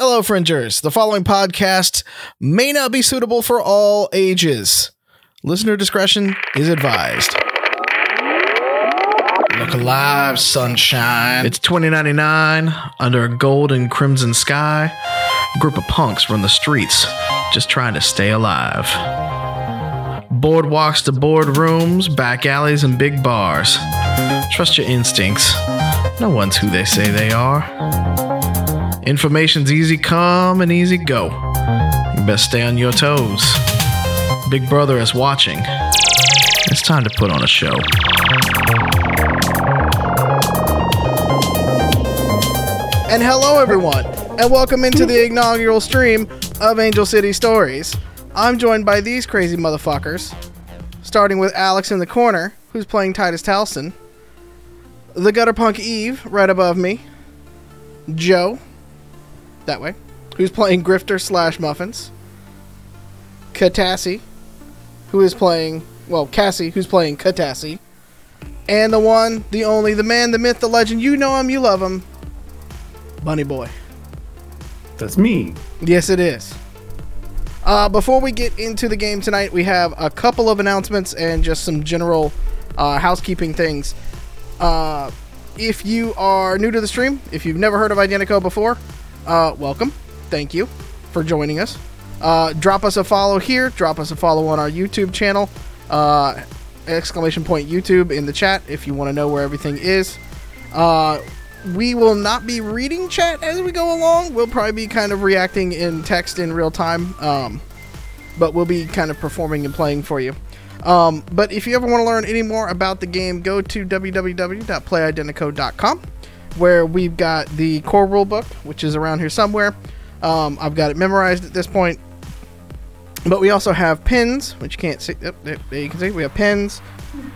Hello, Fringers. The following podcast may not be suitable for all ages. Listener discretion is advised. Look alive, sunshine. It's 2099 under a gold and crimson sky. A group of punks run the streets just trying to stay alive. Boardwalks to boardrooms, back alleys, and big bars. Trust your instincts. No one's who they say they are. Information's easy come and easy go. You best stay on your toes. Big Brother is watching. It's time to put on a show. And hello, everyone, and welcome into the inaugural stream of Angel City Stories. I'm joined by these crazy motherfuckers, starting with Alex in the corner, who's playing Titus Towson, the gutter punk Eve right above me, Joe, that way, who's playing Grifter slash Muffins, Katassi, who is playing, well, Cassie, who's playing Katassi, and the one, the only, the man, the myth, the legend, you know him, you love him, Bunny Boy. That's me. Yes, it is. Uh, before we get into the game tonight, we have a couple of announcements and just some general uh, housekeeping things. Uh, if you are new to the stream, if you've never heard of Identico before, uh, welcome. Thank you for joining us. Uh, drop us a follow here. Drop us a follow on our YouTube channel. Uh, exclamation point YouTube in the chat if you want to know where everything is. Uh, we will not be reading chat as we go along. We'll probably be kind of reacting in text in real time. Um, but we'll be kind of performing and playing for you. Um, but if you ever want to learn any more about the game, go to www.playidentico.com where we've got the core rulebook, which is around here somewhere. Um, I've got it memorized at this point. But we also have pins, which you can't see. Oh, there, there you can see. We have pins.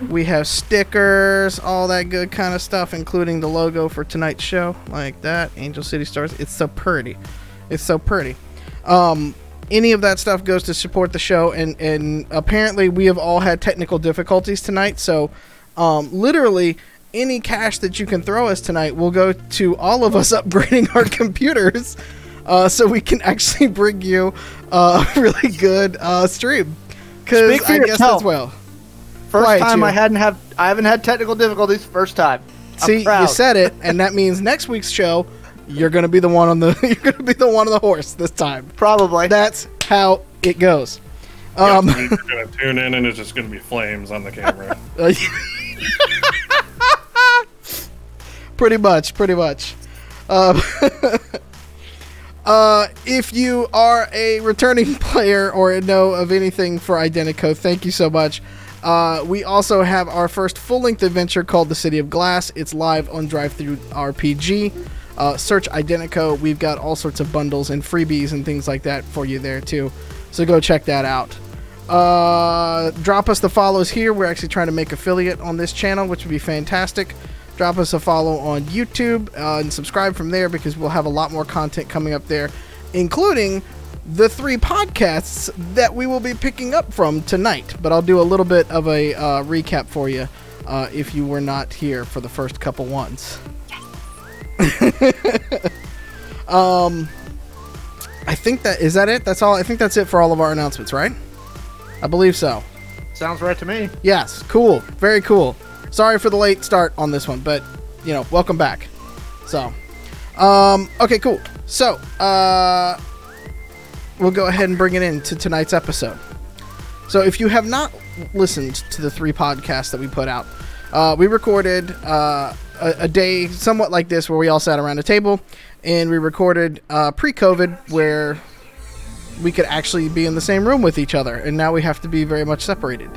We have stickers, all that good kind of stuff, including the logo for tonight's show, like that. Angel City Stories. It's so pretty. It's so pretty. Um, any of that stuff goes to support the show, and and apparently we have all had technical difficulties tonight. So, um, literally, any cash that you can throw us tonight will go to all of us upgrading our computers, uh, so we can actually bring you a really good uh, stream. Because Speak for I guess yourself. that's well. First Quiet time you. I hadn't have I haven't had technical difficulties. First time. I'm See, you said it, and that means next week's show, you're gonna be the one on the you're gonna be the one on the horse this time. probably. That's how it goes. Yeah, Um, you're gonna tune in and it's just gonna be flames on the camera. Pretty much, pretty much. Um, uh, if you are a returning player or know of anything for Identico, thank you so much. Uh, we also have our first full-length adventure called The City of Glass. It's live on DriveThruRPG. Uh, search Identico. We've got all sorts of bundles and freebies and things like that for you there too. So go check that out. Uh, drop us the follows here. We're actually trying to make affiliate on this channel, which would be fantastic. Drop us a follow on YouTube uh, and subscribe from there because we'll have a lot more content coming up there, including the three podcasts that we will be picking up from tonight. But I'll do a little bit of a uh, recap for you uh, if you were not here for the first couple ones. um, I think that is that it. That's all. I think that's it for all of our announcements, right? I believe so. Sounds right to me. Yes, cool. Very cool. Sorry for the late start on this one, but you know, welcome back. So, um, okay, cool. So, uh, we'll go ahead and bring it into tonight's episode. So, if you have not listened to the three podcasts that we put out, uh, we recorded uh, a, a day somewhat like this where we all sat around a table and we recorded uh, pre COVID where we could actually be in the same room with each other, and now we have to be very much separated.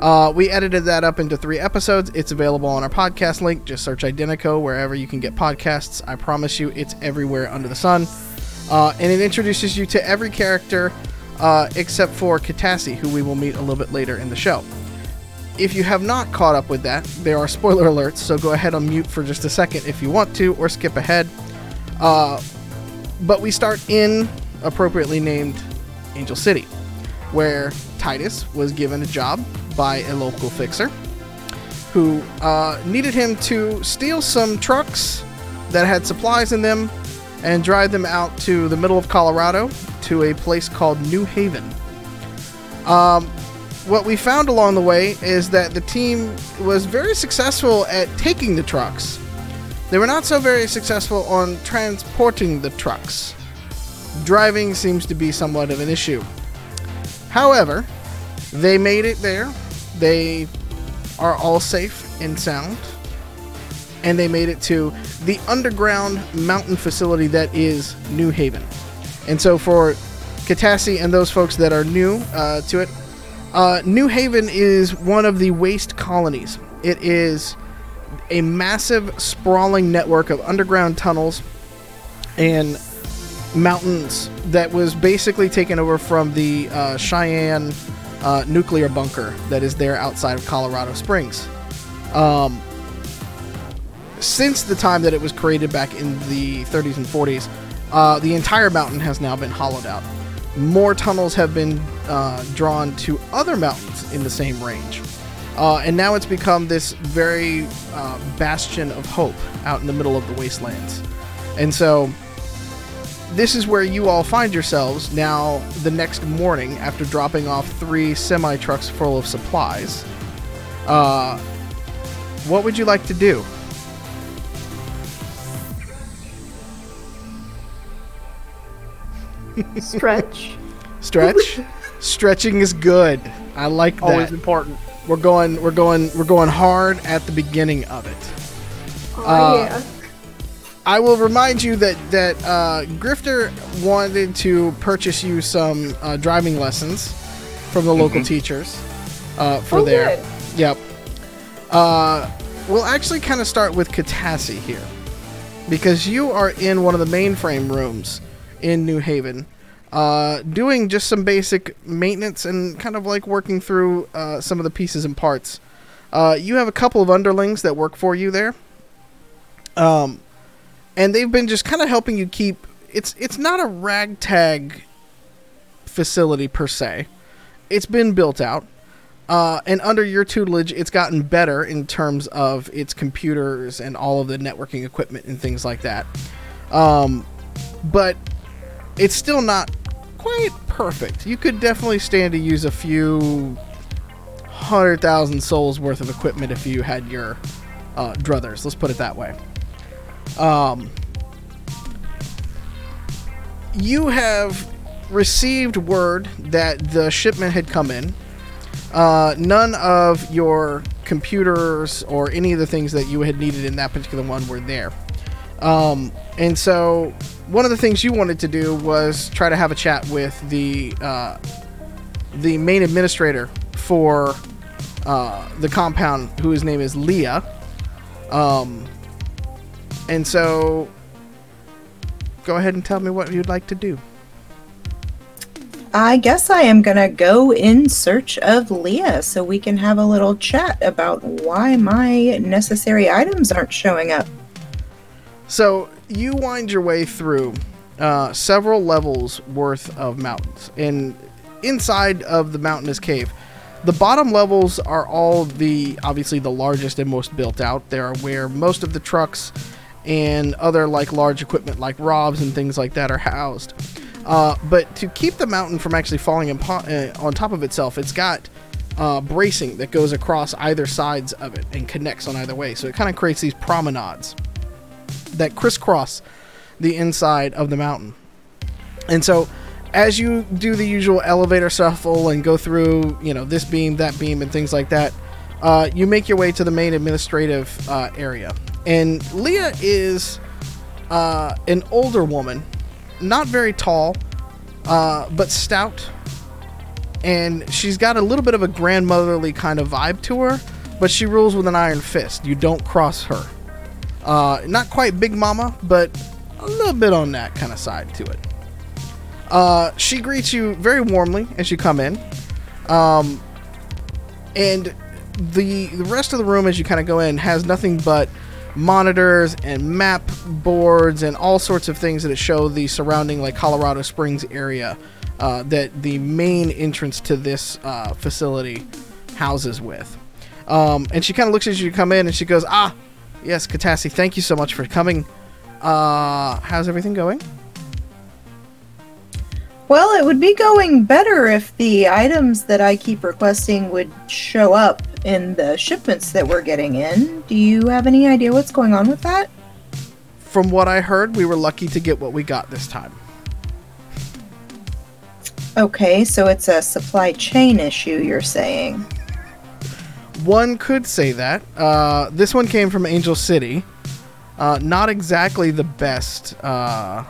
Uh, we edited that up into three episodes. It's available on our podcast link. Just search Identico wherever you can get podcasts. I promise you, it's everywhere under the sun. Uh, and it introduces you to every character uh, except for Katassi, who we will meet a little bit later in the show. If you have not caught up with that, there are spoiler alerts, so go ahead and mute for just a second if you want to, or skip ahead. Uh, but we start in appropriately named Angel City, where Titus was given a job by a local fixer who uh, needed him to steal some trucks that had supplies in them and drive them out to the middle of Colorado to a place called New Haven. Um, what we found along the way is that the team was very successful at taking the trucks. They were not so very successful on transporting the trucks. Driving seems to be somewhat of an issue. However, they made it there. They are all safe and sound. And they made it to the underground mountain facility that is New Haven. And so, for Katassi and those folks that are new uh, to it, uh, New Haven is one of the waste colonies. It is a massive, sprawling network of underground tunnels and mountains that was basically taken over from the uh, Cheyenne uh, nuclear bunker that is there outside of Colorado Springs. Um, since the time that it was created back in the 30s and 40s, uh, the entire mountain has now been hollowed out. More tunnels have been uh, drawn to other mountains in the same range. Uh, and now it's become this very uh, bastion of hope out in the middle of the wastelands. And so, this is where you all find yourselves now the next morning after dropping off three semi trucks full of supplies. Uh, what would you like to do? Stretch. Stretch? Stretching is good. I like that. Always important. We're going we're going we're going hard at the beginning of it. Oh Uh, yeah. I will remind you that that uh, Grifter wanted to purchase you some uh, driving lessons from the local teachers uh, for Oh, there. good. Yep. Uh, we'll actually kind of start with Katassi here because you are in one of the mainframe rooms in New Haven, uh, doing just some basic maintenance and kind of like working through uh, some of the pieces and parts. Uh, you have a couple of underlings that work for you there. Um, and they've been just kind of helping you keep it's it's not a ragtag facility per se. It's been built out. Uh, and under your tutelage, it's gotten better in terms of its computers and all of the networking equipment and things like that. Um, but it's still not quite perfect. You could definitely stand to use a few hundred thousand souls worth of equipment if you had your uh, druthers. Let's put it that way. Um, you have received word that the shipment had come in. Uh, none of your computers or any of the things that you had needed in that particular one were there. Um, and so, one of the things you wanted to do was try to have a chat with the uh, the main administrator for uh, the compound, whose name is Leah. Um, and so, go ahead and tell me what you'd like to do. I guess I am gonna go in search of Leah so we can have a little chat about why my necessary items aren't showing up. So you wind your way through uh, several levels worth of mountains, and inside of the mountainous cave, the bottom levels are all the obviously the largest and most built out. They are where most of the trucks and other like large equipment like robs and things like that are housed. Uh, but to keep the mountain from actually falling impo- uh, on top of itself, it's got uh, bracing that goes across either sides of it and connects on either way. So it kind of creates these promenades that crisscross the inside of the mountain. And so, as you do the usual elevator shuffle and go through, you know, this beam, that beam, and things like that, uh, you make your way to the main administrative uh, area. And Leah is uh, an older woman, not very tall, uh, but stout. And she's got a little bit of a grandmotherly kind of vibe to her, but she rules with an iron fist. You don't cross her. Uh, not quite Big Mama, but a little bit on that kind of side to it. Uh, she greets you very warmly as you come in. Um, and the the rest of the room as you kind of go in has nothing but monitors and map boards and all sorts of things that show the surrounding like Colorado Springs area uh, that the main entrance to this uh, facility houses with. Um, and she kind of looks as you come in and she goes, "Ah, yes, Katassi, thank you so much for coming. Uh, how's everything going? Well, it would be going better if the items that I keep requesting would show up in the shipments that we're getting in. Do you have any idea what's going on with that? From what I heard, we were lucky to get what we got this time. Okay, so it's a supply chain issue, you're saying. One could say that. Uh, this one came from Angel City. Uh, not exactly the best. Uh,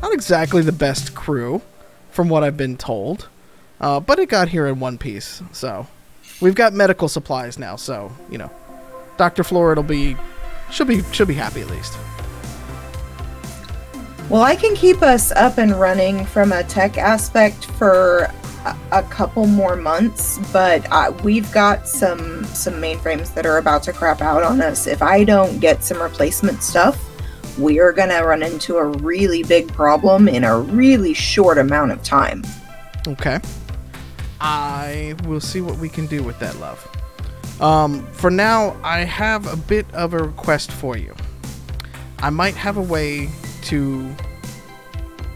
not exactly the best crew, from what I've been told. Uh, but it got here in one piece. So we've got medical supplies now. So you know, Doctor Florid will be, she'll be, she'll be happy at least. Well, I can keep us up and running from a tech aspect for a, a couple more months, but uh, we've got some some mainframes that are about to crap out on us. If I don't get some replacement stuff, we are gonna run into a really big problem in a really short amount of time. Okay. I will see what we can do with that, love. Um, for now, I have a bit of a request for you. I might have a way to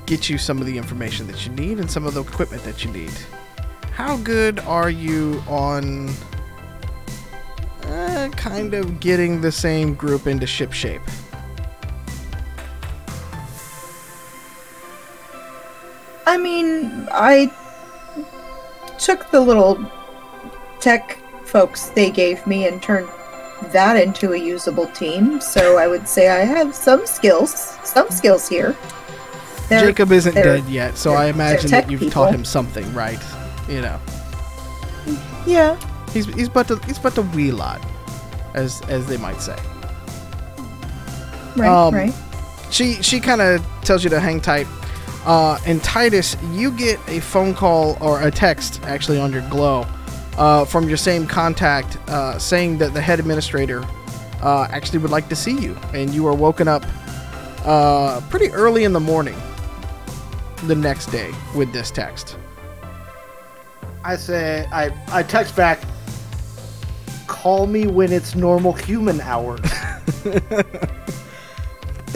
get you some of the information that you need and some of the equipment that you need. How good are you on uh, kind of getting the same group into ship shape? I mean, I took the little tech folks they gave me and turned that into a usable team. So I would say I have some skills, some skills here. They're- Jacob isn't dead yet, so I imagine that you've people. taught him something, right? You know. Yeah. He's he's but a, he's but a wee lad, as as they might say. Right, Um, right. She she kind of tells you to hang tight. Uh, and Titus, you get a phone call or a text actually on your glow uh, from your same contact uh, saying that the head administrator uh, actually would like to see you, and you are woken up uh, pretty early in the morning the next day with this text. I say, I, I text back, call me when it's normal human hours.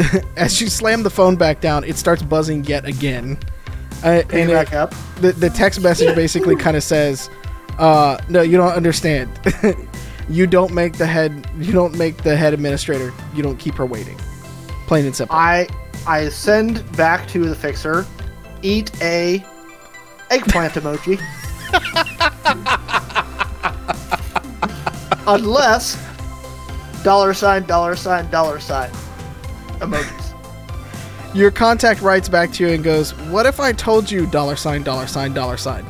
As you slam the phone back down, it starts buzzing yet again. Uh, and it it, back up. the, the text message basically kind of says, uh, "No, you don't understand. you don't make the head. You don't make the head administrator. You don't keep her waiting. Plain and simple." I I send back to the fixer, eat a eggplant emoji. Unless dollar sign, dollar sign, dollar sign emojis. Your contact writes back to you and goes, "What if I told you dollar sign dollar sign dollar sign?"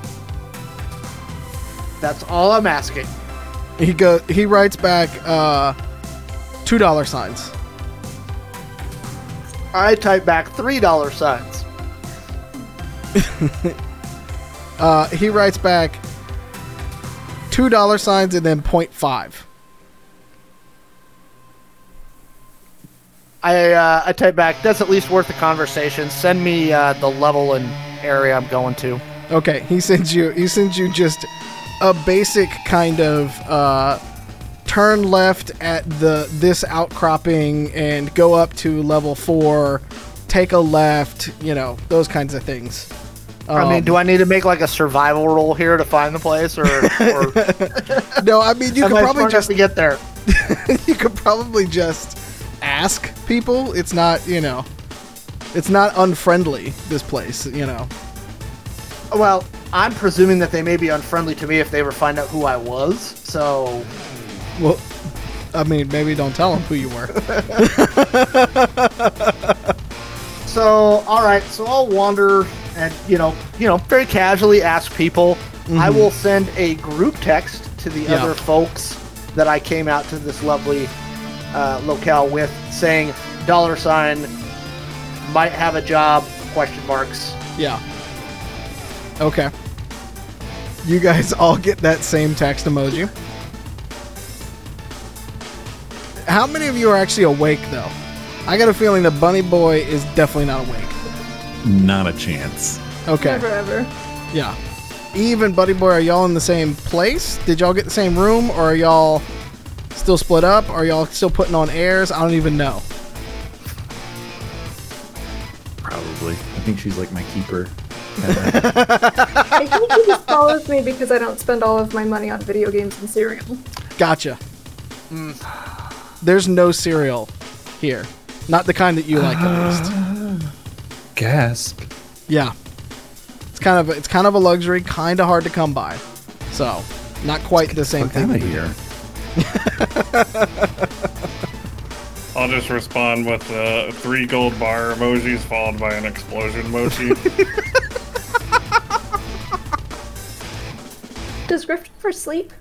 That's all I'm asking. He goes. He writes back uh, two dollar signs. I type back three dollar signs. uh, he writes back two dollar signs and then five. I uh, I type back. That's at least worth the conversation. Send me uh, the level and area I'm going to. Okay, he sends you he sends you just a basic kind of uh, turn left at the this outcropping and go up to level four, take a left, you know, those kinds of things. I mean, do I need to make like a survival roll here to find the place, or, or no, I mean you could probably just to get there? you could probably just ask people. It's not, you know, it's not unfriendly this place, you know. Well, I'm presuming that they may be unfriendly to me if they ever find out who I was. So Well, I mean, maybe don't tell them who you were. So, all right. So I'll wander and you know, you know, very casually ask people. I mm-hmm. will send a group text to the Yeah. other folks that I came out to this lovely uh, locale with, saying dollar sign might have a job question marks. Yeah. Okay. You guys all get that same text emoji. How many of you are actually awake, though? I got a feeling the bunny boy is definitely not awake. Not a chance. Okay. Never ever. Yeah. Eve and Buddy Boy, are y'all in the same place? Did y'all get the same room, or are y'all still split up? Are y'all still putting on airs? I don't even know. Probably. I think she's like my keeper. I think he just follows me because I don't spend all of my money on video games and cereal. Gotcha. Mm. There's no cereal here. Not the kind that you like, at least. Gasp. Yeah. It's kind of it's kind of a luxury, kind of hard to come by. So, not quite the same thing. of here. I'll just respond with uh, three gold bar emojis followed by an explosion emoji. Does Gryffindor sleep?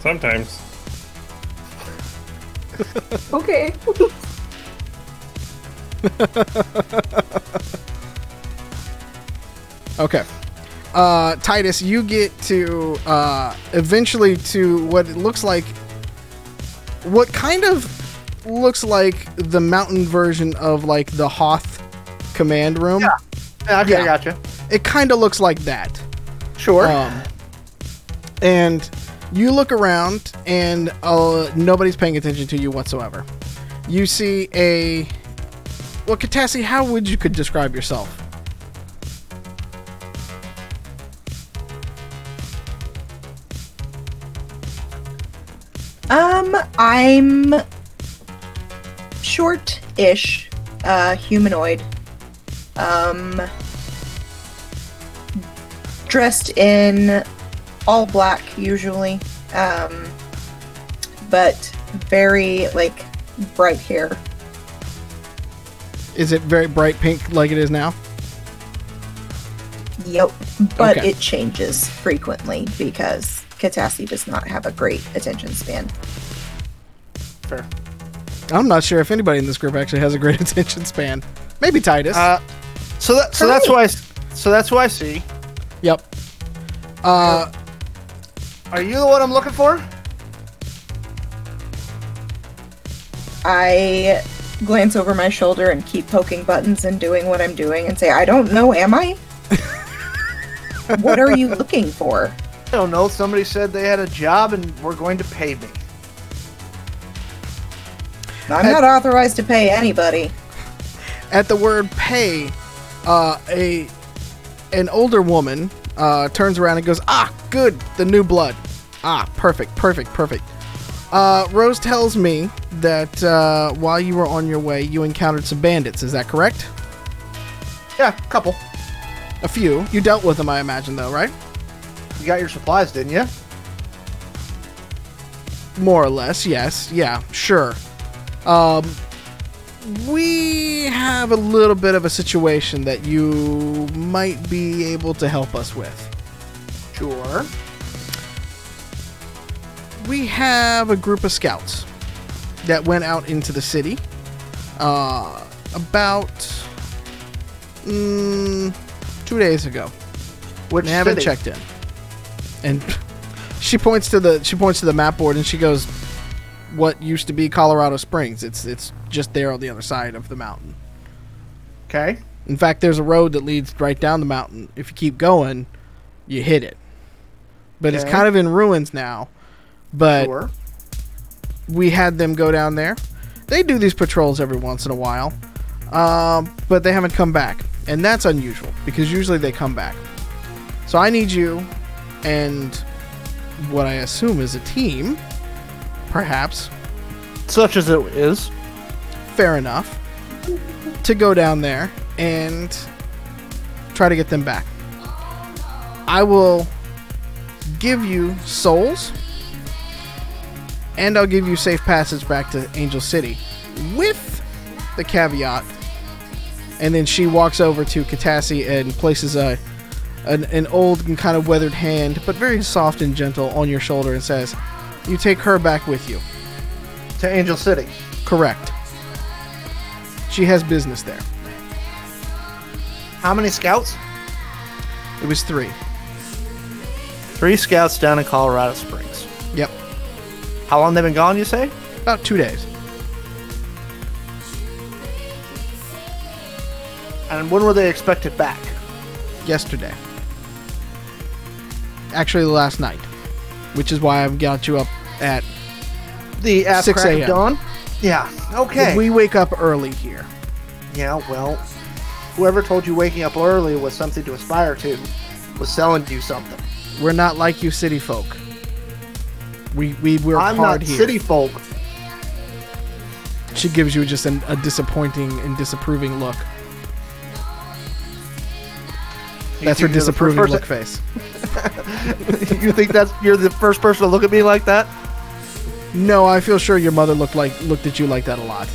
Sometimes. Okay. Okay. Uh, Titus, you get to uh, eventually to what it looks like, what kind of looks like the mountain version of like the Hoth command room. Yeah. Yeah, okay, Yeah. I gotcha. It kind of looks like that. Sure. Um, and you look around, and uh, nobody's paying attention to you whatsoever. You see a. Well, Katassi, how would you could describe yourself? Um, I'm short-ish, uh, humanoid. Um, dressed in all black usually. Um, but very like bright hair. Is it very bright pink like it is now? Yep. But Okay. it changes frequently because Katassi does not have a great attention span. Fair. I'm not sure if anybody in this group actually has a great attention span. Maybe Titus. Uh, so that so that's why I s- so that's who I see. yep. Uh, Are you the one I'm looking for? I glance over my shoulder and keep poking buttons and doing what I'm doing and say, I don't know, am I? what are you looking for? I don't know. Somebody said they had a job and were going to pay me. I'm not authorized to pay anybody. at the word pay, uh, a an older woman uh, turns around and goes, "Ah, good, the new blood. Ah, perfect, perfect, perfect." Uh, Rose tells me that uh, while you were on your way, you encountered some bandits. Is that correct? Yeah, a couple. A few. You dealt with them, I imagine, though, right? You got your supplies, didn't you? More or less, yes. Yeah, sure. Um, we have a little bit of a situation that you might be able to help us with. Sure. we have a group of scouts that went out into the city uh, about mm, two days ago. Which They haven't city? checked in, and she points to the she points to the map board and she goes, "What used to be Colorado Springs? It's it's just there on the other side of the mountain. Okay. In fact, there's a road that leads right down the mountain. If you keep going, you hit it. But it's kind of in ruins now. But Sure. we had them go down there. They do these patrols every once in a while, um, but they haven't come back, and that's unusual because usually they come back. So I need you, and what I assume is a team, perhaps, Such as it is. fair enough, to go down there and try to get them back. I will give you souls, and I'll give you safe passage back to Angel City, with the caveat. And then she walks over to Katassi and places a an, an old and kind of weathered hand, but very soft and gentle, on your shoulder and says, "You take her back with you." To Angel City. Correct. She has business there. How many scouts? It was three. Three scouts down in Colorado Springs. Yep. How long they been gone, you say? About two days. And when were they expected back? Yesterday. Actually, last night. Which is why I've got you up at. The at 6 a.m.. dawn? Yeah. Okay. We wake up early here. yeah, well, whoever told you waking up early was something to aspire to was selling you something. We're not like you city folk. We we work I'm hard not here. city folk. She gives you just an, a disappointing and disapproving look. That's her first disapproving look face. you think that's you're the first person to look at me like that? No, I feel sure your mother looked like looked at you like that a lot.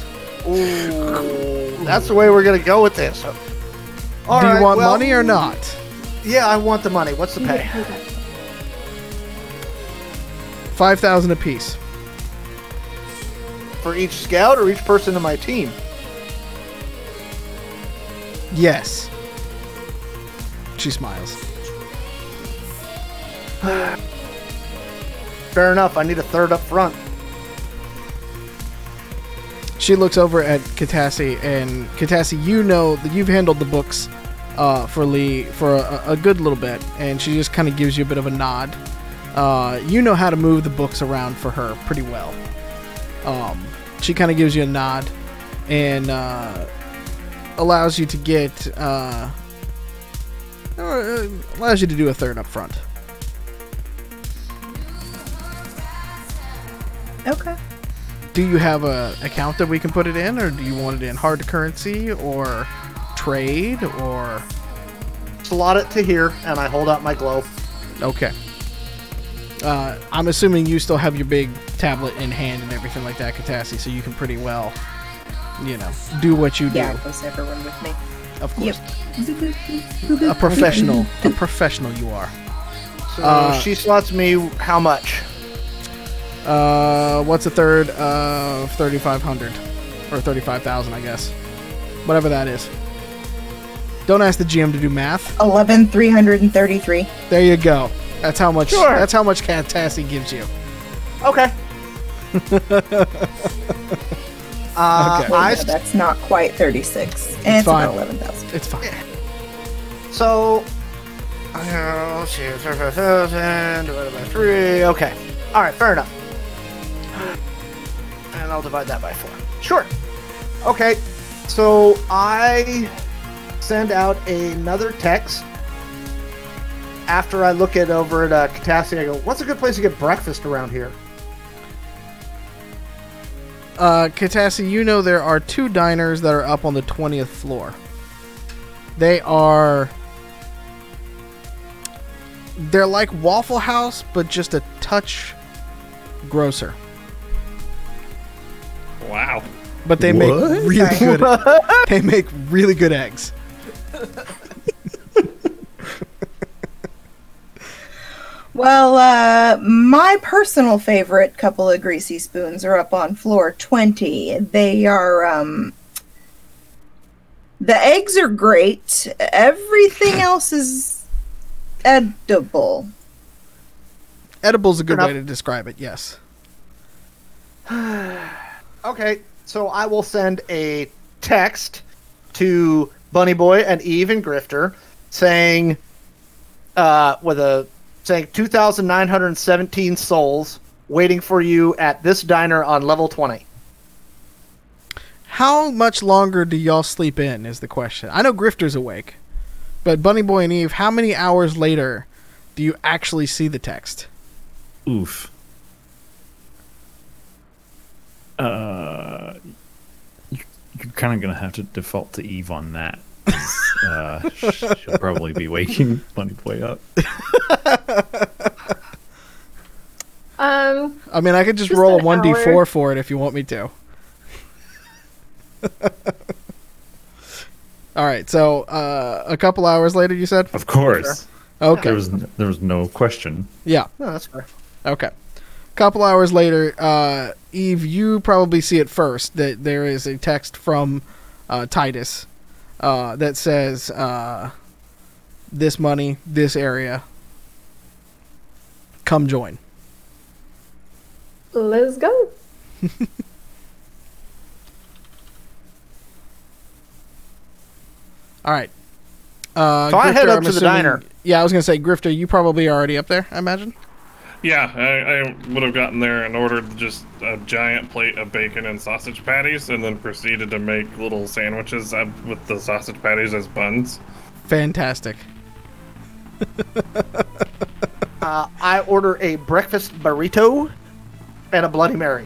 Ooh, that's the way we're gonna go with this. All Do you right, want well, money or not? Yeah, I want the money. What's the pay? Five thousand apiece. For each scout or each person in my team? Yes. She smiles. Fair enough. I need a third up front. She looks over at Katassi, and Katassi, you know that you've handled the books uh, for Lee for a, a good little bit, and she just kind of gives you a bit of a nod. Uh, you know how to move the books around for her pretty well. Um, she kind of gives you a nod and uh, allows you to get uh, uh, allows you to do a third up front. Okay. Do you have a account that we can put it in, or do you want it in hard currency or trade or? Slot it to here, and I hold out my glove. Okay. Uh, I'm assuming you still have your big tablet in hand and everything like that, Katassi, so you can pretty well, you know, do what you do. Yeah, everyone with me. Of course. Yep. A professional. a professional you are. So Uh, she slots me how much? Uh, what's a third of 3,500? Or 35,000, I guess. Whatever that is. Don't ask the GM to do math. Eleven three hundred and thirty-three. There you go. That's how much. Sure. That's how much Katassi gives you. Okay. uh, Okay. I no, that's not quite thirty-six. And it's, fine. about eleven thousand. It's fine. So, uh, let's see, 35,000 divided by 3. Okay. All right, fair enough. And I'll divide that by 4. Sure. Okay. So I send out another text after I look it over at uh, Katassi. I go, what's a good place to get breakfast around here? Uh, Katassi, you know there are two diners that are up on the 20th floor. They are. They're like Waffle House, but just a touch grosser. Wow. But they What? make really good. they make really good eggs. Well, uh, my personal favorite couple of greasy spoons are up on floor 20. They are, um, the eggs are great. Everything else is edible. Edible's a good Fair way to describe it. Yes. Okay, so I will send a text to Bunny Boy and Eve and Grifter saying, uh, with a saying 2,917 souls waiting for you at this diner on level 20. How much longer do y'all sleep in? Is the question. I know Grifter's awake, but Bunny Boy and Eve, how many hours later do you actually see the text? Oof. Uh, you, you're kind of gonna have to default to Eve on that. 'Cause, Uh, she'll probably be waking Bunny Boy up. Um, I mean, I could just, Just roll a one d four for it if you want me to. All right, so uh, a couple hours later, you said. Of course, Okay, there was there was no question. yeah, No, that's fair. okay. Couple hours later, uh, Eve, you probably see it first that there is a text from uh, Titus uh, that says, uh, "This money, this area, come join." let's go. All right. Uh, So I head up I'm to the diner. Yeah, I was gonna say Grifter. You probably already up there. I imagine. Yeah, I, I would have gotten there and ordered just a giant plate of bacon and sausage patties, and then proceeded to make little sandwiches uh, with the sausage patties as buns. Fantastic. Uh, I order a breakfast burrito and a Bloody Mary.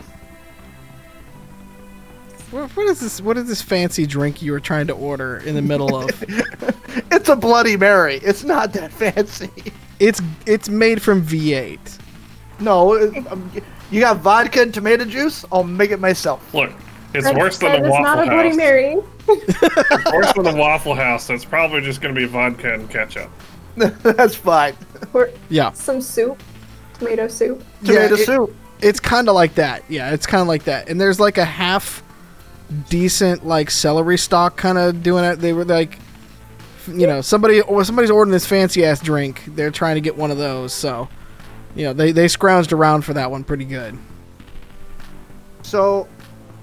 What, what is this? What is this fancy drink you were trying to order in the middle of? It's a Bloody Mary. It's not that fancy. it's it's made from V8. No, it, um, you got vodka and tomato juice? I'll make it myself. Look, it's That- worse than that a is Waffle not a Bloody House. Mary. It's worse than a Waffle House. So it's probably just going to be vodka and ketchup. That's fine. Or Yeah, some soup, tomato soup. Tomato it- soup. it's kind of like that. Yeah, it's kind of like that. And there's like a half decent like celery stock kind of doing it. They were like, you know, somebody or somebody's ordering this fancy ass drink. They're trying to get one of those. So, you know, they they scrounged around for that one pretty good. So,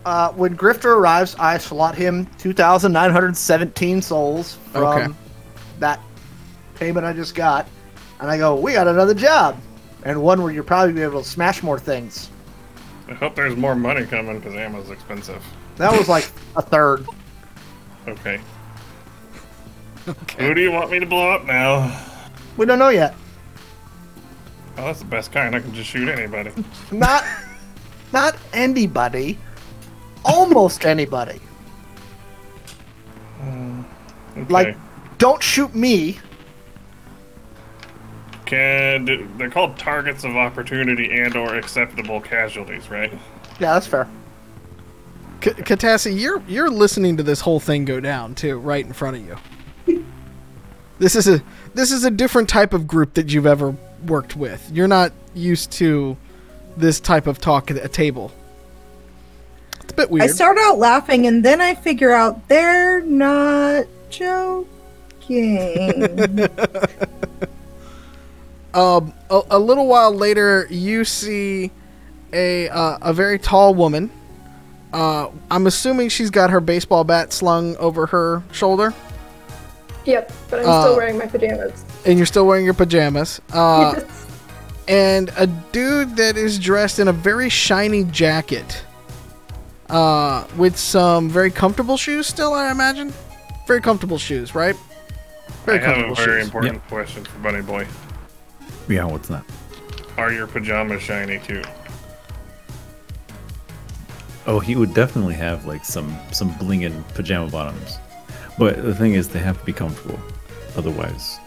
uh, when Grifter arrives, I slot him 2,917 souls from Okay. that payment I just got. And I go, we got another job. And one where you're probably be able to smash more things. I hope there's more money coming because ammo's expensive. That was like a third. Okay. Okay. Who do you want me to blow up now? We don't know yet. Oh, that's the best kind. I can just shoot anybody. Not, not anybody. Almost anybody. Uh, okay. Like, don't shoot me. Can they're called targets of opportunity and/or acceptable casualties, right? Yeah, that's fair. K- Katassi, you're you're listening to this whole thing go down too, right in front of you. This is a this is a different type of group that you've ever worked with. You're not used to this type of talk at a table. It's a bit weird. I start out laughing and then I figure out they're not joking. Um, a, a little while later, you see a uh, a very tall woman. Uh, I'm assuming she's got her baseball bat slung over her shoulder, Yep, but I'm Uh, still wearing my pajamas. And you're still wearing your pajamas. Uh, and a dude that is dressed in a very shiny jacket, uh, with some very comfortable shoes. Still, I imagine, very comfortable shoes, right? Very I have a very shoes. important question for Bunny Boy. Yeah, what's that? Are your pajamas shiny too? Oh, he would definitely have like some some blinging pajama bottoms, but the thing is, they have to be comfortable. Otherwise,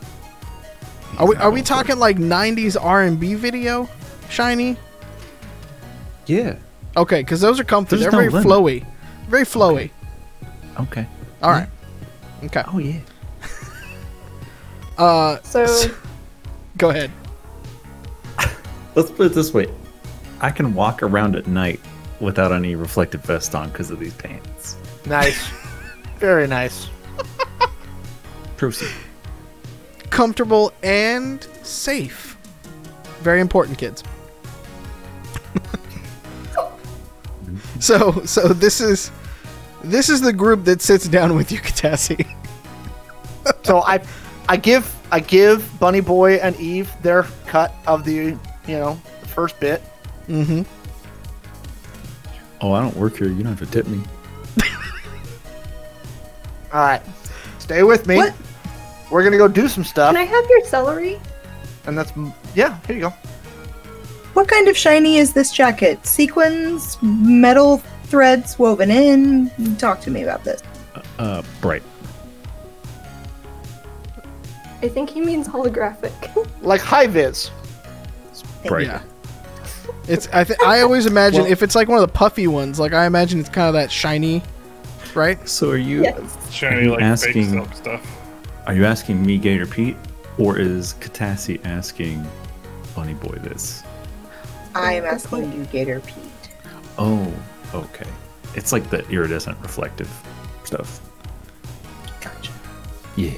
Are we are we going for it. talking like '90s R&B video, shiny? Yeah. Okay, because those are comfy. There's They're no very limit. flowy, very flowy. Okay. All right. Okay. Oh yeah. Uh, So go ahead. Let's put it this way: I can walk around at night without any reflective vest on because of these pants. Nice. Very nice. Proceed. Comfortable and safe. Very important, kids. so, so this is this is the group that sits down with you, Katassi. So I, I give I give Bunny Boy and Eve their cut of the you know first bit. Mm-hmm. Oh, I don't work here. You don't have to tip me. All right, stay with me. What? We're gonna go do some stuff, can I have your celery? and that's yeah. Here you go. what kind of shiny is this jacket? Sequins, metal threads woven in? Talk to me about this. Uh, bright. I think he means holographic. Like high vis. Bright. Yeah. It's I th- I always imagine Well- if it's like one of the puffy ones, like I imagine it's kind of that shiny, right? So are you? yes. Shiny you like asking- fake silk stuff. Are you asking me, Gator Pete, or is Katassi asking Bunny Boy this? I'm asking you, Gator Pete. Oh, okay. It's like the iridescent reflective stuff. Gotcha. Yeah.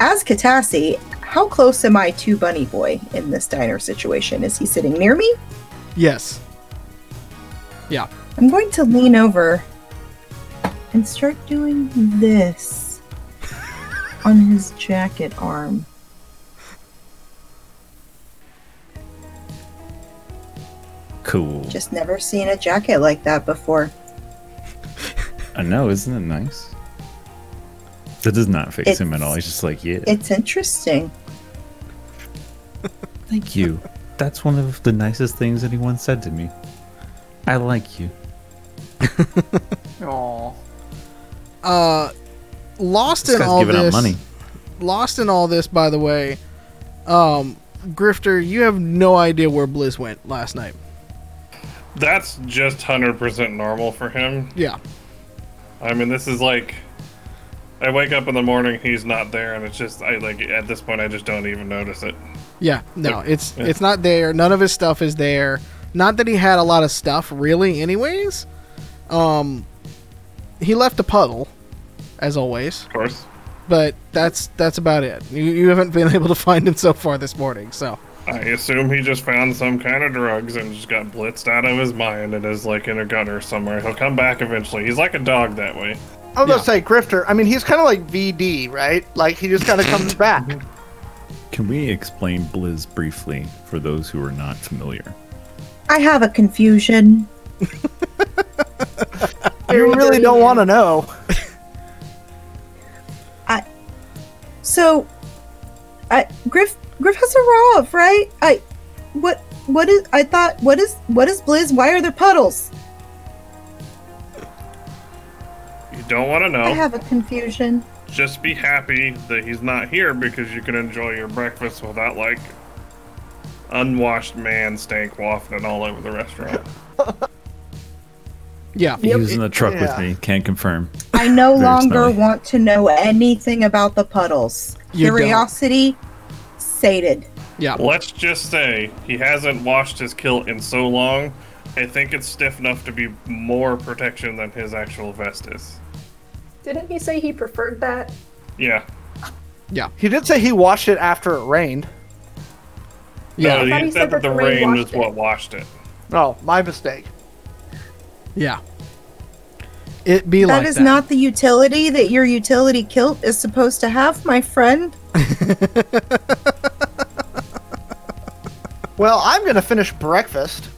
As Katassi, how close am I to Bunny Boy in this diner situation? Is he sitting near me? Yes. Yeah. I'm going to lean over and start doing this on his jacket arm. Cool. Just never seen a jacket like that before. I know, isn't it nice? That does not fix it's, him at all. He's just like, yeah. It's interesting. Thank you. That's one of the nicest things anyone said to me. I like you. Aww. Uh, lost This in guy's all giving this. out money. Lost in all this, by the way. Um, Grifter, you have no idea where Blizz went last night. That's just hundred percent normal for him. Yeah. I mean, this is like, I wake up in the morning, he's not there, and it's just, I like at this point, I just don't even notice it. Yeah, no, Like, it's yeah. it's not there. None of his stuff is there. Not that he had a lot of stuff, really. Anyways, um, he left a puddle, as always. Of course. But that's that's about it. You, you haven't been able to find him so far this morning. So I assume he just found some kind of drugs and just got blitzed out of his mind and is like in a gutter somewhere. He'll come back eventually. He's like a dog that way. I was Yeah. gonna say Grifter. I mean, he's kind of like VD, right? Like he just kind of comes back. Can we explain Blizz briefly for those who are not familiar? I have a confusion. You really don't want to know. So, I Griff Griff has a Rav, right? I what what is I thought what is what is Blizz? Why are there puddles? You don't want to know. I have a confusion. Just be happy that he's not here because you can enjoy your breakfast without like unwashed man stank wafting all over the restaurant. yeah, He was in the truck Yeah. with me. Can't confirm. I no longer smelly. want to know anything about the puddles. You don't. Curiosity sated. yeah. Let's just say he hasn't washed his kilt in so long. I think it's stiff enough to be more protection than his actual vest is. Didn't he say he preferred that? Yeah. Yeah. He did say he washed it after it rained. Yeah, No, he he said said that the that the rain rain was it. what washed it. Oh, my mistake. Yeah. It be That like is that. not the utility that your utility kilt is supposed to have, my friend. Well, I'm gonna finish breakfast,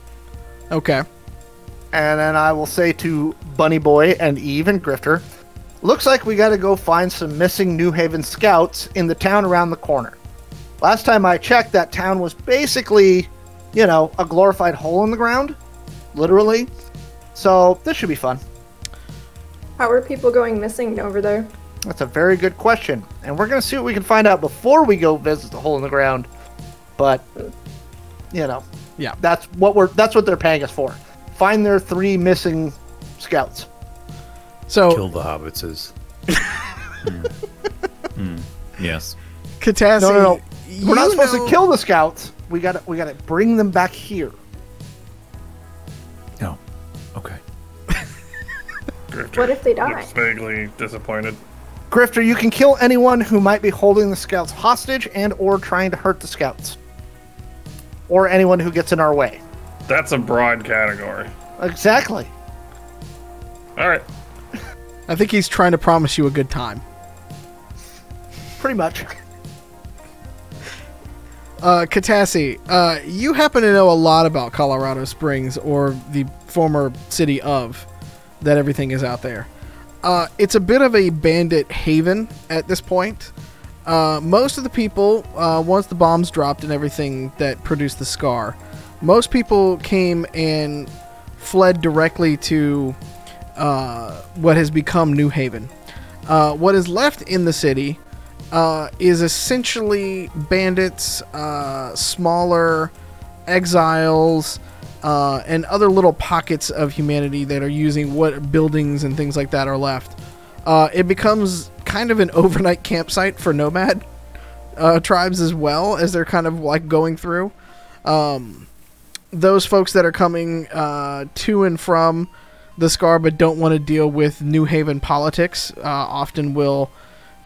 okay. and then I will say to Bunny Boy and Eve and Grifter, looks like we got to go find some missing New Haven scouts in the town around the corner. Last time I checked, that town was basically, you know, a glorified hole in the ground, literally. So this should be fun. How are people going missing over there? That's a very good question, and we're gonna see what we can find out before we go visit the hole in the ground. But you know, Yeah. that's what we're that's what they're paying us for. Find their three missing scouts. So Kill the hobbitses. Hmm. Hmm. Yes. Katassi, No, no, no. We're not supposed know- to kill the scouts. We got to we got to bring them back here. No. Okay. Grifter What if they die? looks vaguely disappointed. Grifter, you can kill anyone who might be holding the scouts hostage and or trying to hurt the scouts. Or anyone who gets in our way. That's a broad category. Exactly. All right. I think he's trying to promise you a good time. Pretty much. Uh, Katassi, uh, you happen to know a lot about Colorado Springs or the former city of that everything is out there. Uh, it's a bit of a bandit haven at this point. Uh, most of the people, uh, once the bombs dropped and everything that produced the scar, most people came and fled directly to uh, what has become New Haven. Uh, what is left in the city uh, is essentially bandits, uh, smaller exiles, uh, and other little pockets of humanity that are using what buildings and things like that are left. Uh, it becomes kind of an overnight campsite for nomad uh, tribes as well as they're kind of like going through. Um, those folks that are coming uh, to and from the Scar but don't want to deal with New Haven politics often will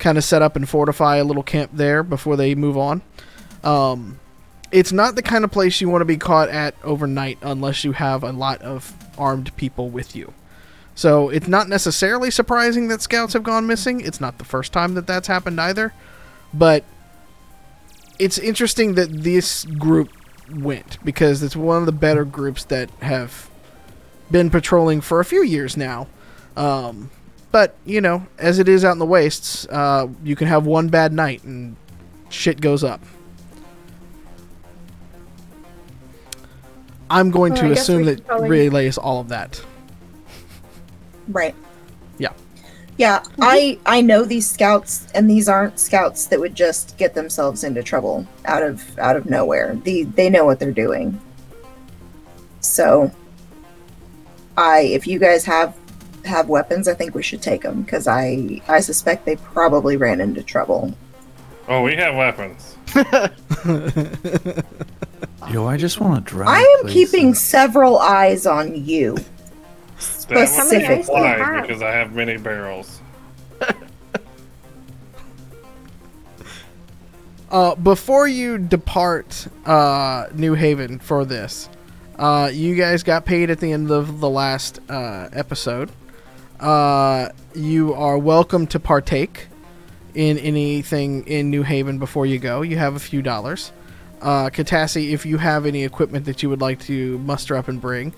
kind of set up and fortify a little camp there before they move on. Um, it's not the kind of place you want to be caught at overnight unless you have a lot of armed people with you. So it's not necessarily surprising that scouts have gone missing. It's not the first time that that's happened either. But it's interesting that this group went because it's one of the better groups that have been patrolling for a few years now. Um, but you know, as it is out in the wastes, uh, you can have one bad night and shit goes up. I'm going Well, to assume that probably- relays all of that. Right. Yeah. Yeah, I I know these scouts, and these aren't scouts that would just get themselves into trouble out of out of nowhere. The they know what they're doing. So, I if you guys have have weapons, I think we should take them because I I suspect they probably ran into trouble. Oh, we have weapons. Yo, I just want to drive. I am places. keeping several eyes on you. That would How many eyes do you apply have? because I have many barrels. Uh, before you depart uh, New Haven for this, uh, you guys got paid at the end of the last uh, episode. Uh, you are welcome to partake in anything in New Haven before you go. You have a few dollars. Uh, Katassi, if you have any equipment that you would like to muster up and bring,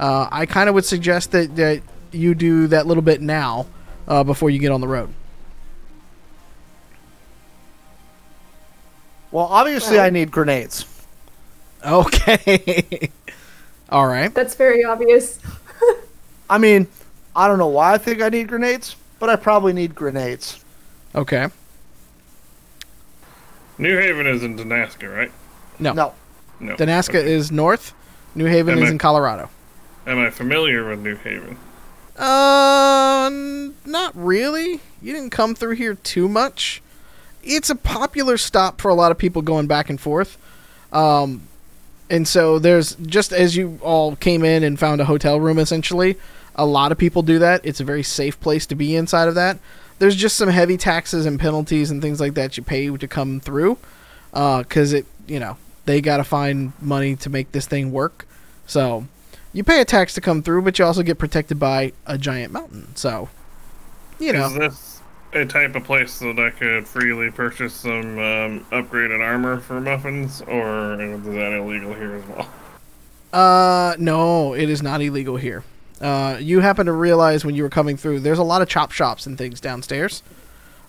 uh, I kind of would suggest that, that you do that little bit now uh, before you get on the road. Well, obviously, I need grenades. Okay. All right. That's very obvious. I mean, I don't know why I think I need grenades, but I probably need grenades. Okay. New Haven is in Damascus, right? No. No. No. Danaska Okay. is north. New Haven Am is I- in Colorado. Am I familiar with New Haven? Uh, not really. You didn't come through here too much. It's a popular stop for a lot of people going back and forth. Um, and so there's just as you all came in and found a hotel room, essentially, a lot of people do that. It's a very safe place to be inside of that. There's just some heavy taxes and penalties and things like that you pay to come through, because it, you know, they got to find money to make this thing work. So you pay a tax to come through, but you also get protected by a giant mountain. So, you know, Is this a type of place that I could freely purchase some um, upgraded armor for muffins, or is that illegal here as well? uh, no, it is not illegal here. Uh, you happen to realize when you were coming through, there's a lot of chop shops and things downstairs.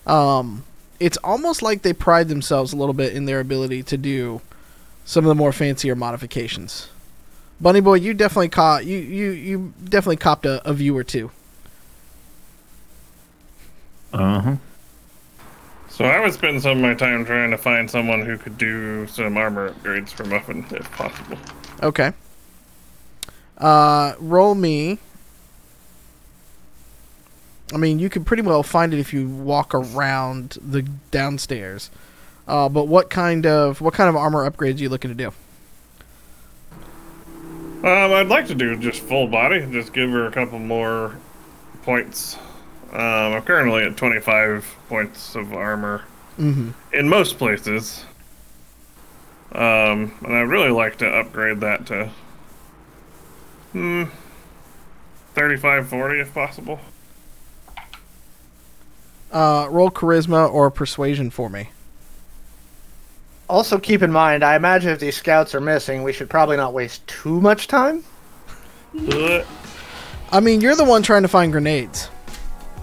Um, it's almost like they pride themselves a little bit in their ability to do some of the more fancier modifications. Bunny boy, you definitely caught you you you definitely copped a, a view or two. Uh huh. So I would spend some of my time trying to find someone who could do some armor upgrades for Muffin, if possible. Okay. Uh, roll me. I mean, you can pretty well find it if you walk around the downstairs. Uh, but what kind of what kind of armor upgrades are you looking to do? Um, I'd like to do just full body, just give her a couple more points. Um, I'm currently at 25 points of armor Mm-hmm. in most places. Um, and I'd really like to upgrade that to hmm, 35, 40 if possible. Uh, roll charisma or persuasion for me. Also, keep in mind, I imagine if these scouts are missing, we should probably not waste too much time. I mean, you're the one trying to find grenades.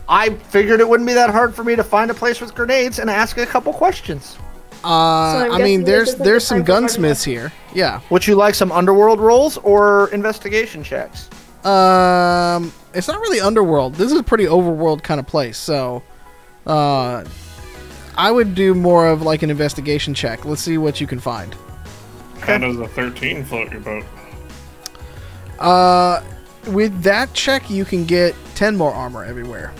I figured it wouldn't be that hard for me to find a place with grenades and ask a couple questions. Uh, I'm I mean, there's isn't there's some type of argument- gunsmiths here. Yeah. Would you like some underworld rolls or investigation checks? Um, it's not really underworld. This is a pretty overworld kind of place. So, uh, I would do more of like an investigation check. Let's see what you can find. How does a 13 float your boat? Uh, with that check, you can get ten more armor everywhere.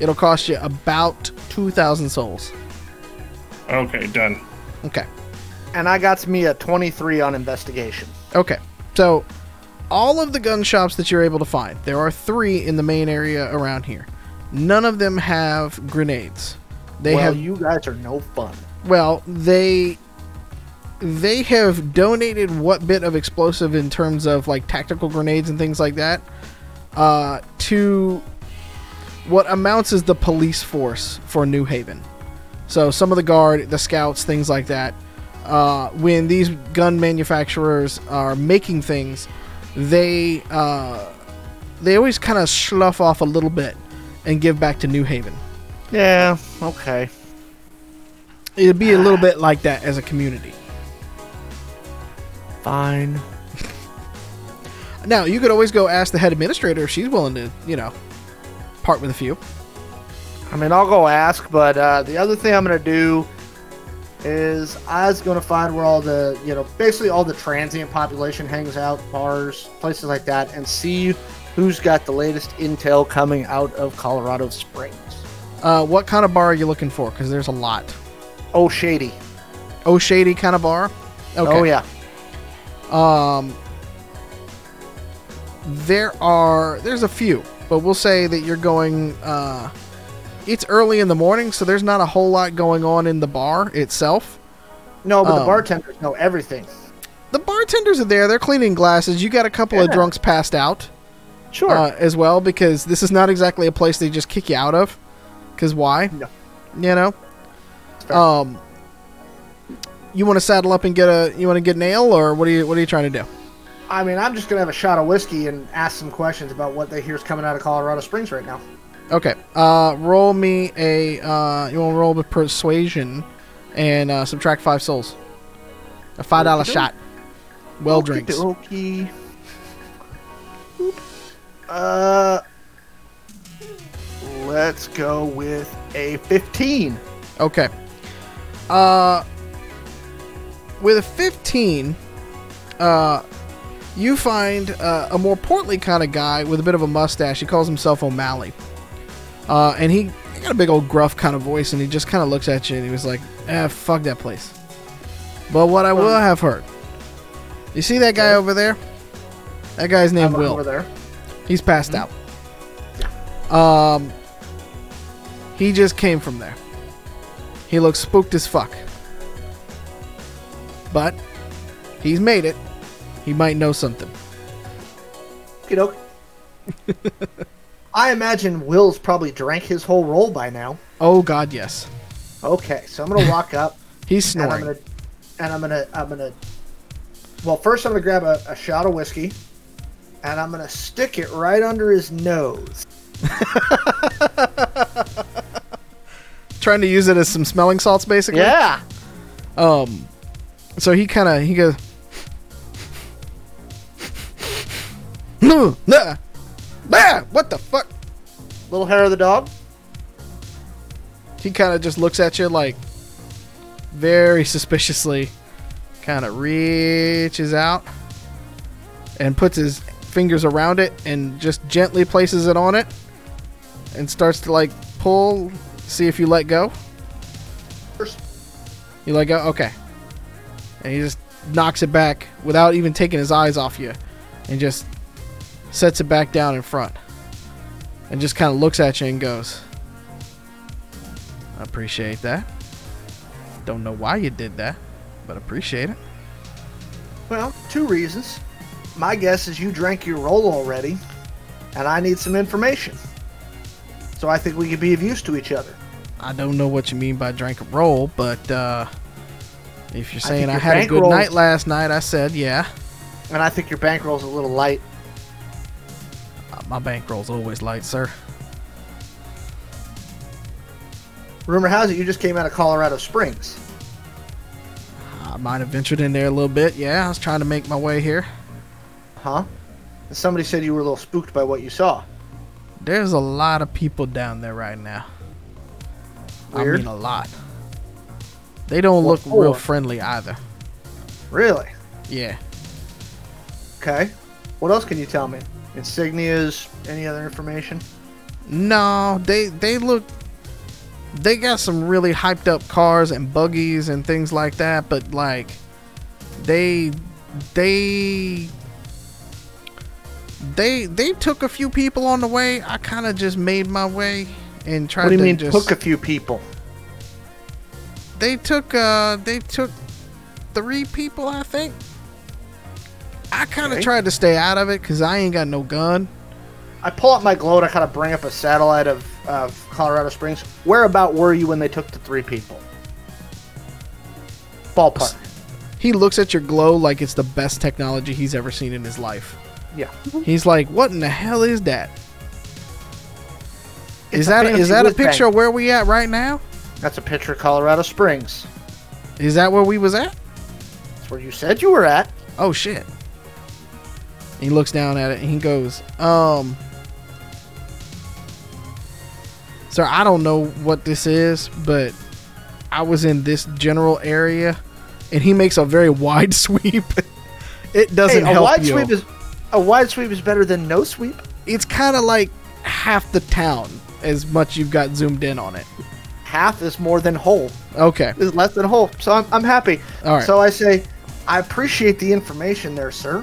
It'll cost you about two thousand souls. Okay, done. Okay. And I got me a 23 on investigation. Okay. So, all of the gun shops that you're able to find, there are three in the main area around here. None of them have grenades. They well, have you guys are no fun. Well, they they have donated what bit of explosive in terms of like tactical grenades and things like that uh, to what amounts as the police force for New Haven. So some of the guard, the scouts, things like that. uh, when these gun manufacturers are making things, they uh, they always kind of slough off a little bit and give back to New Haven. Yeah. Okay. It'd be a little bit like that as a community. Fine. Now you could always go ask the head administrator if she's willing to, you know, part with a few. I mean, I'll go ask, but uh, the other thing I'm gonna do is I was gonna find where all the, you know, basically all the transient population hangs out, bars, places like that, and see who's got the latest intel coming out of Colorado Springs. Uh, what kind of bar are you looking for? Because there's a lot. Oh, shady. Oh, shady kind of bar. Okay. Oh yeah. Um, there are there's a few, but we'll say that you're going. Uh, it's early in the morning, so there's not a whole lot going on in the bar itself. No, but the Um, bartenders know everything. The bartenders are there; they're cleaning glasses. You got a couple of drunks passed out Sure. uh, as well, because this is not exactly a place they just kick you out of. Because why? No. You know. Um. You want to saddle up and get a you want to get an ale, or what are you what are you trying to do? I mean, I'm just gonna have a shot of whiskey and ask some questions about what they hear is coming out of Colorado Springs right now. Okay. Uh, roll me a. Uh, you want to roll with persuasion, and uh, subtract five souls. A five dollar shot. Well drinks. Okey-dokey. Uh, let's go with a 15. Okay. Uh, with a fifteen, uh, you find uh, a more portly kind of guy with a bit of a mustache. He calls himself O'Malley. Uh, and he, he got a big old gruff kind of voice, and he just kind of looks at you, and he was like, "Eh, fuck that place." But what I will have heard, you see that guy over there? That guy's named I'm Will. over there. He's passed out. Um, he just came from there. He looks spooked as fuck. But he's made it. He might know something. Okey doke. I imagine Will's probably drank his whole roll by now. Oh God, yes. Okay, so I'm gonna walk up He's and I'm snoring. gonna and I'm gonna I'm gonna well first I'm gonna grab a, a shot of whiskey and I'm gonna stick it right under his nose. Trying to use it as some smelling salts, basically. Yeah. Um. So he kind of he goes. No, nah, nah, what the fuck? Little hair of the dog. he kind of just looks at you like very suspiciously kind of reaches out and puts his fingers around it and just gently places it on it and starts to like pull see if you let go. First, you let go? Okay. And he just knocks it back without even taking his eyes off you and just sets it back down in front and just kind of looks at you and goes I appreciate that don't know why you did that but appreciate it Well, two reasons. My guess is you drank your roll already, and I need some information. So I think we could be of use to each other. I don't know what you mean by drink a roll, but uh, if you're saying think I, had a good rolls- night last night, I said yeah. And I think your bankroll's a little light. My bankroll's always light, sir. Rumor has it you just came out of Colorado Springs. I might have ventured in there a little bit. Yeah, I was trying to make my way here. Huh? And somebody said you were a little spooked by what you saw. There's a lot of people down there right now. Weird. I mean, a lot. They don't What look real friendly either. Really? Yeah. Okay. What else can you tell me? Insignias? Any other information? No, they they look. They got some really hyped up cars and buggies and things like that, but like, they they they they took a few people on the way. I kind of just made my way and tried What do you to mean just. took a few people? they took uh they took three people, I think. I kind of Okay. tried to stay out of it because I ain't got no gun. I pull out my globe. I kind of bring up a satellite of, of Colorado Springs. Where about were you when they took the three people? Ballpark. he looks at your glow like it's the best technology he's ever seen in his life. Yeah. He's like, "What in the hell is that? It's is that is that a picture bang. of where we at right now? That's a picture of Colorado Springs. Is that where we was at? That's where you said you were at. Oh shit. He looks down at it and he goes, um Sir, I don't know what this is, but I was in this general area and he makes a very wide sweep. it doesn't hey, a help wide you. sweep is a wide sweep is better than no sweep. it's kind of like half the town as much you've got zoomed in on it. Half is more than whole. Okay. Is less than whole. So I'm, I'm happy. All right. So I say, I appreciate the information there, sir.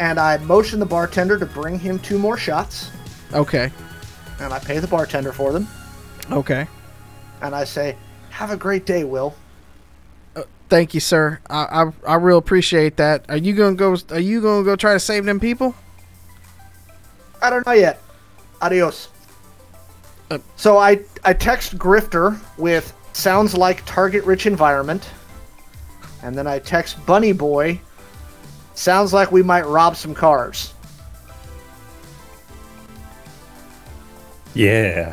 And I motion the bartender to bring him two more shots. Okay. And I pay the bartender for them. Okay. And I say, have a great day, Will. Thank you, sir. I I, I real appreciate that. Are you gonna go? Are you gonna go try to save them people? I don't know yet. Adios. Uh, so I I text Grifter with sounds like target rich environment. And then I text Bunny Boy. Sounds like we might rob some cars. Yeah.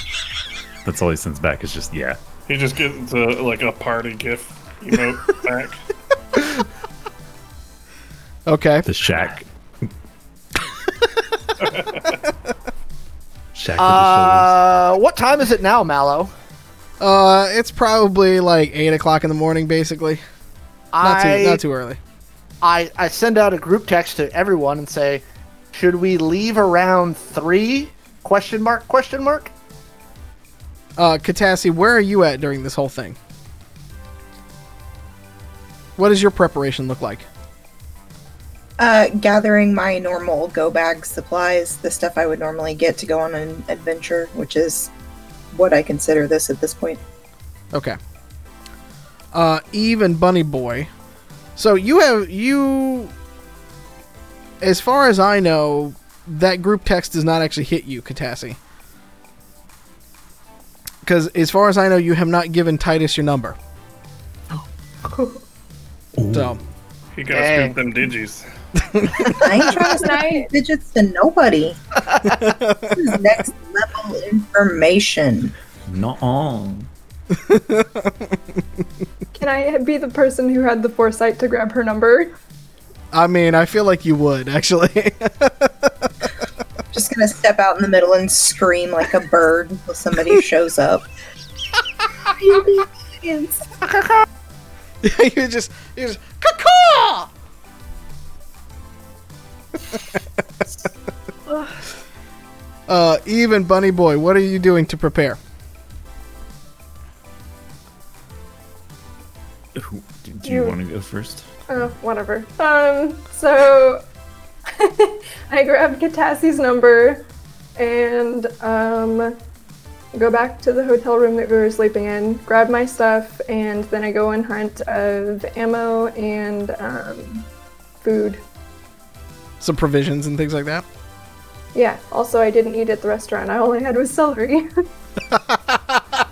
That's all he sends back. Is just yeah. He just gets a, like a party gift emote back. Okay. The shack. shack with the. Uh, what time is it now, Mallow? Uh, it's probably like eight o'clock in the morning, basically. Not I too not too early. I, I send out a group text to everyone and say, should we leave around three? Question mark? Question mark? Uh, Katassi, where are you at during this whole thing? What does your preparation look like? Uh, gathering my normal go bag supplies, the stuff I would normally get to go on an adventure, which is what I consider this at this point. Okay. Uh, Eve and Bunny Boy. So you have you. As far as I know, that group text does not actually hit you, Katassi. Because as far as I know, you have not given Titus your number. So He got Dang. scoop them digis. I ain't trying to Can send digits to nobody. this is next level information. Nuh-uh. Can I be the person who had the foresight to grab her number? I mean, I feel like you would actually. Just gonna step out in the middle and scream like a bird until somebody shows up. you just you just caw Uh, Eve and Bunny Boy, what are you doing to prepare? Who- Do, do you You- want to go first? Oh, whatever. Um, so I grab Katassi's number and um, go back to the hotel room that we were sleeping in, grab my stuff, and then I go in hunt of ammo and um, food. Some provisions and things like that. Yeah, also, I didn't eat at the restaurant. All I had was celery.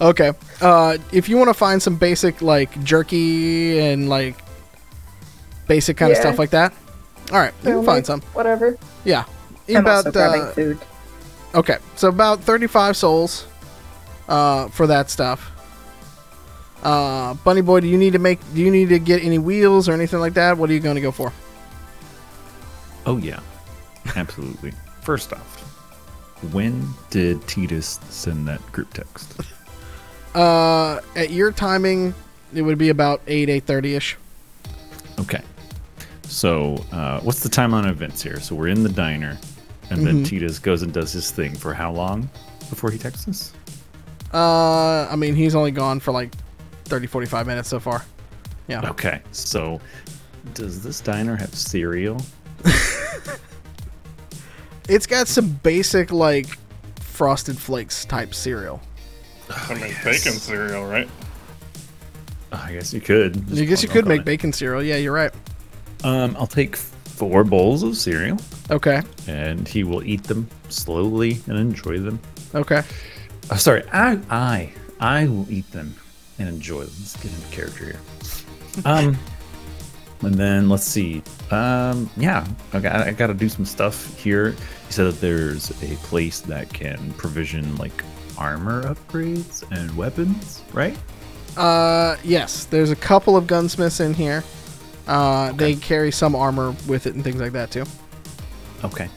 Okay. Uh, if you want to find some basic like jerky and like basic kind of stuff like that, all right, you So, can find some. Whatever. Yeah. I'm about also grabbing uh, food. okay, so about thirty-five souls uh, for that stuff. Uh, Bunny Boy, do you need to make? Do you need to get any wheels or anything like that? What are you going to go for? Oh yeah, absolutely. First off, when did Titus send that group text? Uh, at your timing, it would be about eight, eight thirty ish. Okay. So, uh, what's the timeline of events here? So we're in the diner, and then Mhm. Titus goes and does his thing for how long before he texts us? Uh, I mean, he's only gone for like 30, 45 minutes so far. Yeah. Okay. So, does this diner have cereal? It's got some basic like frosted flakes type cereal. I mean, bacon cereal, right? Oh, I guess you could. Just I guess you could make it. bacon cereal. Yeah, you're right. Um, I'll take four bowls of cereal, Okay. and he will eat them slowly and enjoy them. Okay. Oh, sorry, I, I, I will eat them and enjoy them. Let's get into character here. Um, and then let's see. Um, yeah, I got I got to do some stuff here. He said that there's a place that can provision like armor upgrades and weapons, right? Uh, yes, there's a couple of gunsmiths in here. Uh, they carry some armor with it and things like that too. Okay.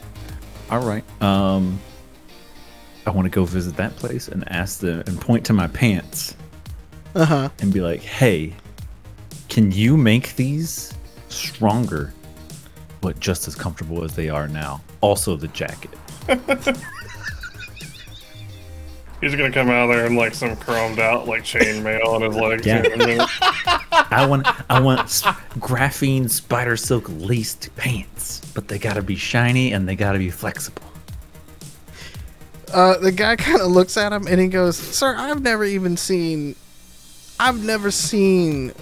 All right. Um, I want to go visit that place and ask them and point to my pants Uh huh. and be like, "Hey, can you make these stronger, but just as comfortable as they are now? Also, the jacket." He's gonna come out there in like some chromed out like chainmail on his legs. Yeah. and everything. I want I want graphene spider silk laced pants, but they gotta be shiny and they gotta be flexible. Uh, the guy kind of looks at him and he goes, "Sir, I've never even seen, I've never seen,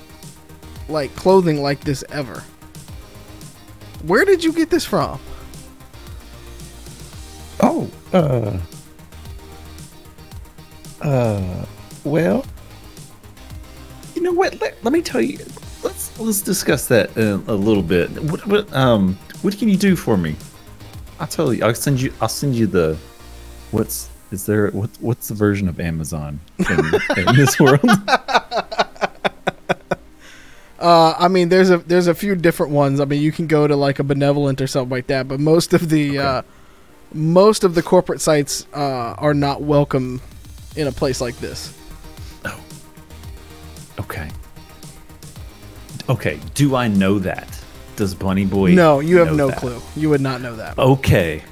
like clothing like this ever. Where did you get this from?" Oh, uh, uh, well, you know what? Let, let me tell you. Let's let's discuss that a, a little bit. What, what um what can you do for me? I'll tell you. I'll send you. I'll send you the. What's is there? What what's the version of Amazon in, in this world? Uh, I mean, there's a there's a few different ones. I mean, you can go to like a benevolent or something like that, but most of the uh, most of the corporate sites uh, are not welcome in a place like this. Oh. Okay. Okay. Do I know that? Does Bunny Boy? no, you have no that? clue. You would not know that. Okay.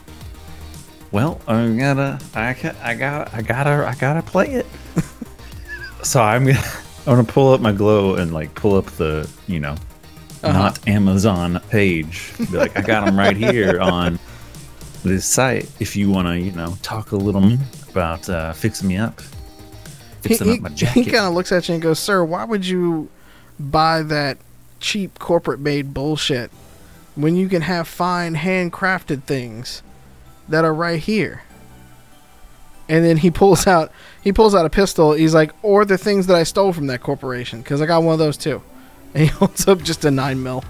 Well, I gotta, I ca- I gotta, I gotta, I gotta play it. so I'm gonna, I'm gonna pull up my glow and like pull up the, you know, Uh-huh. not Amazon page. Be like, I got them right here on this site. If you wanna, you know, talk a little about uh, fixing me up, He, fixing he, up my jacket. He kind of looks at you and goes, "Sir, why would you buy that cheap corporate made bullshit when you can have fine handcrafted things that are right here?" And then he pulls out he pulls out a pistol. He's like, "Or the things that I stole from that corporation, because I got one of those too." And he holds up just a nine mil.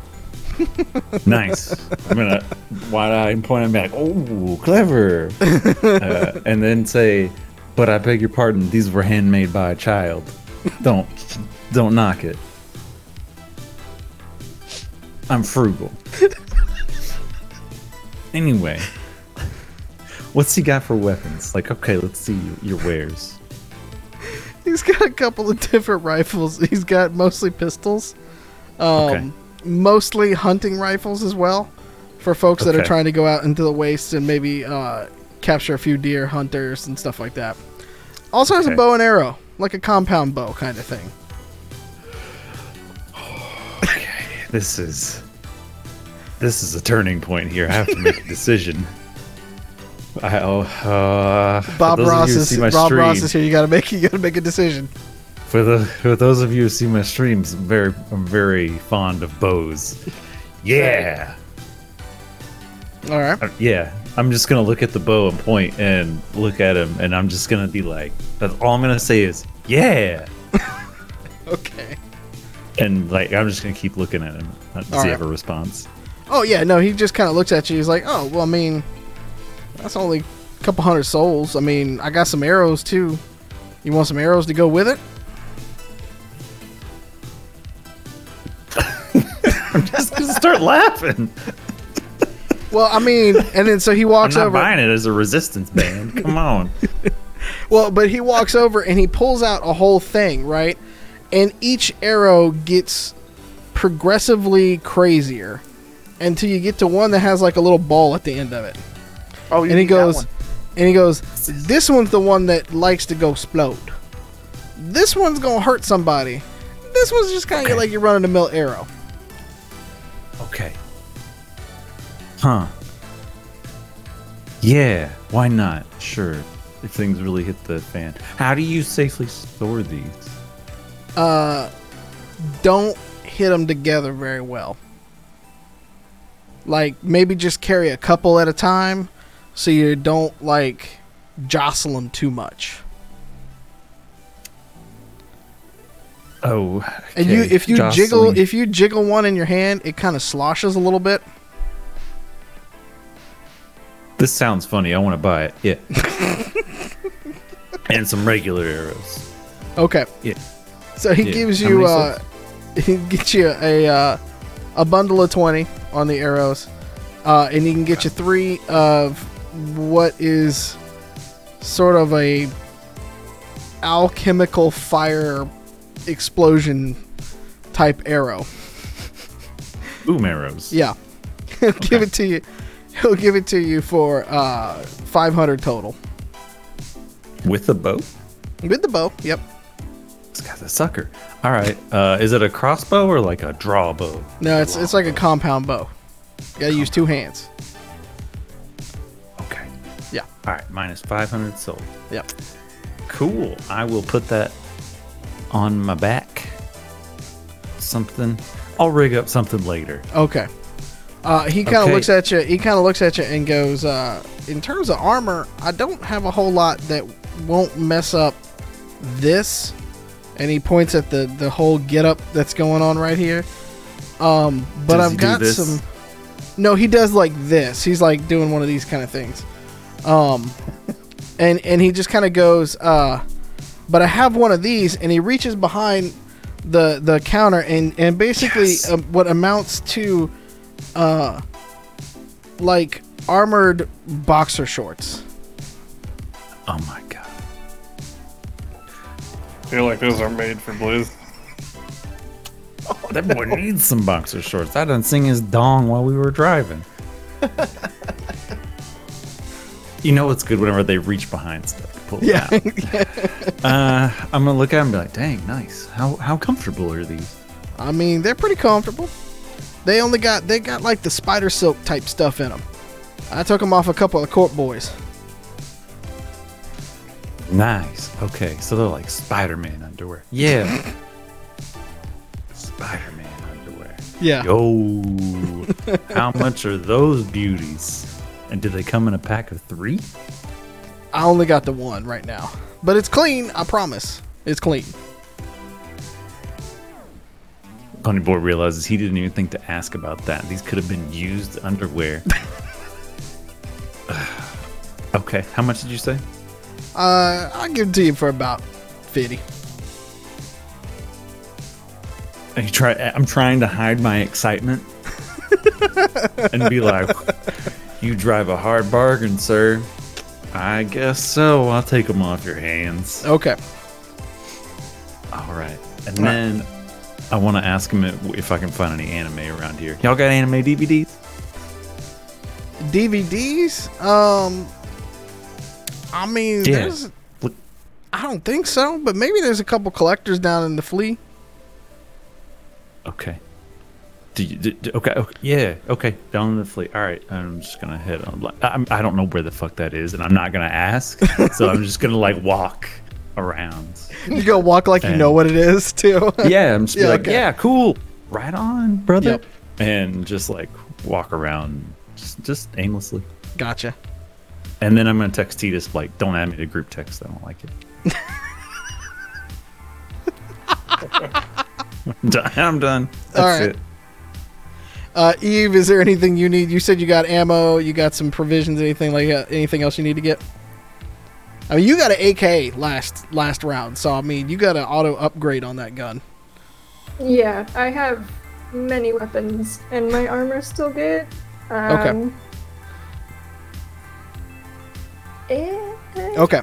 nice. I'm gonna wide eye and point at me like, oh, clever. uh, and then say, but I beg your pardon, these were handmade by a child. Don't, don't knock it. I'm frugal. anyway, what's he got for weapons? Like, okay, let's see your wares. He's got a couple of different rifles. He's got mostly pistols, um, Okay. Mostly hunting rifles as well, for folks that are trying to go out into the wastes and maybe uh, capture a few deer hunters and stuff like that. Also has a bow and arrow, like a compound bow kind of thing. Okay, this is, this is a turning point here. I have to make a decision. I, oh, uh, Bob Ross is Bob Ross is here. You gotta make you gotta make a decision. For the for those of you who see my streams, I'm very I'm very fond of bows. Yeah, All right. Uh, yeah. I'm just gonna look at the bow and point and look at him, and I'm just gonna be like, that's all I'm gonna say is yeah, Okay. and like I'm just gonna keep looking at him. To All see right. if a response. Oh yeah, no, he just kind of looks at you. He's like, "Oh, well, I mean, that's only a couple hundred souls. I mean, I got some arrows too. You want some arrows to go with it?" I'm just gonna start laughing. Well, I mean, and then so he I'm walks not over. buying it as a resistance band. Come on. Well, but he walks over and he pulls out a whole thing, right? And each arrow gets progressively crazier until you get to one that has like a little ball at the end of it. Oh, you And he need that goes, one. and he goes, this one's the one that likes to go explode. This one's gonna hurt somebody. This one's just kind of Okay. like you're running a mill arrow. Okay. Huh. Yeah, why not? Sure. If things really hit the fan. How do you safely store these? Uh, don't hit them together very well. Like maybe just carry a couple at a time, so you don't like jostle them too much. Oh, And you, if you jostling. jiggle, if you jiggle one in your hand, it kind of sloshes a little bit. this sounds funny, I want to buy it. Yeah. and some regular arrows. Okay. Yeah. So he Yeah. gives you, many uh, he gets you a uh, a bundle of twenty on the arrows, uh, and he can get you three of what is sort of a alchemical fire explosion type arrow. Boom arrows. Yeah. He'll give it to you. He'll give it to you for uh, 500 total. With the bow? With the bow. Yep. This guy's a sucker. All right. Uh, is it a crossbow or like a draw bow? No, it's it's like a compound bow. You gotta use two hands. Okay. Yeah. All right. Minus 500 sold. Yep. Cool. I will put that on my back. Something. I'll rig up something later. Okay. Uh, he kind of Okay. looks at you. He kind of looks at you and goes, uh, "In terms of armor, I don't have a whole lot that won't mess up this." And he points at the the whole getup that's going on right here. Um, but Does I've got some. No, he does like this. He's like doing one of these kind of things. Um, and and he just kind of goes, uh, "But I have one of these," and he reaches behind the the counter and and basically Yes. um, what amounts to uh like armored boxer shorts. Oh my god. feel like those are made for Blizz. That boy needs some boxer shorts. I done sing his dong while we were driving. you know what's good whenever they reach behind stuff. To Pull Yeah. Out. uh, I'm gonna look at them and be like, "Dang, nice. How how comfortable are these?" I mean, they're pretty comfortable. They only got they got like the spider silk type stuff in them. I took them off a couple of court boys. Nice. Okay, so they're like Spider-Man underwear. Yeah. Spider-Man underwear. Yeah. Yo, how much are those beauties? And do they come in a pack of three? I only got the one right now. But it's clean, I promise. It's clean. Bunny Boy realizes he didn't even think to ask about that. These could have been used underwear. okay, how much did you say? Uh, I'll give it to you for about 50. And you try. I'm trying to hide my excitement and be like, "You drive a hard bargain, sir." I guess so. I'll take them off your hands. Okay. All right, and then I want to ask him if, if I can find any anime around here. Y'all got anime DVDs? DVDs? Um, I mean, Yeah. there's. Look- I don't think so, but maybe there's a couple collectors down in the flea. Okay. Do you, do, do- okay, okay, yeah, okay. Down the fleet. All right, I'm just gonna head on. like, I'm, I don't know where the fuck that is, and I'm not gonna ask. so I'm just gonna like walk around. You go walk like you know what it is, too. Yeah, I'm just Yeah, like, okay. yeah, cool, right on, brother, Yep. and just like walk around, just just aimlessly. gotcha. And then I'm gonna text Titus like, don't add me to group text. I don't like it. I'm done. I'm done. That's All right. it. Uh, Eve, is there anything you need? You said you got ammo, you got some provisions, anything like that? Anything else you need to get? I mean, you got an AK last last round, so I mean, you got an auto upgrade on that gun. Yeah, I have many weapons, and my armor's still good. Um, okay. Okay,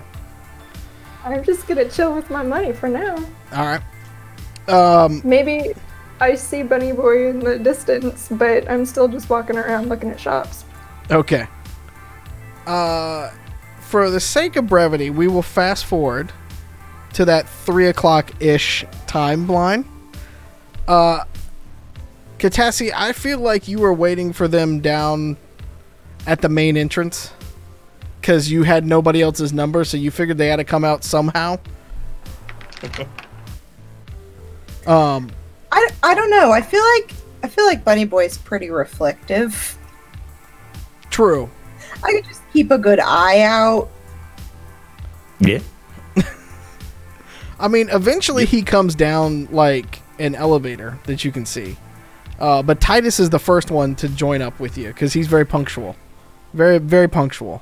I'm just gonna chill with my money for now. all right. Um, Maybe I see Bunny Boy in the distance, but I'm still just walking around looking at shops. okay. Uh, for the sake of brevity, we will fast forward to that three o'clock ish timeline. Uh, Katassi, I feel like you were waiting for them down at the main entrance because you had nobody else's number, so you figured they had to come out somehow. um, I, I don't know. I feel like I feel like Bunny Boy's pretty reflective. true. I could just keep a good eye out. Yeah. I mean, eventually he comes down like an elevator that you can see. Uh, but Titus is the first one to join up with you because he's very punctual, very very punctual.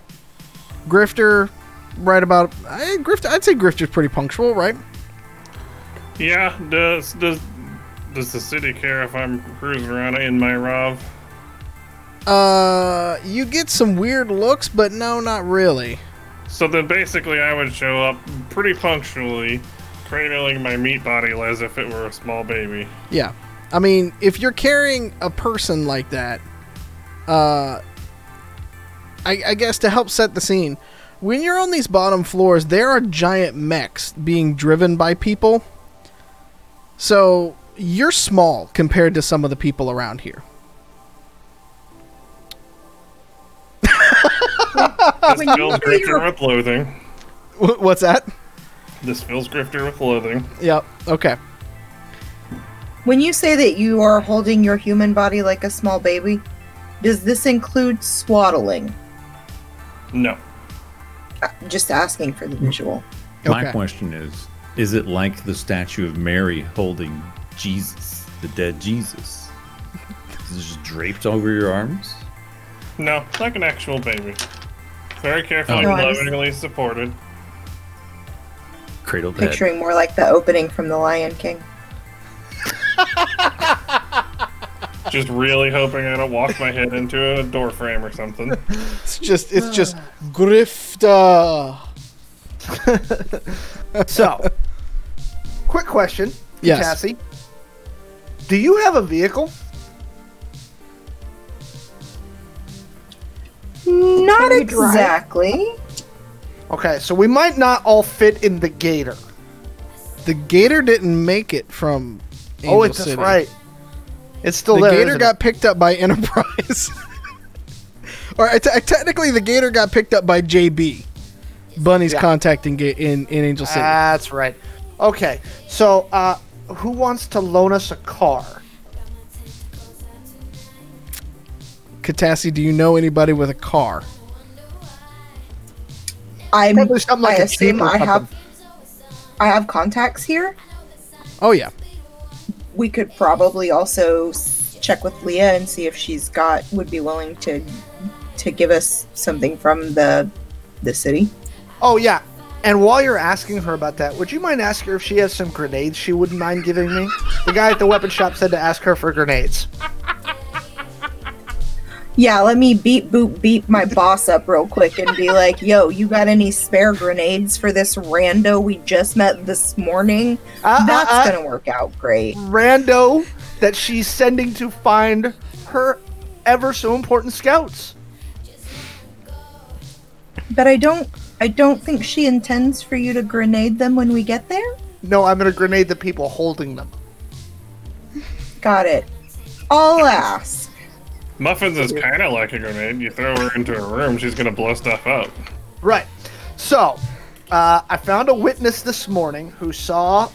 Grifter, right about I, Grifter. I'd say Grifter's pretty punctual, right? Yeah, does does does the city care if I'm cruising around in my Rov? Uh, you get some weird looks, but no, not really. So then basically I would show up pretty punctually, cradling my meat body as if it were a small baby. Yeah. I mean, if you're carrying a person like that, uh, I, I guess to help set the scene, when you're on these bottom floors, there are giant mechs being driven by people. So you're small compared to some of the people around here. This When you fills say Grifter with loathing. What's that? This fills Grifter with loathing. Yep. Okay. When you say that you are holding your human body like a small baby, does this include swaddling? No. Uh, Just asking for the visual. My Okay. question is: Is it like the statue of Mary holding Jesus, the dead Jesus? Is it just draped over your arms? No, like an actual baby. Very carefully, Oh. No, I was- lovingly supported. Cradled head. Picturing more like the opening from The Lion King. Just really hoping I don't walk my head into a door frame or something. It's just it's just Grifter. So, quick question, Yes. Cassie. Do you have a vehicle? Not Can you drive? exactly. Okay, so we might not all fit in the gator. The gator didn't make it from. Angel oh, it's that's right. It's still there. the there. gator isn't got it? picked up by Enterprise. or technically, the gator got picked up by JB. Bunny's Yeah. contacting ga- in in Angel City. That's right. Okay, so uh, who wants to loan us a car? Katassi, do you know anybody with a car? I'm, Probably something like I a assume I have. I have contacts here. Oh yeah, We could probably also check with Leah and see if she's got would be willing to to give us something from the the city. Oh yeah. And while you're asking her about that, would you mind asking her if she has some grenades she wouldn't mind giving me? The guy at the weapon shop said to ask her for grenades. Yeah, let me beep boop beep my boss up real quick and be like, "Yo, you got any spare grenades for this rando we just met this morning?" Uh, That's uh, uh, gonna work out great. rando that she's sending to find her ever so important scouts. But I don't I don't think she intends for you to grenade them when we get there. No, I'm gonna grenade the people holding them. Got it. I'll ask. Muffins is kind of like a grenade. You throw her into a room, she's gonna blow stuff up. Right. So, uh, I found a witness this morning who saw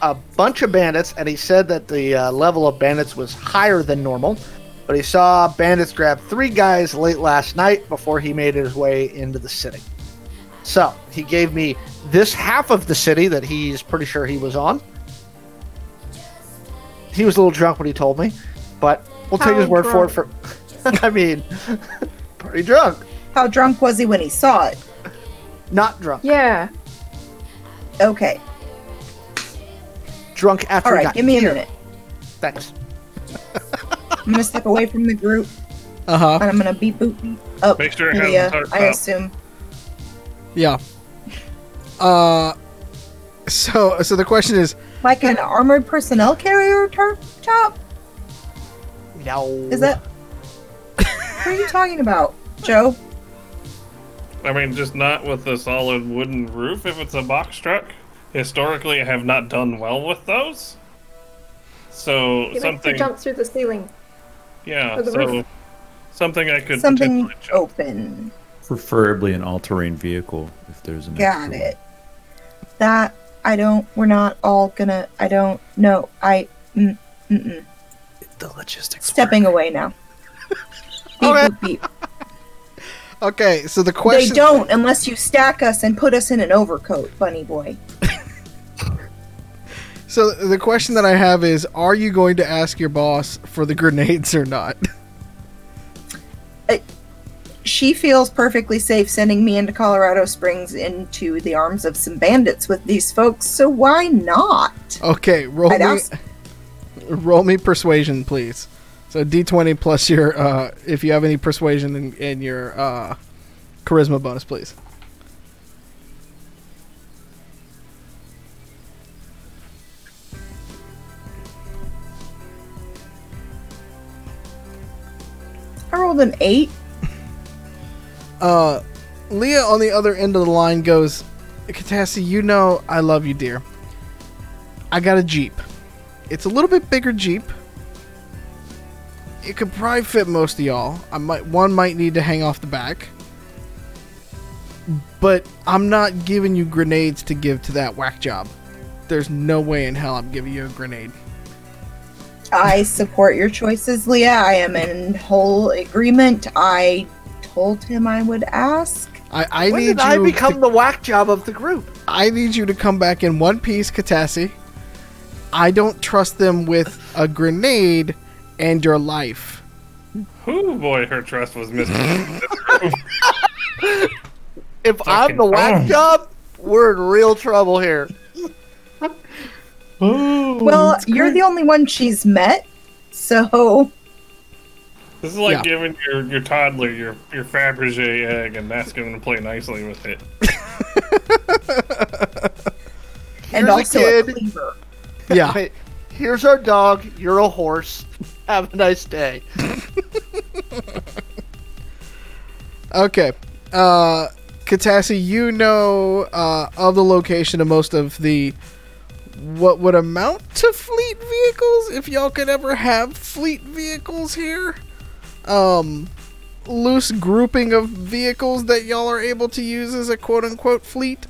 a bunch of bandits, and he said that the uh, level of bandits was higher than normal. But he saw bandits grab three guys late last night before he made his way into the city. So, he gave me this half of the city that he's pretty sure he was on. He was a little drunk when he told me, but we'll take his word for it. For I mean, pretty drunk, How drunk was he when he saw it? not drunk. Yeah. Okay. Drunk after All he right, got give me a here. minute. Thanks. I'm gonna step away from the group Uh huh. and I'm gonna beat boop beat up Make sure it has Leah. a I assume. Yeah. Uh. So so the question is, Like an armored personnel carrier turf top? No. Is that what are you talking about, Joe? I mean, just not with a solid wooden roof if it's a box truck. Historically, I have not done well with those. So He likes to something, jump through the ceiling. yeah. the So roof. something I could Something potentially jump. open. Preferably an all-terrain vehicle, if there's an. Got it. That I don't. We're not all gonna. I don't know. I. Mm, mm-mm. The logistics. Stepping away now. Beep, Okay. boop, beep. okay. So the question. They don't unless you stack us and put us in an overcoat, bunny boy. So the question that I have is: Are you going to ask your boss for the grenades or not? She feels perfectly safe sending me into Colorado Springs into the arms of some bandits with these folks, so why not? Okay, roll I'd me, ask- roll me persuasion, please. So D twenty plus your, uh, if you have any persuasion in, in your uh, charisma bonus, please. I rolled an eight. Uh, Leah on the other end of the line goes, Katassi, you know I love you, dear. I got a Jeep. It's a little bit bigger Jeep. It could probably fit most of y'all. I might one might need to hang off the back. But I'm not giving you grenades to give to that whack job. There's no way in hell I'm giving you a grenade. I support your choices, Leah. I am in whole agreement. I told him I would ask. I, I when need did I become to, the whack job of the group? I need you to come back in one piece, Katassi. I don't trust them with a grenade and your life. Oh boy, her trust was missed. If I'm the whack job, we're in real trouble here. Well, you're the only one she's met, so This is like Yeah. giving your, your toddler your, your Fabergé egg and asking them to play nicely with it. and Here's also a, kid. cleaver. Yeah. Hey, here's our dog. You're a horse. Have a nice day. Okay. Uh Katassi, you know uh, of the location of most of the what would amount to fleet vehicles if y'all could ever have fleet vehicles here. Um loose grouping of vehicles that y'all are able to use as a quote unquote fleet.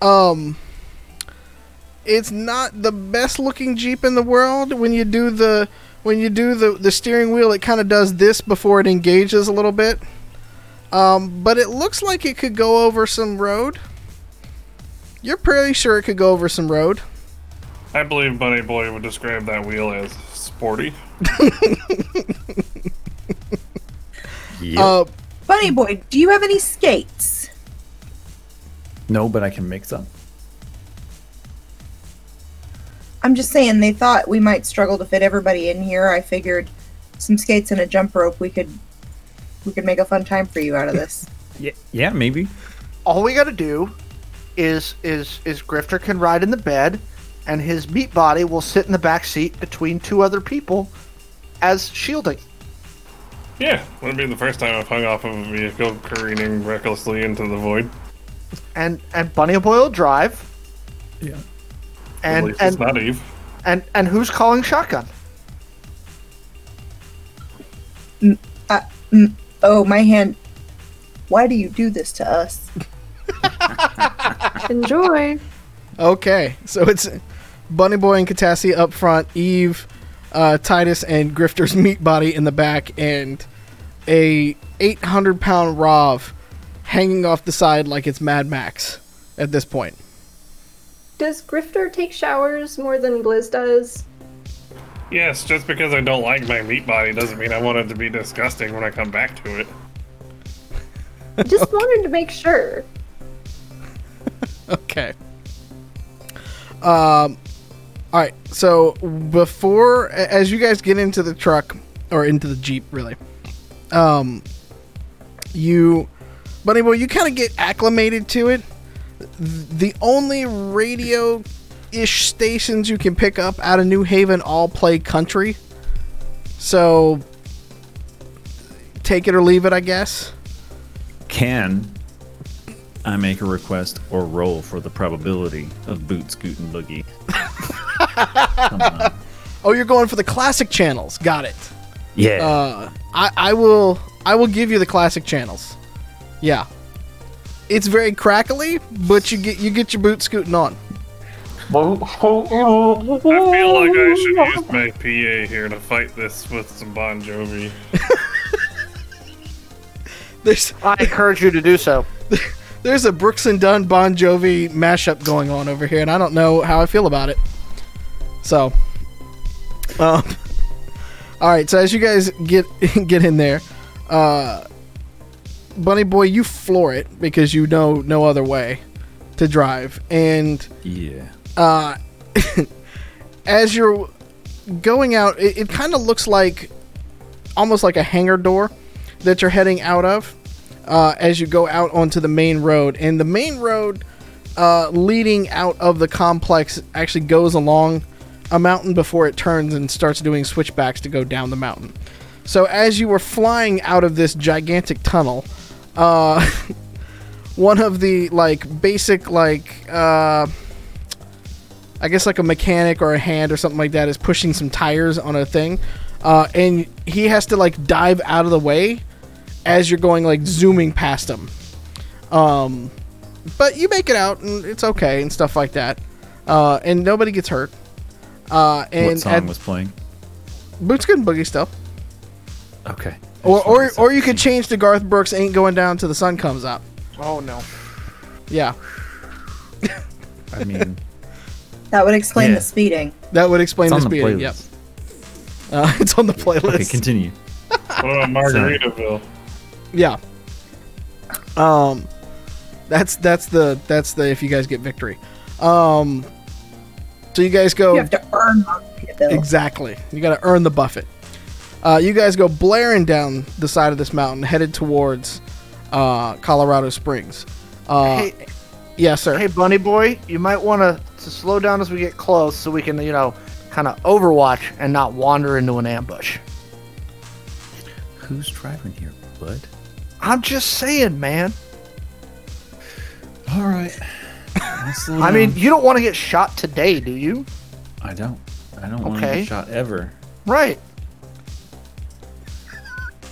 Um it's not the best looking Jeep in the world when you do the when you do the the steering wheel it kind of does this before it engages a little bit. Um, but it looks like it could go over some road. You're pretty sure it could go over some road. I believe Bunny Boy would describe that wheel as sporty. Yep. Uh, Bunny boy, do you have any skates? no, but I can make some. I'm just saying they thought we might struggle to fit everybody in here. I figured some skates and a jump rope we could we could make a fun time for you out of this. Yeah, yeah, maybe. All we gotta do is is is Grifter can ride in the bed, and his meat body will sit in the back seat between two other people as shielding. Yeah, wouldn't be the first time I've hung off of a vehicle careening recklessly into the void. And and Bunny Boy will drive. Yeah. At And it's and, not Eve. and and who's calling shotgun? Uh, oh, my hand. Why do you do this to us? Enjoy. okay, so it's Bunny Boy and Katassi up front, Eve, uh, Titus, and Grifter's meat body in the back, and a 800 pound Rov hanging off the side like it's Mad Max at this point. Does Grifter take showers more than Blizz does? Yes, just because I don't like my meat body doesn't mean I want it to be disgusting when I come back to it. Just wanted to make sure. Okay. Um. All right. So before, as you guys get into the truck or into the jeep, really, um, you, Bunny Boy, you kind of get acclimated to it. The only radio ish stations you can pick up out of New Haven all play country. So take it or leave it, I guess. Can I make a request or roll for the probability of Boot Scootin' Boogie? Come on. Oh, you're going for the classic channels. Got it. Yeah. Uh, I, I will I will give you the classic channels. Yeah. It's very crackly, but you get you get your boot scooting on. I feel like I should use my PA here to fight this with some Bon Jovi. There's I encourage you to do so. there's a Brooks and Dunn Bon Jovi mashup going on over here, and I don't know how I feel about it. So, um, all right. So as you guys get get in there, uh, Bunny Boy, you floor it because you know no other way to drive, and Yeah. uh, as you're going out, it, it kind of looks like almost like a hangar door that you're heading out of uh, as you go out onto the main road. And the main road uh, leading out of the complex actually goes along a mountain before it turns and starts doing switchbacks to go down the mountain. So as you were flying out of this gigantic tunnel, uh, one of the like basic like uh, I guess like a mechanic or a hand or something like that is pushing some tires on a thing, uh, and he has to like dive out of the way as you're going like zooming past him. Um, but you make it out and it's okay and stuff like that, uh, and nobody gets hurt. Uh, and what song at was playing? Boot Scootin' Boogie still. Okay. I Or, or, or you could change to Garth Brooks "Ain't Going Down Till the Sun Comes Up." Oh no. Yeah, I mean, That would explain Yeah. the speeding. that would explain it's the on the speeding. playlist. Yep, uh, it's on the playlist. Okay, continue. What about Margaritaville? Yeah. Um, that's that's the that's the if you guys get victory. Um, so you guys go You have to earn the bill. exactly. You got to earn the buffet. Uh, you guys go blaring down the side of this mountain, headed towards uh, Colorado Springs. Uh, hey, yes, sir. hey, bunny boy, you might want to to slow down as we get close, so we can, you know, kind of overwatch and not wander into an ambush. Who's driving here, bud? I'm just saying, man. All right. I mean, you don't want to get shot today, do you? I don't. I don't want to Okay. get shot ever. Right.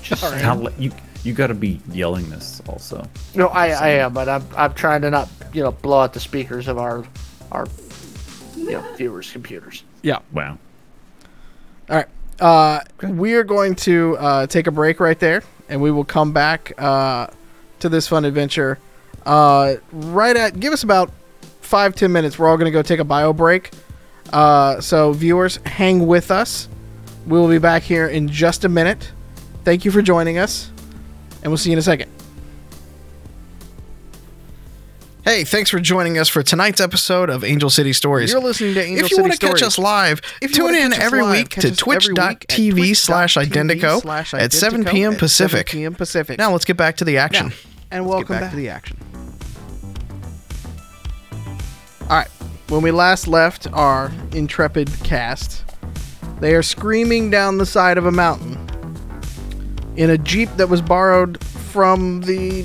Just saying. Now, let- you you got to be yelling this also. No, I, I am, but I'm, I'm trying to not, you know, blow out the speakers of our, our, you know, viewers' computers. Yeah. Wow. All right. Uh, we are going to uh, take a break right there, and we will come back uh, to this fun adventure. Uh, right at give us about five ten minutes. We're all going to go take a bio break. Uh, so viewers, hang with us. We will be back here in just a minute. Thank you for joining us, and we'll see you in a second. Hey, thanks for joining us for tonight's episode of Angel City Stories. You're listening to Angel if you City want to catch Stories. us live, If you tune wanna in catch us every live, week catch to us every week at twitch.tv slash identico at 7 p.m. at 7 Pacific. p.m. Pacific. Now let's get back to the action. And Let's welcome back, back. to the action. All right. When we last left our intrepid cast, they are screaming down the side of a mountain in a jeep that was borrowed from the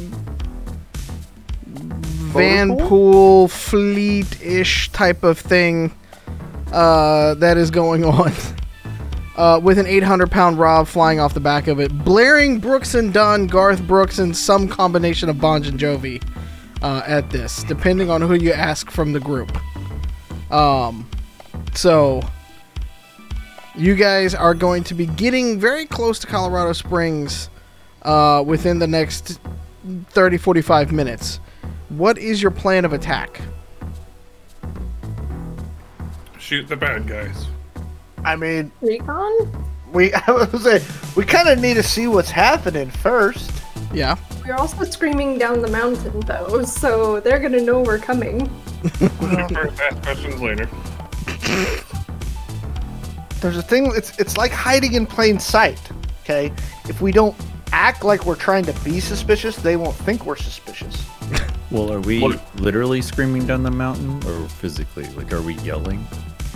Vanpool fleet-ish type of thing uh, that is going on. Uh, with an 800 pound Rov flying off the back of it, blaring Brooks and Dunn, Garth Brooks, and some combination of Bon and Jovi uh, at this, depending on who you ask from the group. Um, so you guys are going to be getting very close to Colorado Springs uh, within the next 30 45 minutes. What is your plan of attack? Shoot the bad guys. I mean, Recon? we, I was say, we kind of need to see what's happening first. Yeah. We're also screaming down the mountain, though, so they're gonna know we're coming. First, ask questions later. There's a thing. It's it's like hiding in plain sight. Okay, if we don't act like we're trying to be suspicious, they won't think we're suspicious. Well, are we What- literally screaming down the mountain or physically? Like, are we yelling?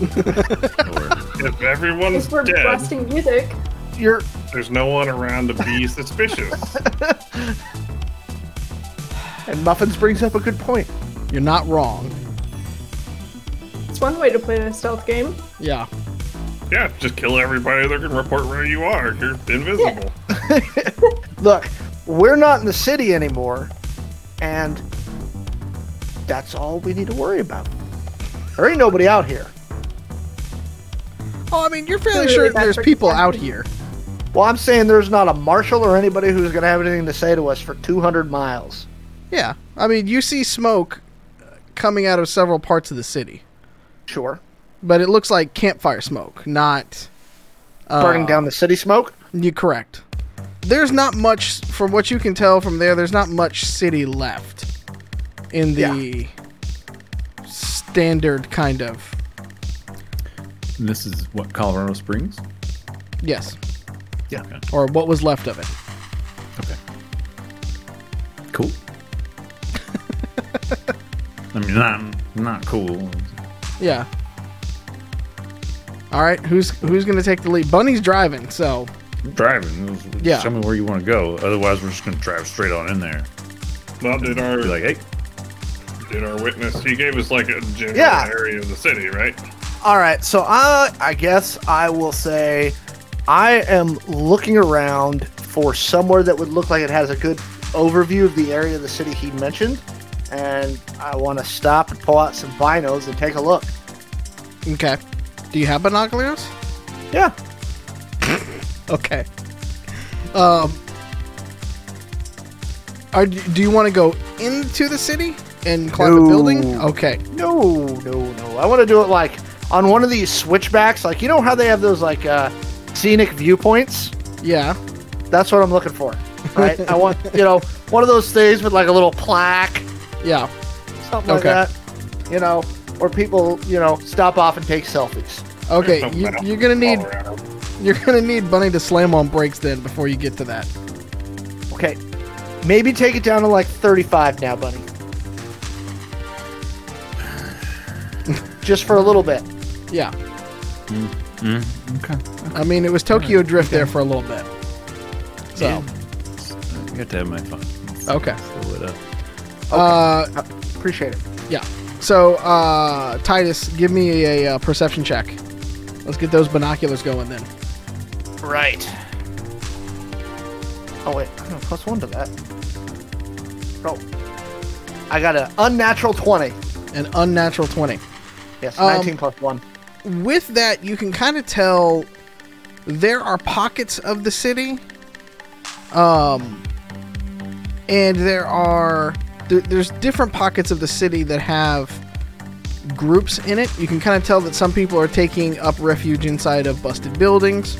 Or, If everyone's If we're dead, blasting music, You're there's no one around to be suspicious. and Muffins brings up a good point. You're not wrong. it's one way to play a stealth game. Yeah. yeah, just kill everybody that can report where you are. You're invisible. Look, we're not in the city anymore, and that's all we need to worry about. There ain't nobody out here. Oh, I mean, you're fairly Clearly sure there's people out here. Well, I'm saying there's not a marshal or anybody who's going to have anything to say to us for 200 miles. Yeah. I mean, you see smoke uh, coming out of several parts of the city. Sure. but it looks like campfire smoke, not uh, Burning down the city smoke. You correct. There's not much, from what you can tell from there. There's not much city left in the standard kind of. And this is what Colorado Springs. Yes, Yeah. Okay. or what was left of it. okay. Cool. I mean, not not cool. Yeah. All right, who's who's gonna take the lead? Bunny's driving, so Driving. Yeah. Show me where you want to go. Otherwise, we're just gonna drive straight on in there. Well, did our Be like, hey, did our witness? He gave us like a general Yeah. area of the city, right? All right, so I I guess I will say I am looking around for somewhere that would look like it has a good overview of the area of the city he mentioned, and I want to stop and pull out some binos and take a look. okay. Do you have binoculars? Yeah. Okay. Um. Are, do you want to go into the city and climb a building? Okay. No, no, no. I want to do it like on one of these switchbacks. Like you know how they have those like uh, scenic viewpoints. Yeah. That's what I'm looking for. Right. I want you know one of those things with like a little plaque, Yeah. something like Okay. that. You know, where people you know stop off and take selfies. Okay. No you, you're gonna need you're gonna need Bunny to slam on brakes then before you get to that. Okay. Maybe take it down to like 35 now, Bunny. Just for a little bit. Yeah. okay. I mean, it was Tokyo Drift there for a little bit. So. Yeah. I got to have my fun. Let's Okay. Slow it up. Uh. Appreciate it. Yeah. So, uh, Titus, give me a, uh perception check. Let's get those binoculars going then. Right. Oh wait, I have plus one to that. Oh, I got an unnatural twenty. An unnatural 20. Yes, Um, nineteen plus one. With that, you can kind of tell there are pockets of the city. Um, and there are there, there's different pockets of the city that have groups in it. You can kind of tell that some people are taking up refuge inside of busted buildings.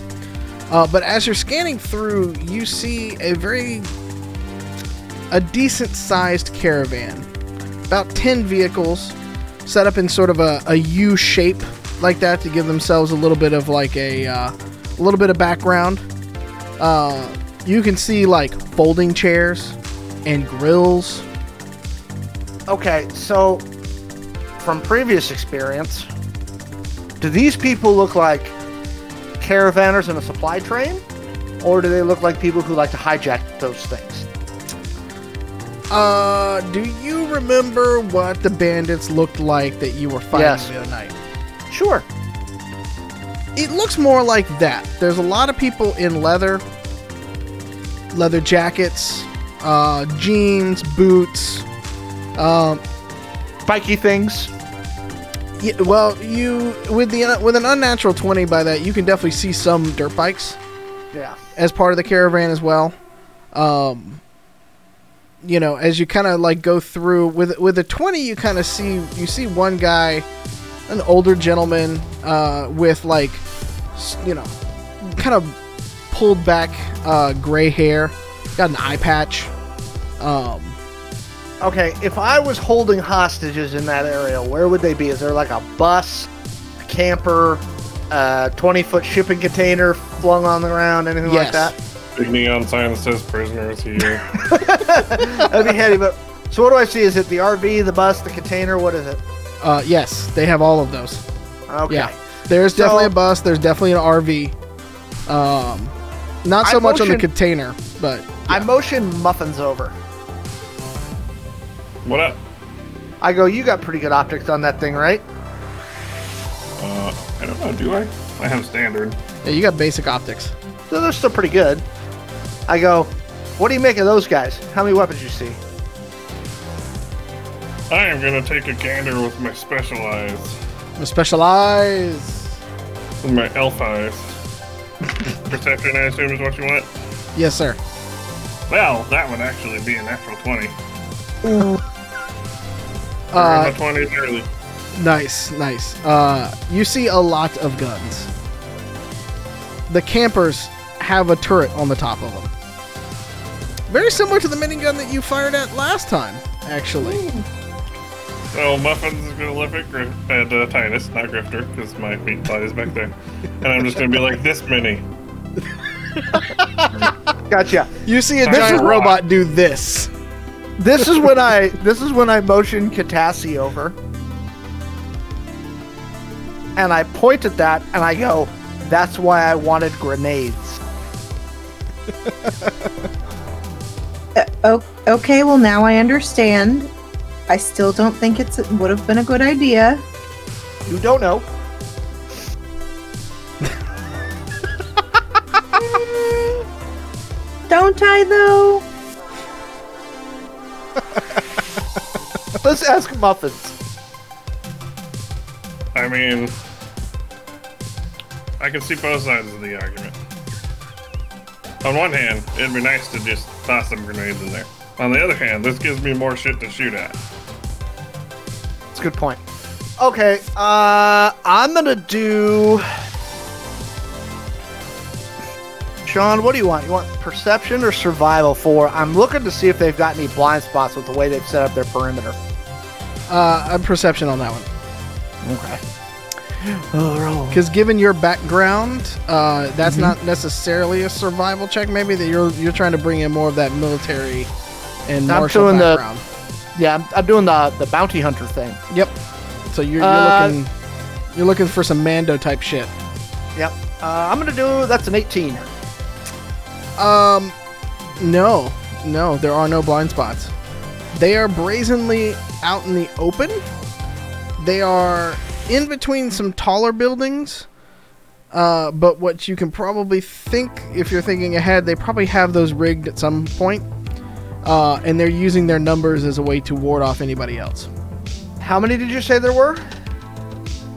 Uh, but as you're scanning through, you see a very a decent sized caravan, about ten vehicles, set up in sort of a, a U shape like that to give themselves a little bit of like a uh, a little bit of background. Uh, you can see like folding chairs and grills. Okay, so from previous experience, do these people look like caravanners in a supply train, or do they look like people who like to hijack those things? Uh, do you remember what the bandits looked like that you were fighting Yes. the other night? Sure. It looks more like that. There's a lot of people in leather, leather jackets, uh, jeans, boots. Um, Spiky things. yeah, well, you with the with an unnatural twenty by that, you can definitely see some dirt bikes. Yeah. as part of the caravan as well. Um, you know, as you kind of like go through with with a twenty, you kind of see you see one guy, an older gentleman, uh, with like, you know, kind of pulled back uh, gray hair, got an eye patch. Um, Okay, if I was holding hostages in that area, where would they be? Is there like a bus, a camper, a 20 foot shipping container flung on the ground, anything like that? Big neon sign that says prisoners here. That'd be handy, but. So what do I see? Is it the RV, the bus, the container? What is it? Uh, yes, they have all of those. Okay. Yeah, there's So- definitely a bus. There's definitely an RV. Um, not so I much on the container, but I motion muffins over. what up? I go, you got pretty good optics on that thing, right? Uh, I don't know. Do I? I have standard. yeah, you got basic optics. So they're still pretty good. I go, what do you make of those guys? How many weapons you see? I am gonna take a gander with my special eyes, Specialize. with my elf eyes. Perception, I assume, is what you want. Yes, sir. Well, that would actually be a natural twenty. Uh, my twenties early. Nice, nice. Uh, you see a lot of guns. The campers have a turret on the top of them. Very similar to the minigun that you fired at last time, actually. So Muffins is gonna look at, Grif- at uh, Titus, not Grifter, because my feet flies back there, and I'm just gonna be like, "This many." Gotcha. You see a This giant is- robot do this. This is when I this is when I motion Katassi over. And I point at that and I go, that's why I wanted grenades. Uh, o- okay, well now I understand. I still don't think it would have been a good idea. You don't know. Don't I though? Let's ask Muffins. I mean, I can see both sides of the argument. On one hand, it'd be nice to just toss some grenades in there. On the other hand, this gives me more shit to shoot at. That's a good point. Okay, uh I'm gonna do Sean, what do you want? You want perception or survival for? I'm looking to see if they've got any blind spots with the way they've set up their perimeter. Uh, a perception on that one. Okay. Oh, Because given your background, uh, that's Mm-hmm. not necessarily a survival check. Maybe that you're you're trying to bring in more of that military and I'm martial doing the- Yeah, I'm, I'm doing the the bounty hunter thing. Yep. So you're, you're Uh, looking you're looking for some Mando type shit. Yep. Uh, I'm gonna do that's an 18. Um, no, no, there are no blind spots. They are brazenly out in the open. They are in between some taller buildings. Uh, but what you can probably think, if you're thinking ahead, they probably have those rigged at some point. Uh, and they're using their numbers as a way to ward off anybody else. How many did you say there were?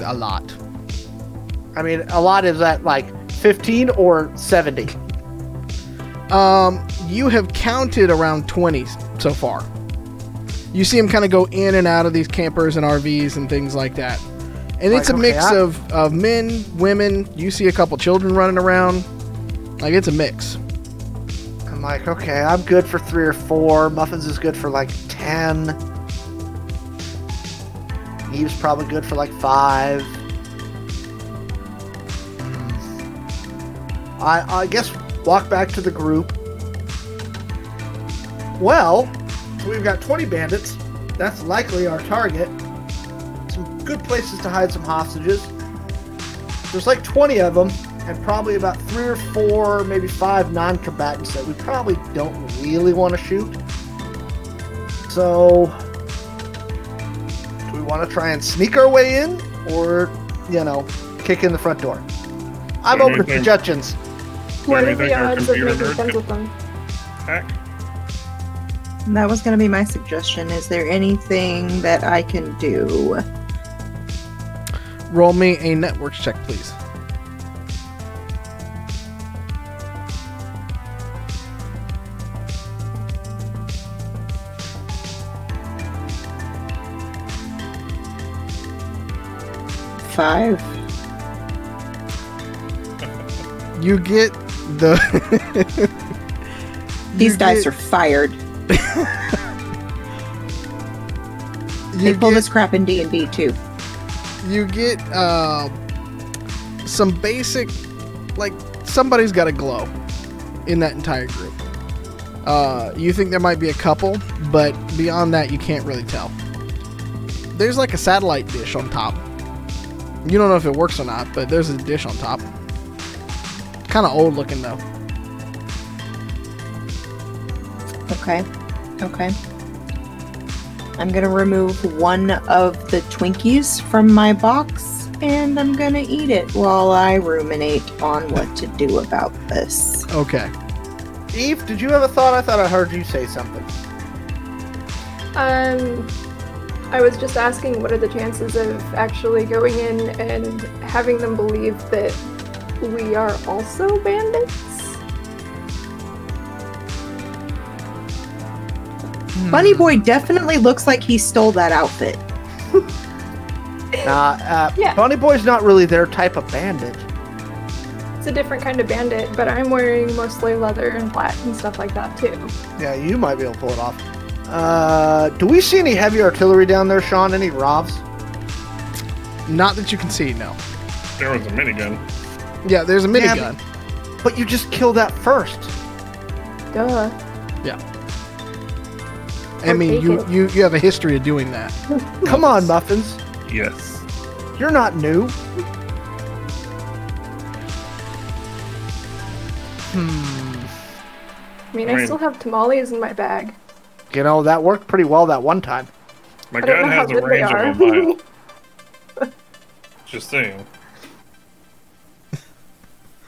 A lot. I mean, a lot is that like 15 or 70. Um, you have counted around 20 so far. You see them kind of go in and out of these campers and RVs and things like that. And it's a okay, mix I- of, of men, women. You see a couple children running around. Like, it's a mix. I'm like, okay, I'm good for three or four. Muffins is good for like 10. Eve's probably good for like five. Hmm. I, I guess walk back to the group. Well, we've got 20 bandits. That's likely our target. Some good places to hide some hostages. There's like 20 of them, and probably about three or four, maybe five non combatants that we probably don't really want to shoot. So, do we want to try and sneak our way in, or, you know, kick in the front door? I'm do open you to suggestions. What do are you the think our odds of making friends with them? Heck, That was going to be my suggestion. Is there anything that I can do? Roll me a networks check, please. Five. You get the. These you dice are fired. They you pull get- this crap in D and D too. you get uh, some basic like somebody's got a glow in that entire group uh, you think there might be a couple but beyond that you can't really tell there's like a satellite dish on top you don't know if it works or not but there's a dish on top kind of old looking though Okay. Okay. I'm gonna remove one of the Twinkies from my box and I'm gonna eat it while I ruminate on what to do about this. okay Eve, did you have a thought? I thought I heard you say something. Um, I was just asking what are the chances of actually going in and having them believe that we are also bandits? Bunny Boy definitely looks like he stole that outfit. Nah, uh, Yeah. Bunny Boy's not really their type of bandit. It's a different kind of bandit, but I'm wearing mostly leather and black and stuff like that too. Yeah, you might be able to pull it off. Uh, do we see any heavy artillery down there, Sean? Any Rovs? Not that you can see, no. There was a minigun. Yeah, there's a Yeah, minigun. But you just killed that first. Duh. Yeah. I mean, you, you you have a history of doing that. Come on, Muffins. Yes. You're not new. Hmm. I mean, I I, mean- still have tamales in my bag. You know, that worked pretty well that one time. My gun has a range of are. a mile. Just saying.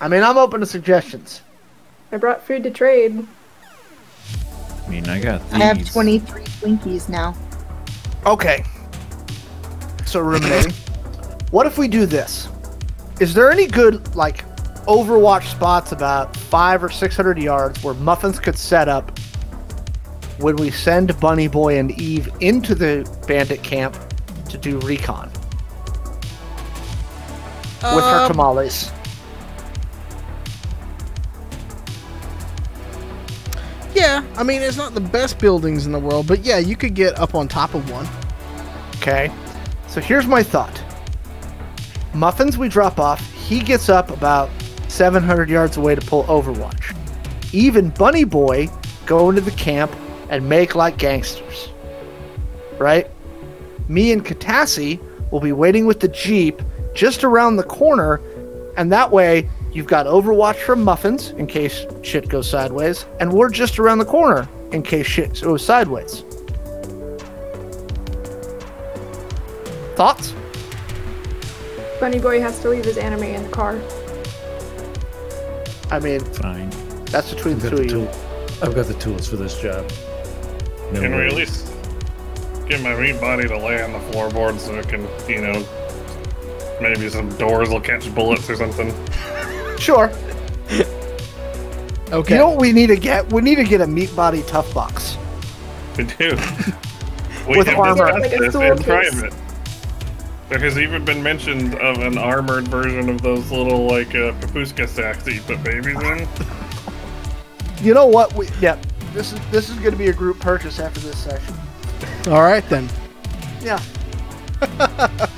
I mean, I'm open to suggestions. I brought food to trade. I mean, I got. I have 23 Twinkies now. Okay. So ruminating. what if we do this? Is there any good like Overwatch spots about five or six hundred yards where muffins could set up when we send Bunny Boy and Eve into the bandit camp to do recon with her Um, tamales? Yeah, I mean, it's not the best buildings in the world, but yeah, you could get up on top of one. Okay. So here's my thought. Muffins we drop off. He gets up about 700 yards away to pull Overwatch. Even Bunny Boy go into the camp and make like gangsters. Right? Me and Katassi will be waiting with the Jeep just around the corner, and that way you've got Overwatch from Muffins in case shit goes sideways, and we're just around the corner in case shit goes sideways. Thoughts? Bunny Boy has to leave his anime in the car. I mean, Fine. that's between I've the two of you. I've got the tools for this job. No Can we at least get my meat body to lay on the floorboard so it can, you know, maybe some doors will catch bullets or something? Sure. Okay. You know what we need to get? We need to get a meat body tough box. We do. We With have armor. Like a this in case. private. There has even been mentioned of an armored version of those little like uh, papuska sacks that you put babies in. You know what? We, yeah, this is this is going to be a group purchase after this session. All right then. Yeah.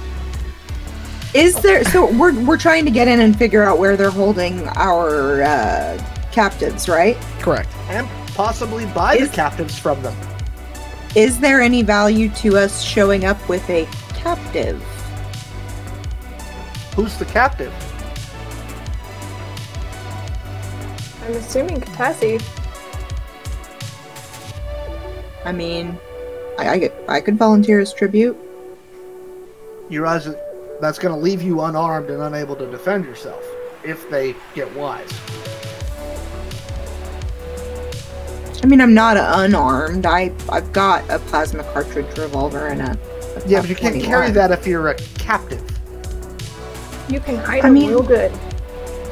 Is there? So we're we're trying to get in and figure out where they're holding our uh, captives, right? Correct. And possibly buy Is- the captives from them. Is there any value to us showing up with a captive? Who's the captive? I'm assuming Katassi. I mean, I I, could- I could volunteer as tribute. You realize that that's going to leave you unarmed and unable to defend yourself if they get wise. I mean, I'm not unarmed. I I've got a plasma cartridge revolver and a. a Yeah, but you can't carry that if you're a captive. You can hide I them mean- real good.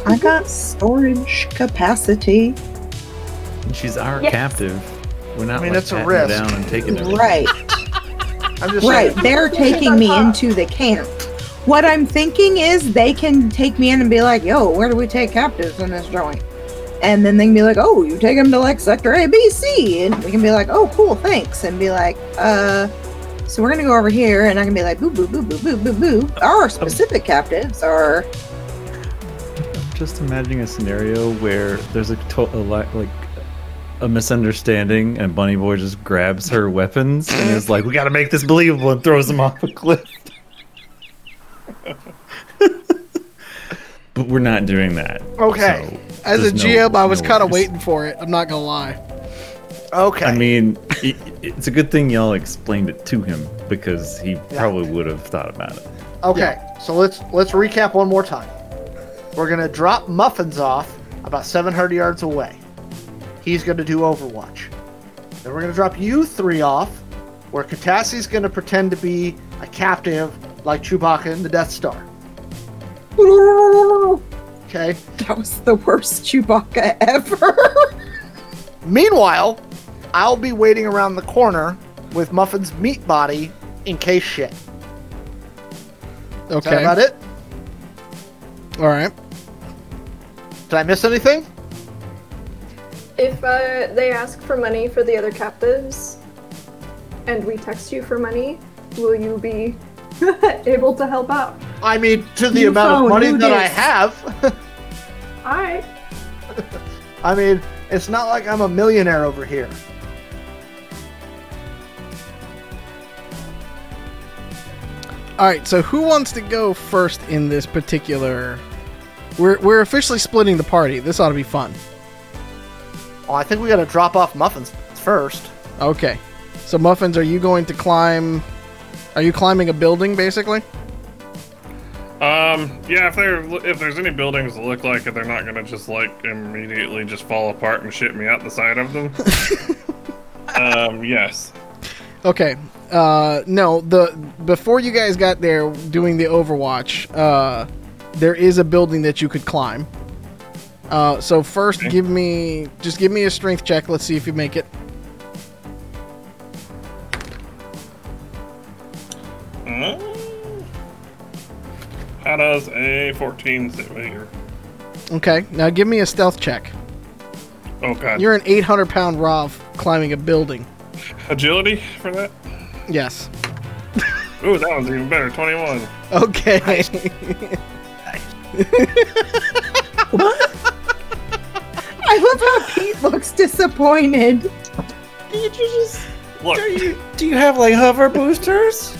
I got storage capacity. And she's our Yes. captive. We're not I mean, like, it's a risk. down and taking it. Right, I'm just right. saying. They're taking me into the camp. What I'm thinking is they can take me in and be like, "Yo, where do we take captives in this joint?" And then they can be like, "Oh, you take them to like sector A, B, C," and we can be like, "Oh, cool, thanks," and be like, "Uh." So we're gonna go over here, and I can be like, boo, boo, boo, boo, boo, boo, boo. Our specific captives are I'm just imagining a scenario where there's a, to- a li- like a misunderstanding, and Bunny Boy just grabs her weapons and is like, "We got to make this believable," and throws them off a cliff. but we're not doing that. Okay. so As a there's no- GM, I was no kind of waiting for it. I'm not gonna lie. Okay. I mean, it, it's a good thing y'all explained it to him because he probably would have thought about it. Okay, so let's let's recap one more time. We're gonna drop Muffins off about 700 yards away. He's gonna do Overwatch. Then we're gonna drop you three off, where Katassi's gonna pretend to be a captive like Chewbacca in the Death Star. Okay. that was the worst Chewbacca ever. Meanwhile, I'll be waiting around the corner with Muffin's meat body in case shit. Is that Okay. about it? All right. Did I miss anything? If uh, they ask for money for the other captives, and we text you for money, will you be able to help out? I mean, to the You amount of money who that I have. Alright. I mean, it's not like I'm a millionaire over here. All right. So who wants to go first in this particular? We're we're officially splitting the party. This ought to be fun. Well, I think we got to drop off muffins first. Okay. So muffins, are you going to climb? Are you climbing a building, basically? Um, yeah, if there if there's any buildings that look like it, they're not gonna just like immediately just fall apart and shit me out the side of them. um, yes. Okay. Uh, no. The before you guys got there doing the Overwatch, uh, there is a building that you could climb. Uh, so first, Okay. give me just give me a strength check. Let's see if you make it. Uh, how does a 14 sit with here? Okay. Now give me a stealth check. Oh god. You're an 800 pound Rov climbing a building. Agility for that? Yes. Ooh, that one's even better. 21. Okay. I love how Pete looks disappointed. Did you just? Look, Do you do you have like hover boosters?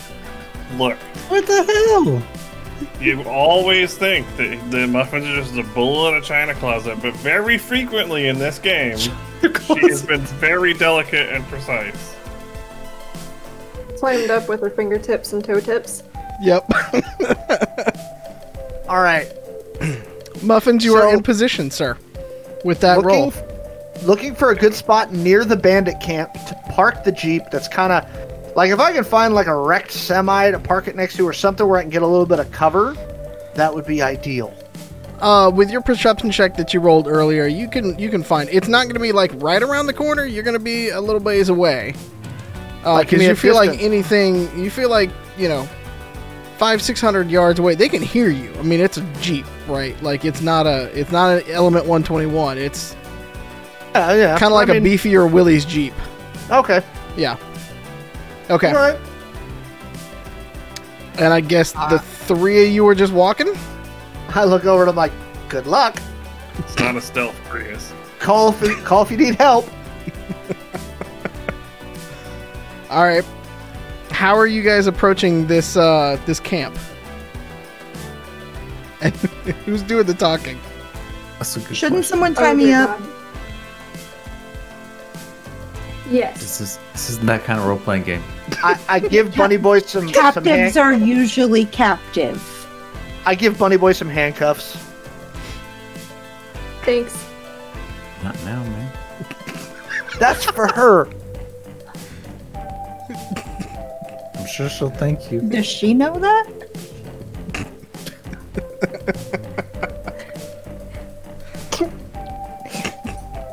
look. What the hell? You always think that the muffins are just a bull in a china closet, but very frequently in this game, she has been very delicate and precise. Slammed up with her fingertips and toe tips. yep. All right. Muffins, you are in position, sir. With that looking, roll. looking for a good spot near the bandit camp to park the jeep. That's kind of like if I can find like a wrecked semi to park it next to or something where I can get a little bit of cover, that would be ideal. Uh, with your perception check that you rolled earlier, you can you can find it's not going to be like right around the corner. You're going to be a little ways away. Uh, Like, because you feel like anything, you feel like you know, five six hundred yards away, they can hear you. I mean, it's a jeep, right? Like it's not a it's not an Element 121. It's Yeah, yeah. kind of like I a mean, beefier Willys jeep. Okay. Yeah. Okay. All right. And I guess Uh, the three of you were just walking. I look over and I'm like, good luck. It's not a stealth Prius. Call if you, call if you need help. All right. How are you guys approaching this uh this camp? And who's doing the talking? That's a good Shouldn't question. someone tie Oh, me up? God. Yes. This is this isn't that kind of role playing game. I, I give Bunny Boy some, some Captives hand, are usually captive. I give Bunny Boy some handcuffs. Thanks. Not now, man. That's for her. I'm sure she'll thank you. Does she know that?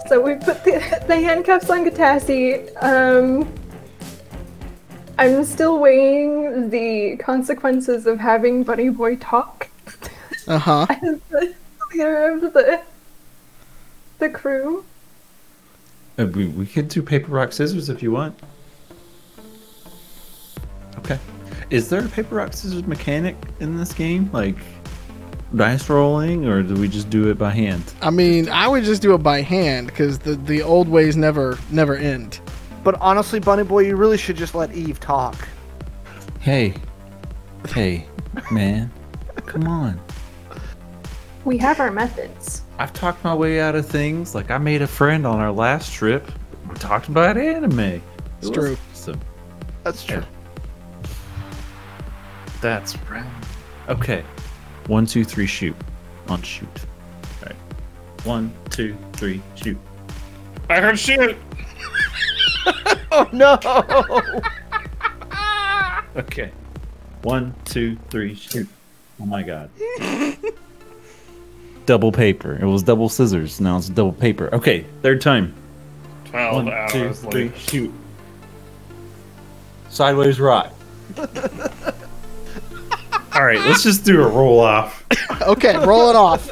So we put the, the handcuffs on Katassi. Um, I'm still weighing the consequences of having Bunny Boy talk Uh huh. as the leader of the the crew. Uh, we, we could do paper rock scissors if you want. Okay. Is there a paper rock scissors mechanic in this game, like dice rolling, or do we just do it by hand? I mean, I would just do it by hand because the the old ways never never end. But honestly, Bunny Boy, you really should just let Eve talk. Hey, hey, man, come on. We have our methods. I've talked my way out of things. Like I made a friend on our last trip. We talked about anime. It It's was true. awesome. That's true. That's right. Okay. One, two, three, shoot. On shoot. All right. One, two, three, shoot. I heard shoot! Oh no! Okay. One, two, three, shoot. Oh my god. double paper. It was double scissors. Now it's double paper. Okay, third time. 12 One, two, three, shoot. Sideways rock. I All right, let's just do a roll off. Okay, roll it off.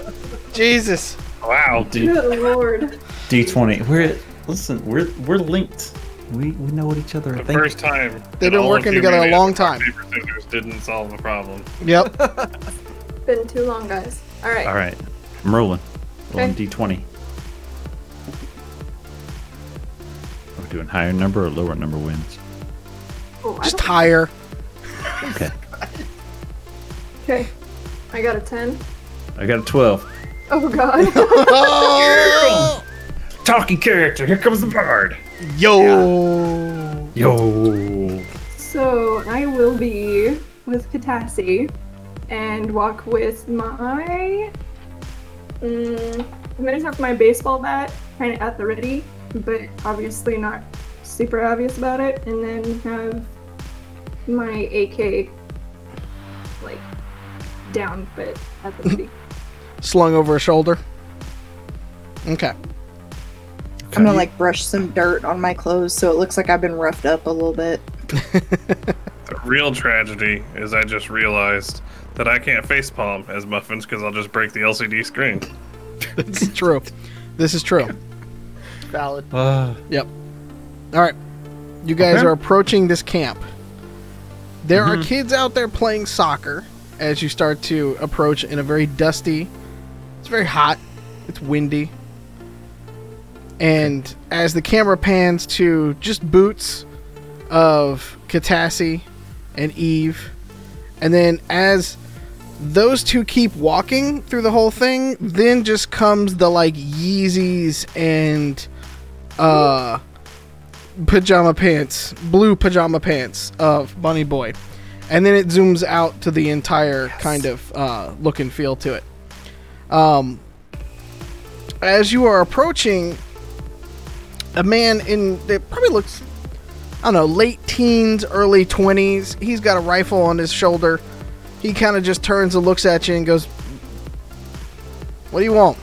Jesus. Wow. D Good lord. D20. We're listen. We're we're linked. We we know what each other are The thinking. first time. They've been working together a long time. Paper, scissors didn't solve the problem. Yep. Been too long, guys. All right. All right, I'm rolling. Rolling Okay. D20. Are we doing higher number or lower number wins? Oh, Just higher. Okay. Okay. I got a 10. I got a 12. Oh god. Talking character. Here comes the bard. Yo. Yo. so I will be with Katassi and walk with my. Mm, I'm gonna have my baseball bat kind of at the ready, but obviously not super obvious about it, and then have my AK like down, but at the ready. Slung over a shoulder. Okay. I'm gonna like brush some dirt on my clothes so it looks like I've been roughed up a little bit. The real tragedy is I just realized that I can't facepalm as muffins because I'll just break the LCD screen. This is true. This is true. Valid. Uh, Yep. All right. You guys Okay. are approaching this camp. There are kids out there playing soccer as you start to approach in a very dusty. It's very hot. It's windy. And as the camera pans to just boots of Katassi and Eve, and then as those two keep walking through the whole thing, then just comes the like Yeezys and uh pajama pants, blue pajama pants of Bunny Boy. And then it zooms out to the entire kind of uh, look and feel to it. Um, as you are approaching, a man in it probably looks, I don't know, late teens, early 20s. He's got a rifle on his shoulder. He kind of just turns and looks at you and goes, What do you want?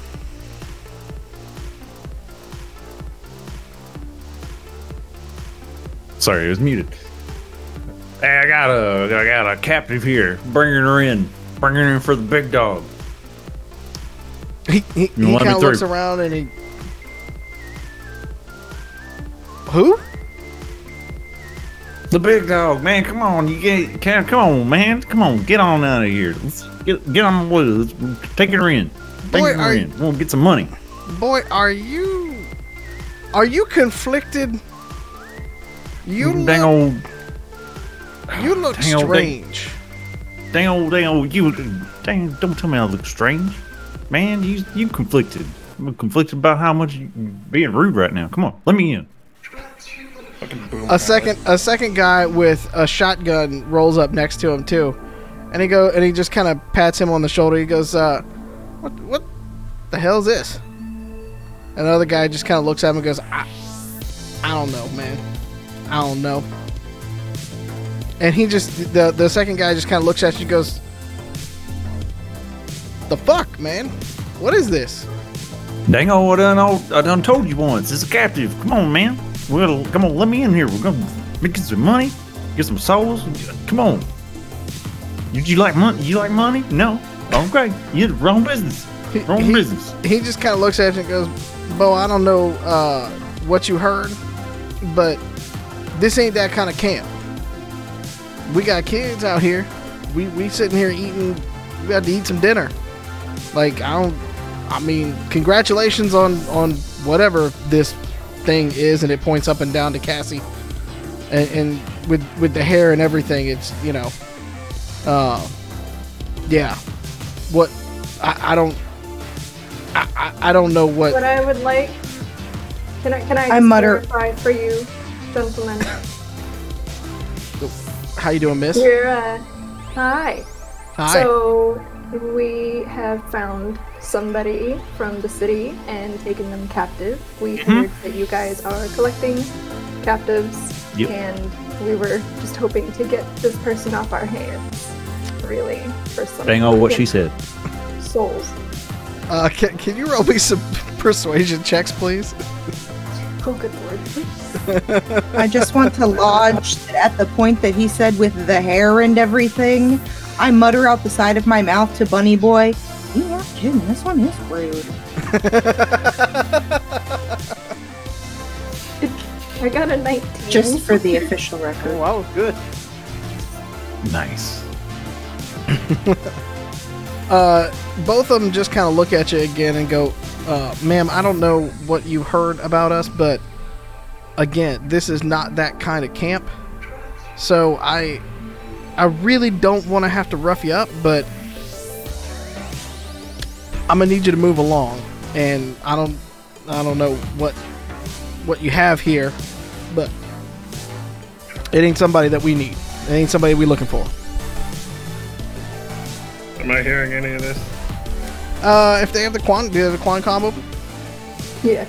sorry, it was muted. Hey, I got a, I got a captive here. Bringing her in. Bringing her in for the big dog. He, he, You he kind of looks around and he. Who? The big dog, man. Come on, you get, can, come on, man. Come on, get on out of here. Let's get, get on the way. Let's take her in. Take Boy, her in. We'll get some money. Boy, are you. Are you conflicted? You dang look, old, you look dang old strange. dang old, dang old. You, dang. Don't tell me I look strange, man. You, you conflicted. I'm conflicted about how much you being rude right now. Come on, let me in. A second, a second guy with a shotgun rolls up next to him too, and he go and he just kind of pats him on the shoulder. He goes, uh, "What, what the hell is this?" Another guy just kind of looks at him and goes, I, "I don't know, man. I don't know." And he just the the second guy just kind of looks at you and goes, "The fuck, man? What is this?" Dang old, I done, I done told you once. It's a captive. Come on, man. Well, come on, let me in here. We're gonna make some money, get some souls. Come on. You, you like money? You like money? No. Okay, you're the wrong business. He- Wrong he- business. he just kind of looks at you and goes, Bo, I don't know uh, what you heard, but this ain't that kind of camp. We got kids out here. We we sitting here eating. We got to eat some dinner. Like I don't. I mean, congratulations on on whatever this thing is, and it points up and down to Cassie, and, and with with the hair and everything. It's you know, uh, yeah. What I, I don't. I, I, I don't know what. what I would like. Can I can I, I just mutter- for you, gentlemen? How you doing, Miss? You're uh, hi. Hi. So we have found somebody from the city and taken them captive. We Mm-hmm. heard that you guys are collecting captives, Yep. and we were just hoping to get this person off our hands. Really, for some Dang old, what she said. souls. uh, can, can you roll me some persuasion checks, please? Oh, good lord. I just want to lodge that at the point that he said with the hair and everything, I mutter out the side of my mouth to Bunny Boy. You are kidding. This one is rude. I got a 19. Just for the official Oh, record. wow, good. Nice. Uh, both of them just kind of look at you again and go, uh, "Ma'am, I don't know what you heard about us, but again, this is not that kind of camp. So I, I really don't want to have to rough you up, but I'm gonna need you to move along. And I don't, I don't know what, what you have here, but it ain't somebody that we need. It ain't somebody we looking for." Am I hearing any of this? Uh, if they have the quan, do they have the quan combo? Yeah.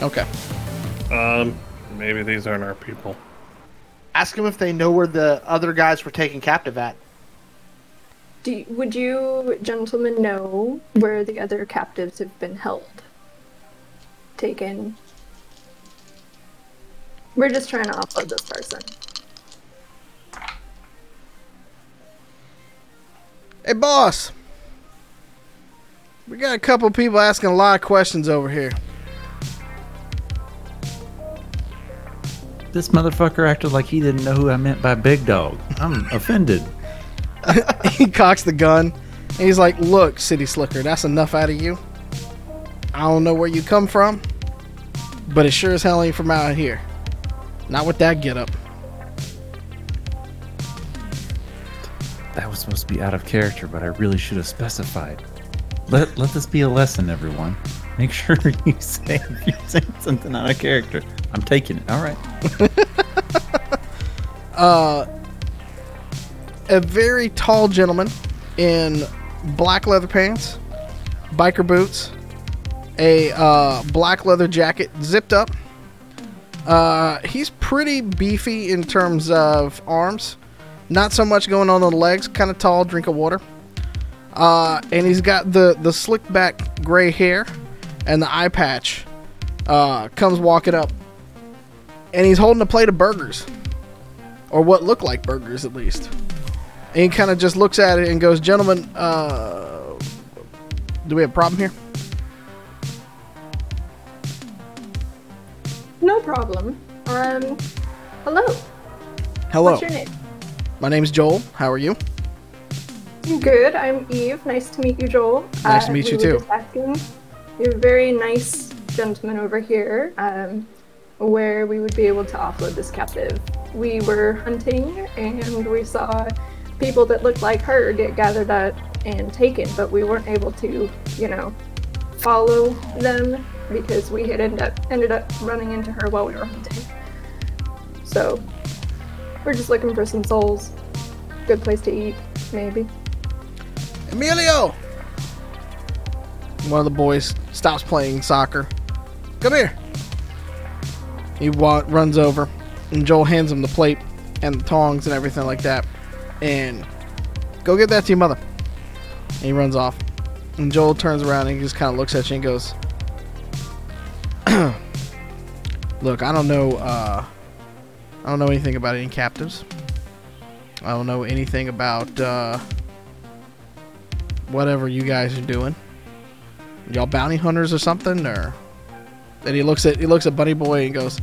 Okay. Um, maybe these aren't our people. Ask them if they know where the other guys were taken captive at. Do you, would you gentlemen know where the other captives have been held? Taken? We're just trying to offload this person. Hey, boss. We got a couple people asking a lot of questions over here. This motherfucker acted like he didn't know who I meant by big dog. I'm offended. he cocks the gun, and he's like, "Look, City Slicker, that's enough out of you. I don't know where you come from, but it sure as hell ain't from out here. Not with that get up." That was supposed to be out of character, but I really should have specified. Let let this be a lesson, everyone. Make sure you say if you say something out of character. I'm taking it. All right. uh, a very tall gentleman in black leather pants, biker boots, a uh, black leather jacket zipped up. Uh, he's pretty beefy in terms of arms. Not so much going on the legs. Kind of tall. Drink of water. Uh, and he's got the the slick back gray hair and the eye patch. Uh, comes walking up, and he's holding a plate of burgers, or what look like burgers at least. And he kind of just looks at it and goes, "Gentlemen, uh, do we have a problem here?" No problem. Um, hello. Hello, What's your name? my name's Joel. How are you? Good. I'm Eve. Nice to meet you, Joel. Uh, Nice to meet we you too. just asking- You're a very nice gentleman over here. Um, where we would be able to offload this captive. We were hunting and we saw people that looked like her get gathered up and taken, but we weren't able to, you know, follow them because we had ended up ended up running into her while we were hunting. So we're just looking for some souls. Good place to eat, maybe. Emilio! One of the boys stops playing soccer. Come here. He wa- runs over, and Joel hands him the plate and the tongs and everything like that. And go get that to your mother. And he runs off. And Joel turns around and he just kind of looks at you and goes, Look, I don't know. Uh, I don't know anything about any captives. I don't know anything about. Uh, whatever you guys are doing. Y'all bounty hunters or something, or and he looks at he looks at Bunny Boy and goes,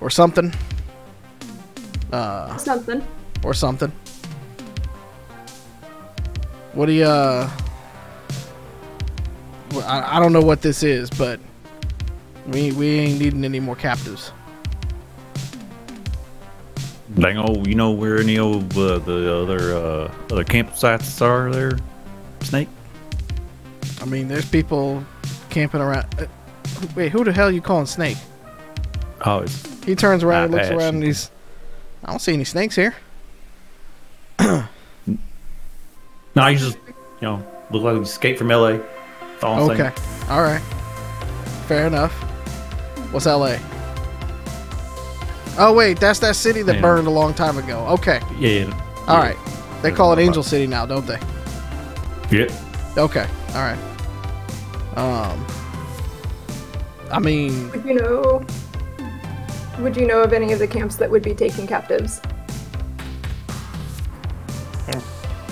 or something, uh, Something. or something. What do you? Uh, I, I don't know what this is, but we we ain't needing any more captives. Dang old, you know where any of uh, the other uh, other campsites are there, Snake? I mean, there's people camping around. Uh, wait, who the hell you calling Snake? Oh, He turns around, and looks Ash. around, and he's. I don't see any snakes here. no, you just you know look like you escaped from L.A. All Okay. saying. All right. Fair enough. What's LA? Oh wait, that's that city that Yeah. burned a long time ago. Okay. Yeah. yeah. All right. They call it Angel City now, don't they? Yeah. Okay. All right. Um. I mean, Would you know? Would you know of any of the camps that would be taking captives?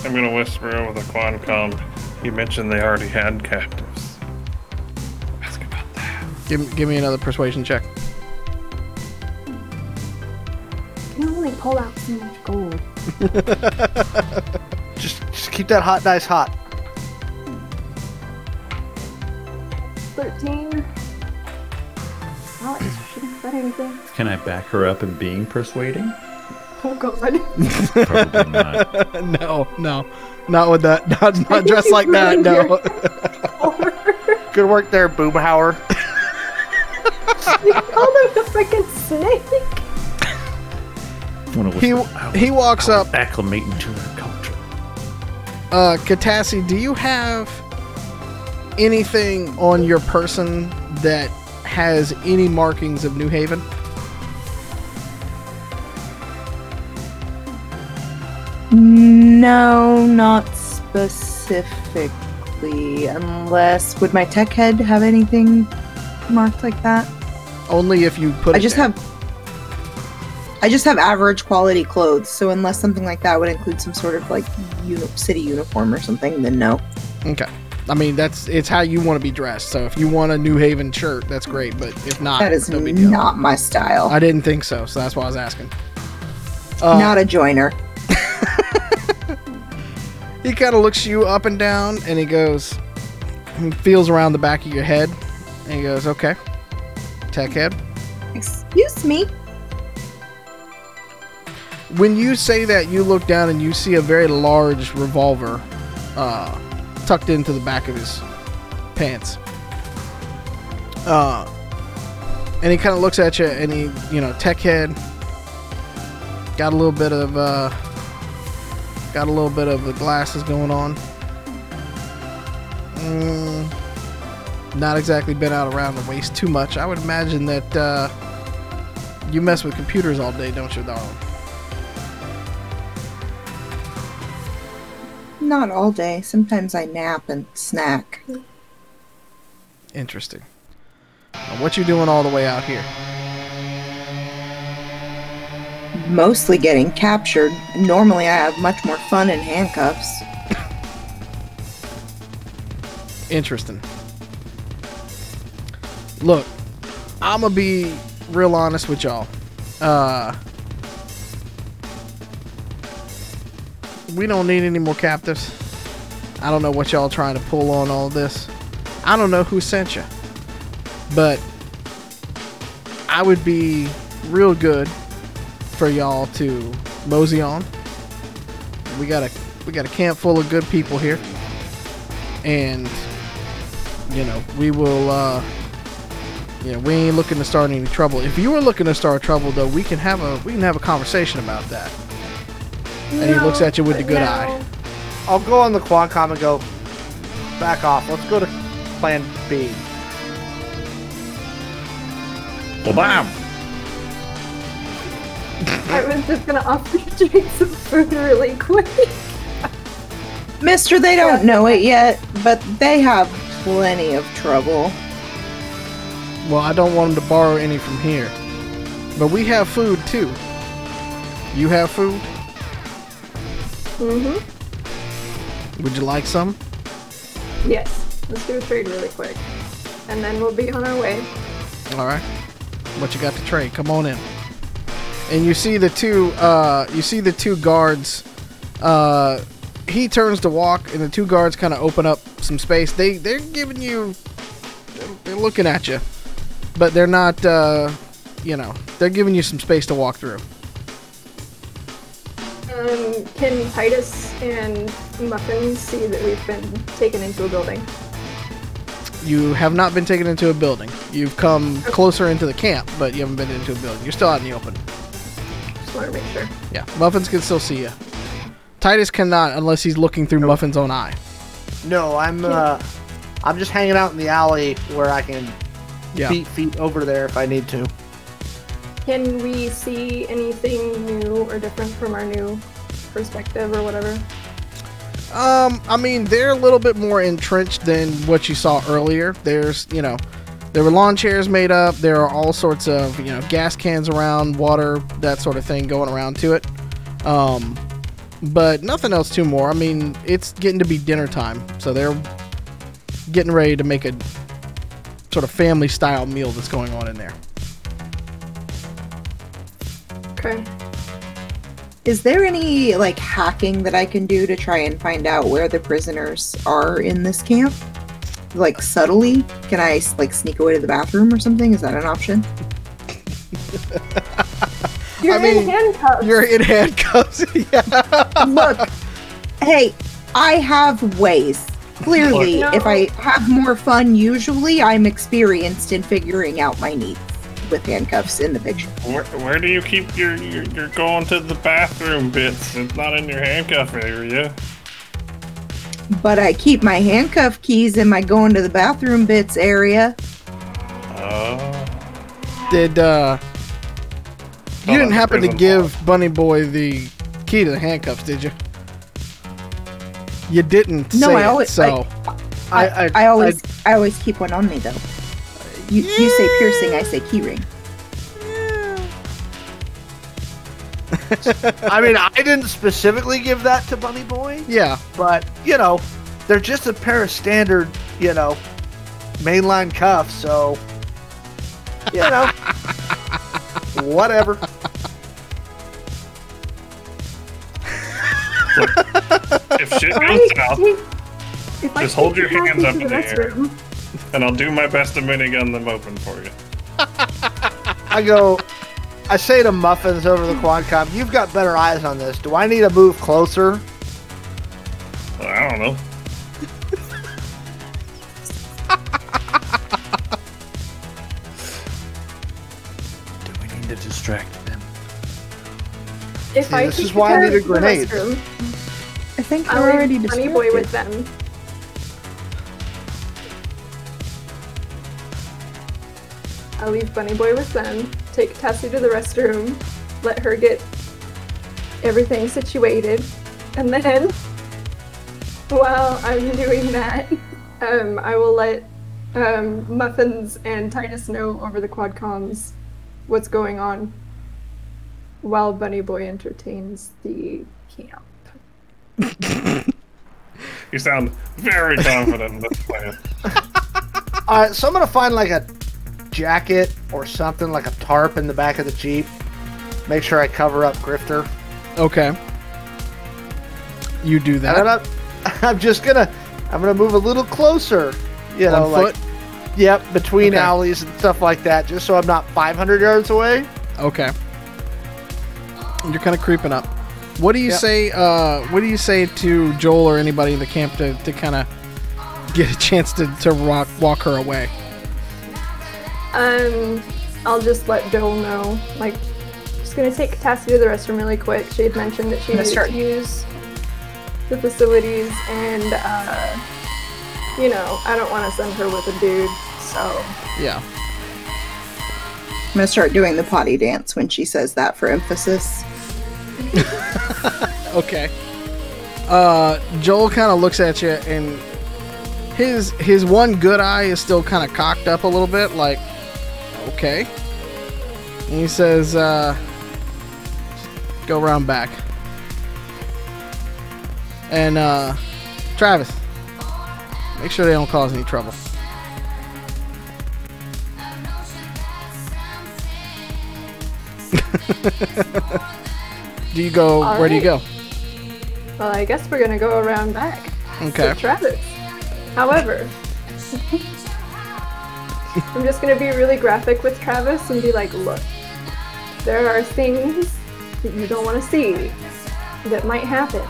I'm gonna whisper over the Quancom. You mentioned they already had captives. Ask about that. Give, give me another persuasion check. You can only pull out so much gold. Just, just keep that hot dice hot. 13. Alex, shouldn't have anything. Can I back her up in being persuading? Oh god. Probably not. no, no, not with that. Not, not dressed like that. No. Good work there, Boomhauer. you called him a freaking snake. He whisper, "I he walks up. acclimating to their culture. Uh, Katassi, do you have anything on your person that has any markings of New Haven? No, not specifically. Unless would my tech head have anything marked like that? Only if you put. I just there. have I just have average quality clothes, so unless something like that would include some sort of like uni- city uniform or something, then no. Okay. I mean, that's it's how you want to be dressed. So if you want a New Haven shirt, that's great. But if not, That is no not my style. I didn't think so, so that's why I was asking. Uh, not a joiner. he kind of looks you up and down, and he goes, he feels around the back of your head, and he goes, "Okay, tech head." Excuse me. When you say that, you look down and you see a very large revolver uh, tucked into the back of his pants. Uh, and he kind of looks at you, and he, you know, tech head. Got a little bit of, uh, got a little bit of the glasses going on. Mm, not exactly been out around the waist too much. I would imagine that uh, you mess with computers all day, don't you, darling? Not all day. Sometimes I nap and snack. Interesting. Now, what you doing all the way out here? Mostly getting captured. Normally I have much more fun in handcuffs. Interesting. Look, I'm gonna be real honest with y'all. Uh, we don't need any more captives. I don't know what y'all trying to pull on all this. I don't know who sent you, but I would be real good for y'all to mosey on. We got a we got a camp full of good people here, and you know we will. uh you know, we ain't looking to start any trouble. If you were looking to start trouble, though, we can have a we can have a conversation about that. And he looks at you with the good eye. I'll go on the Quancom and go, back off. Let's go to plan B. Well, bam! I was just gonna offer Jake some food really quick. Mister, they don't know it yet, but they have plenty of trouble. Well, I don't want them to borrow any from here, but we have food too. You have food? Mm-hmm. Would you like some? Yes. Let's do a trade really quick. And then we'll be on our way. All right. What you got to trade? Come on in. And you see the two. Uh, you see the two guards. Uh, he turns to walk, and the two guards kind of open up some space. They they're giving you. They're, they're looking at you, but they're not. Uh, you know, they're giving you some space to walk through. Um, can Titus and Muffins see that we've been taken into a building? You have not been taken into a building. You've come closer into the camp, but you haven't been into a building. You're still out in the open. Just want to make sure. Yeah, Muffins can still see you. Titus cannot unless he's looking through Muffin's own eye. No, I'm uh, I'm just hanging out in the alley where I can Yeah. beat feet over there if I need to. Can we see anything new or different from our new perspective or whatever? Um, I mean, they're a little bit more entrenched than what you saw earlier. There's, you know, there were lawn chairs made up. There are all sorts of, you know, gas cans around, water, that sort of thing going around to it. Um, but nothing else too more. I mean, it's getting to be dinner time, so they're getting ready to make a sort of family style meal that's going on in there. Okay. Is there any like hacking that I can do to try and find out where the prisoners are in this camp? Like subtly? Can I like sneak away to the bathroom or something? Is that an option? You're I mean, in handcuffs. You're in handcuffs. yeah. Look, hey, I have ways. Clearly, Look. if I have more fun, usually I'm experienced in figuring out my needs with handcuffs in the picture. Where, where do you keep your, your your going to the bathroom bits? It's not in your handcuff area. But I keep my handcuff keys in my going to the bathroom bits area. Oh. Did uh you didn't happen to prison give Bunny Boy the key to the handcuffs, did you? You didn't No, say I it, always- so I, I, I, I always I always keep one on me though. You, you say piercing, I say keyring. I mean, I didn't specifically give that to Bunny Boy, yeah. but you know, they're just a pair of standard, you know, mainline cuffs. So, you know, whatever. If shit If I goes south, take- if I Just hold your hands up to in the air. restroom, and I'll do my best to minigun them open for you. I go, I say to Muffins over the Quadcom, you've got better eyes on this. Do I need to move closer? I don't know. Do we need to distract them? If See, I this is why I need a grenade. restroom, I think I'll we're already leave Bunny distracted. Boy with them. I'll leave Bunny Boy with them, take Tessie to the restroom, let her get everything situated, and then while I'm doing that, um, I will let um, Muffins and Titus know over the quad comms what's going on while Bunny Boy entertains the camp. You sound very confident in this plan. All right, so I'm gonna find like a jacket or something, like a tarp in the back of the jeep. Make sure I cover up Grifter. Okay. You do that I'm, I'm just gonna, I'm gonna move a little closer. You know, like yep, between Okay. alleys and stuff like that, just so I'm not 500 yards away. Okay. You're kind of creeping up. What do you Yep. say? Uh, what do you say to Joel or anybody in the camp to, to kind of get a chance to, to rock, walk her away? Um, I'll just let Joel know. Like, just gonna take Tassie to the restroom really quick. She had mentioned that she Gonna needed start- to use the facilities, and uh, you know, I don't want to send her with a dude. So Yeah. I'm gonna start doing the potty dance when she says that for emphasis. Okay. Uh, Joel kind of looks at you, and his his one good eye is still kind of cocked up a little bit, like, okay. And he says, uh, "Go around back." And uh, Travis, make sure they don't cause any trouble. do you go? All where do you go? Well, I guess we're gonna go around back Okay. Travis. However, I'm just gonna be really graphic with Travis and be like, look, there are things that you don't want to see that might happen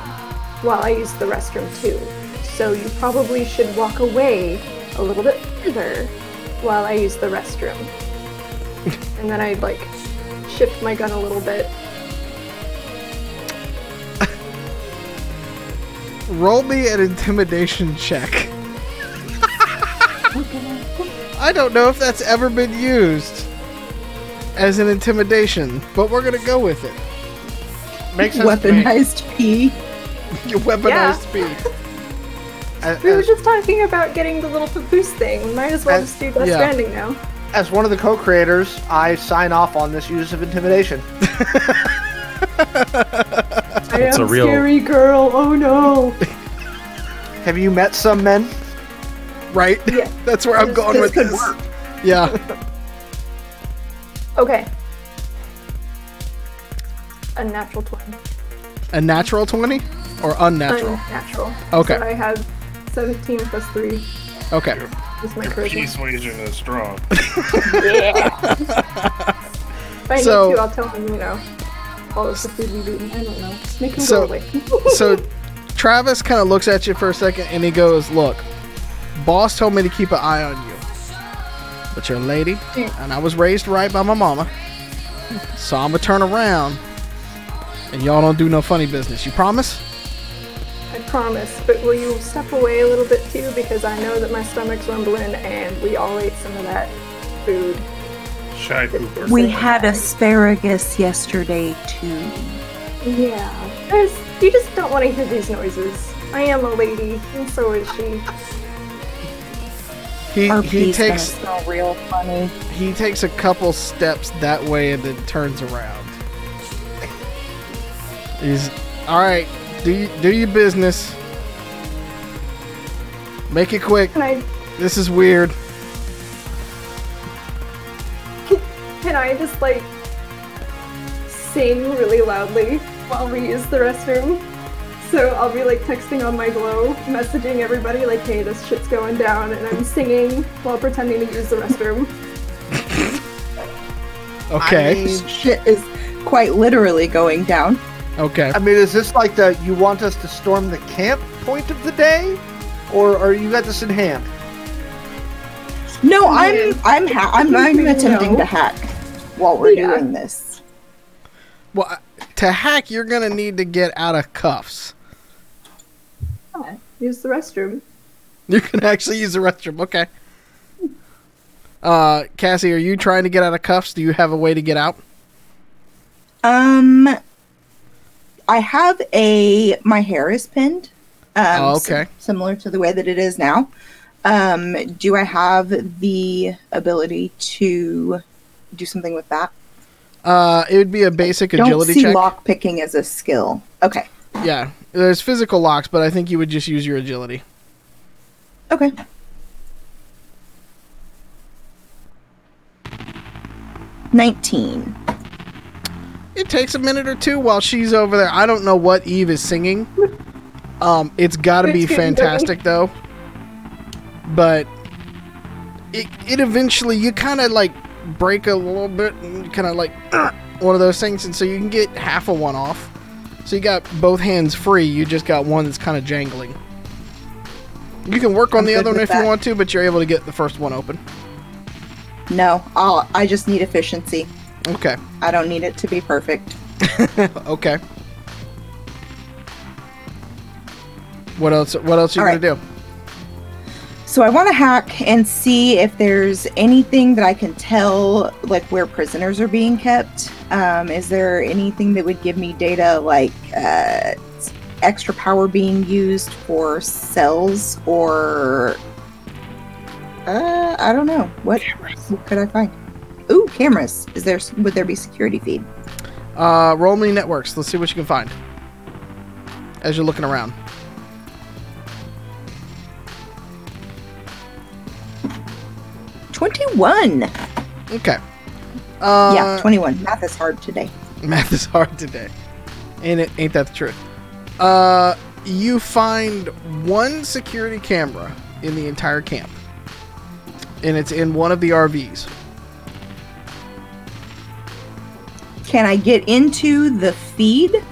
while I use the restroom too. So you probably should walk away a little bit further while I use the restroom. and then I'd like shift my gun a little bit. Roll me an intimidation check. I don't know if that's ever been used as an intimidation, but we're gonna go with it. Makes sense. Weaponized P. Your weaponized speed. As, We were as, just talking about getting the little papoose thing. We might as well Uh, just do Death yeah. Stranding now. as one of the co-creators, I sign off on this use of intimidation. I It's am a real- scary girl. Oh no. Have you met some men? Right? Yeah. That's where I'm This- going this with could this. work. Yeah. Okay. A natural 20. A natural 20 or unnatural? Unnatural. Okay. So I have 17 plus 3 Okay. is my Your charisma. persuasion is strong. If I So- need to, I'll tell him, you know, all of the food we've eaten. I don't know. Just make him So- go away. So Travis kind of looks at you for a second and he goes, Look, boss told me to keep an eye on you. But you're a lady, and I was raised right by my mama. So I'm going to turn around and y'all don't do no funny business. You promise? I promise. But will you step away a little bit too? Because I know that my stomach's rumbling and we all ate some of that food. Shy Cooper. We had asparagus yesterday too. Yeah. There's, you just don't want to hear these noises. I am a lady, and so is she. He, he takes real funny. he takes a couple steps that way and then turns around. He's all right. Do you, do your business. Make it quick. Can I, This is weird. can I just like sing really loudly while we use the restroom? So I'll be like texting on my glow, messaging everybody like, "Hey, this shit's going down," and I'm singing while pretending to use the restroom. Okay. I mean, Shit is quite literally going down. okay. I mean, is this like the you want us to storm the camp point of the day, or are you got this in hand? No, I'm I'm ha- I'm, I'm attempting No. to hack while we're Yeah. doing this. Well, uh, to hack, you're gonna need to get out of cuffs. Use the restroom. You can actually use the restroom. Okay. Uh, Cassie, are you trying to get out of cuffs? Do you have a way to get out? Um, I have a my hair is pinned. Um, Oh, sim- okay. similar to the way that it is now. Um, do I have the ability to do something with that? Uh, it would be a basic agility Don't agility see check. lock picking as a skill. Okay. Yeah, there's physical locks, but I think you would just use your agility. Okay. Nineteen. It takes a minute or two while she's over there. I don't know what Eve is singing. Um, it's got to be fantastic though. But it it eventually you kind of like break a little bit and kind of like one of those things, and so you can get half a one off. So you got both hands free. You just got one that's kind of jangling. You can work on I'm the other one if you want to, but you're able to get the first one open. No, I'll. I just need efficiency. Okay. I don't need it to be perfect. Okay. What else? What else are you gonna do? So I want to hack and see if there's anything that I can tell, like where prisoners are being kept. Um, is there anything that would give me data, like uh, extra power being used for cells, or uh, I don't know what, what could I find? Ooh, cameras. Is there? Would there be security feed? Uh, roll me networks. Let's see what you can find. As you're looking around. Twenty-one. Okay. Uh, yeah, twenty-one. Math is hard today. Math is hard today. Ain't it? Ain't that the truth? Uh, you find one security camera in the entire camp, and it's in one of the RVs. Can I get into the feed?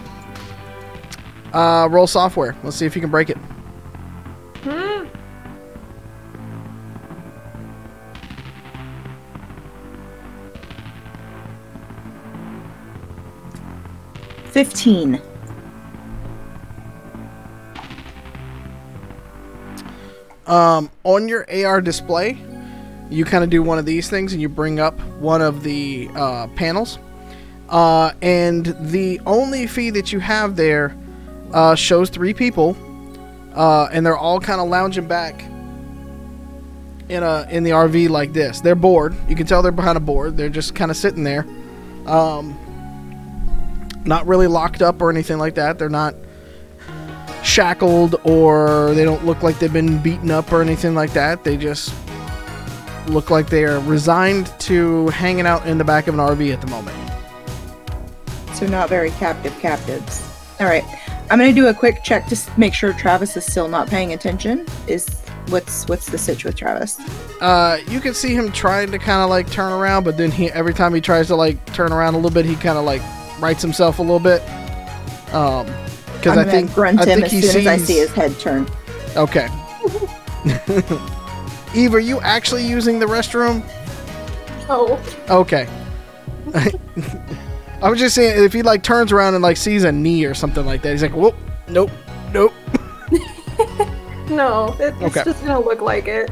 Uh, roll software. Let's see if you can break it. Fifteen. Um, on your AR display, you kind of do one of these things, and you bring up one of the uh, panels. Uh, and the only feed that you have there uh, shows three people, uh, and they're all kind of lounging back in a in the RV like this. They're bored. You can tell they're behind a board. They're just kind of sitting there. Um, not really locked up or anything like that. They're not shackled or they don't look like they've been beaten up or anything like that. They just look like they are resigned to hanging out in the back of an RV at the moment. So not very captive captives. All right, I'm gonna do a quick check to make sure Travis is still not paying attention. Is what's what's the sitch with Travis? Uh, you can see him trying to kind of like turn around, but then he every time he tries to like turn around a little bit, he kind of like rights himself a little bit. Um, because I'm I gonna think grunt I him think as he soon as I see his head turn. Okay. Eve, are you actually using the restroom? Oh, Okay. I was just saying if he like turns around and like sees a knee or something like that, he's like, "Whoop, nope, nope." no, it, it's Okay. just gonna look like it.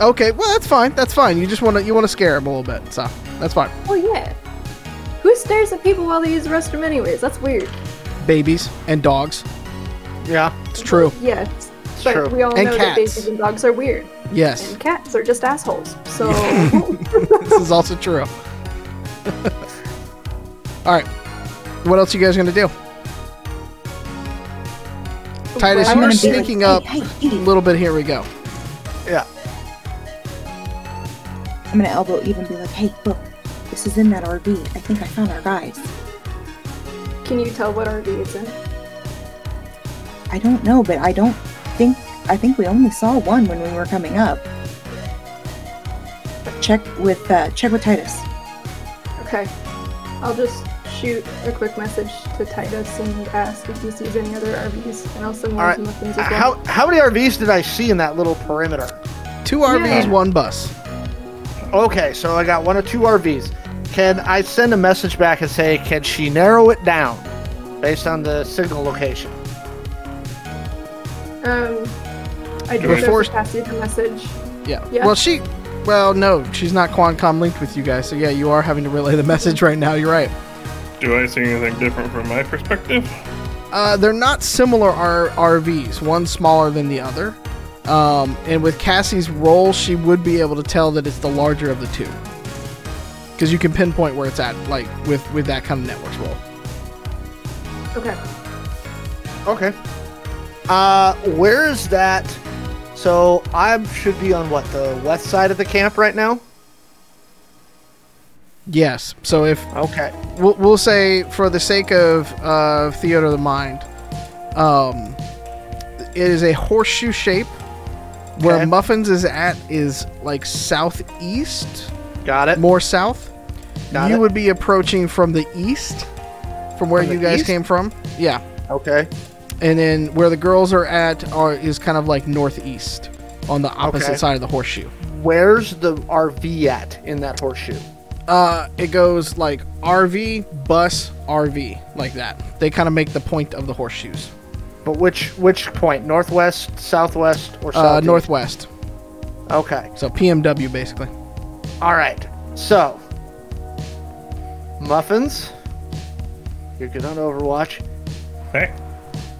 Okay, well that's fine. That's fine. You just want to you want to scare him a little bit, so that's fine. Oh yeah. Who stares at people while they use the restroom anyways? That's weird. Babies and dogs. Yeah. It's true. Yes. But true. we all And know cats. that babies and dogs are weird. Yes, And cats are just assholes. So this is also true. All right. What else are you guys gonna do? Titus, I'm you're gonna like, sneaking "Hey, up hey, a little bit. Here we go. Yeah. I'm gonna elbow even be like, "Hey, look, this is in that RV. I think I found our guys. can you tell what RV it's in? I don't know, but I don't think I think we only saw one when we were coming up. Check with uh, check with Titus. Okay. I'll just shoot a quick message to Titus and ask if he sees any other RVs, and I'll send one All to right. Muffins as well. How how many RVs did I see in that little perimeter? Two RVs, Yeah. one bus. Okay, so I got one or two RVs. Can I send a message back and say, can she narrow it down based on the signal location? Um, I Do I- just Before- pass you the message. Yeah. Yeah. Well, she. Well, no, she's not Quancom linked with you guys, so yeah, you are having to relay the message right now. You're right. Do I see anything different from my perspective? Uh, they're not similar R- RVs. One's smaller than the other. Um, and with Cassie's role, she would be able to tell that it's the larger of the two. Because you can pinpoint where it's at, like with with that kind of networks role. Okay. Okay. Uh, where is that? So I should be on what the west side of the camp right now. Yes. So if Okay. we'll, we'll say for the sake of uh, theater of the mind um, it is a horseshoe shape where Okay. muffins is at is like southeast Got it. more south Got you it. would be approaching from the east from where From you guys east? came from yeah Okay. and then where the girls are at are is kind of like northeast on the opposite Okay. side of the horseshoe Where's the RV at in that horseshoe? Uh, it goes like RV, bus, RV, like that. They kind of make the point of the horseshoes. But which which point? Northwest, southwest, or Uh, northwest. Okay. So PMW basically. All right. So, muffins. You're good on Overwatch. Hey,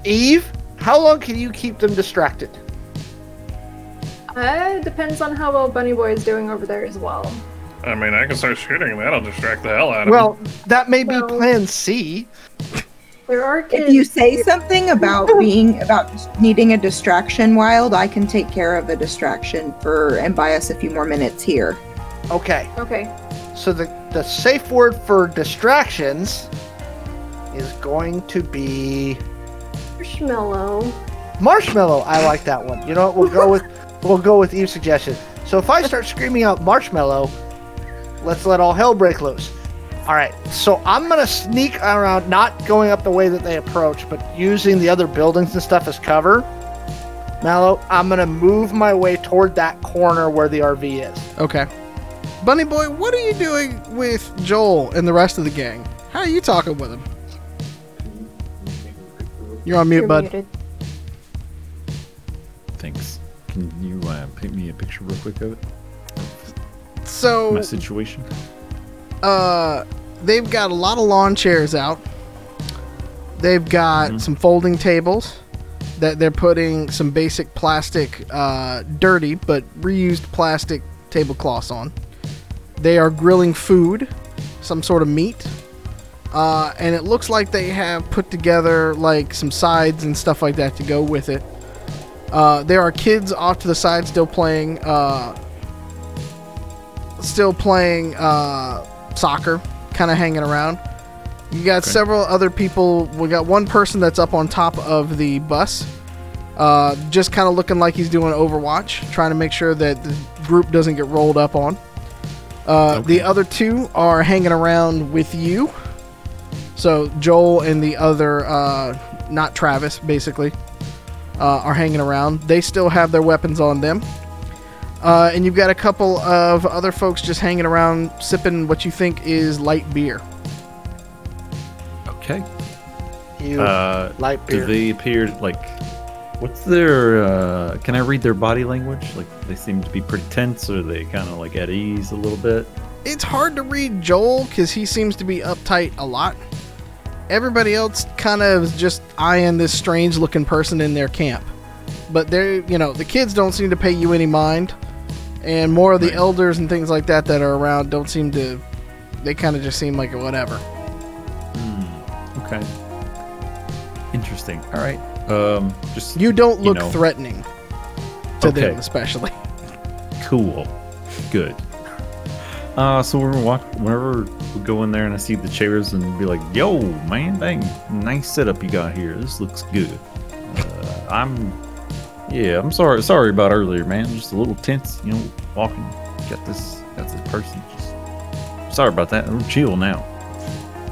Eve, how long can you keep them distracted? Uh, depends on how well Bunny Boy is doing over there as well. I mean, I can start shooting. That'll distract the hell out of him. Well, that may be Plan C. There are kids. If you say something about being about needing a distraction, Wild, I can take care of a distraction for and buy us a few more minutes here. Okay. Okay. So the the safe word for distractions is going to be Marshmallow. marshmallow. I like that one. You know what? We'll go with we'll go with Eve's suggestion. So if I start screaming out marshmallow, let's let all hell break loose. All right. So I'm gonna sneak around, not going up the way that they approach, but using the other buildings and stuff as cover. Mallow, I'm gonna move my way toward that corner where the RV is. Okay. Bunny boy, what are you doing with Joel and the rest of the gang? How are you talking with him? You're on mute, You're bud. muted. Thanks. Can you uh, paint me a picture real quick of it? So My situation? uh they've got a lot of lawn chairs out. They've got Mhm. some folding tables that they're putting some basic plastic uh dirty but reused plastic tablecloths on. They are grilling food, some sort of meat. uh, and it looks like they have put together like some sides and stuff like that to go with it. Uh, there are kids off to the side still playing, uh, still playing uh, soccer, kind of hanging around. You got several other people. We got one person that's up on top of the bus, uh, just kind of looking like he's doing Overwatch, trying to make sure that the group doesn't get rolled up on. Uh, The other two are hanging around with you. So Joel and the other, uh, not Travis, basically, uh, are hanging around. They still have their weapons on them. Uh, and you've got a couple of other folks just hanging around, sipping what you think is light beer. Okay. You Uh, light do beer. they appear like? What's their? Uh, can I read their body language? Like they seem to be pretty tense, or they kind of like at ease a little bit. It's hard to read Joel because he seems to be uptight a lot. Everybody else kind of is just eyeing this strange looking person in their camp. But they're, you know, the kids don't seem to pay you any mind. And more of the Right. elders and things like that that are around don't seem to, they kind of just seem like whatever. Okay. Interesting. All right. Um, just You don't You look know. threatening to them, especially. cool. Good. Uh, so we're walk whenever we go in there and I see the chairs and be like, "Yo, man, dang, nice setup you got here. This looks good." Uh, I'm, yeah, I'm sorry, sorry about earlier, man. Just a little tense, you know, walking. Got this, got this person. Just sorry about that. I'm chill now.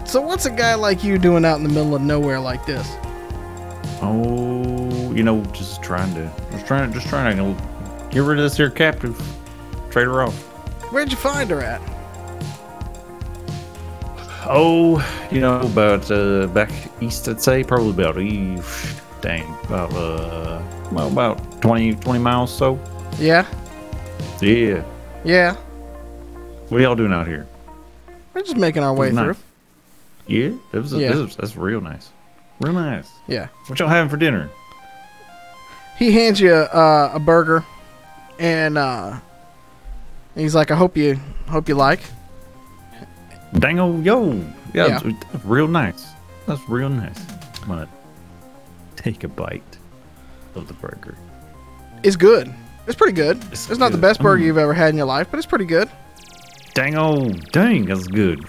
So, what's a guy like you doing out in the middle of nowhere like this? Oh, you know, just trying to, just trying, just trying to get rid of this here captive, trade her off. Where'd you find her at? Oh, you know, about uh, back east, I'd say probably about e, dang, about uh, well, about 20, 20 miles so. Yeah? Yeah. Yeah. What are y'all doing out here? We're just making our way Nice. through. Yeah, was, Yeah. This was that's real nice, real nice. Yeah. What y'all having for dinner? he hands you uh, a burger, and uh, he's like, "I hope you hope you like." Dango, yo, yeah, Yeah. real nice. That's real nice. I'm gonna take a bite of the burger. It's good. It's pretty good. It's It's, not the best burger Mm. you've ever had in your life, but it's pretty good. Dango, dang, that's good.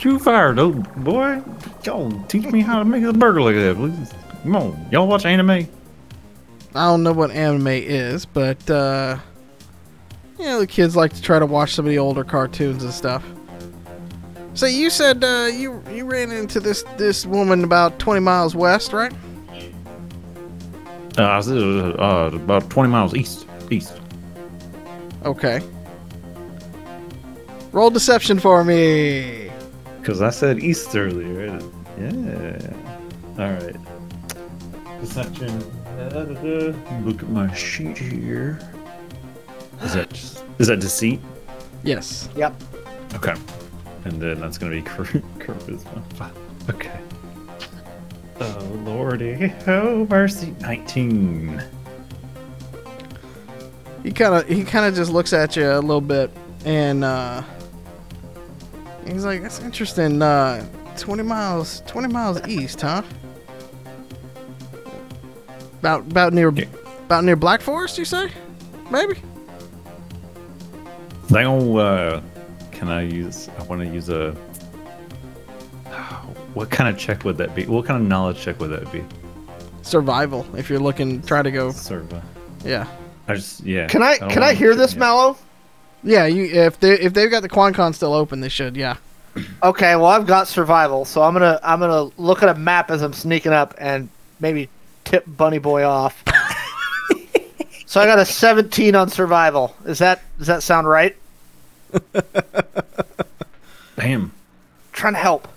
You fired, oh boy. Y'all teach me how to make a burger like that, please. Come on, y'all watch anime? I don't know what anime is, but uh, you know the kids like to try to watch some of the older cartoons and stuff. So you said uh, you you ran into this this woman about 20 miles west, right? Uh, I said, uh, uh, about 20 miles east. East. Okay. Roll deception for me. Because I said east earlier. Yeah. Alright. Deception. Look at my sheet here. Is that is that deceit? Yes. Yep. Okay. And then that's gonna be char- charisma. Five. Okay. Oh lordy, oh mercy. Nineteen. He kind of he kind of just looks at you a little bit, and uh, he's like, "That's interesting. Uh, twenty miles, twenty miles east, huh? About about near Yeah. about near Black Forest, you say? Maybe. Now, uh, can I use? I want to use a. What kind of check would that be? What kind of knowledge check would that be? Survival. If you're looking, try to go. Serva. Yeah, I just yeah. Can I don't can I hear this, yeah. Mallow? Yeah. You if they if they've got the Quancom still open, they should. Yeah. Okay, well I've got survival, so I'm gonna I'm gonna look at a map as I'm sneaking up and maybe tip Bunny Boy off. so I got a 17 on survival. Is that does that sound right? Damn. trying to help.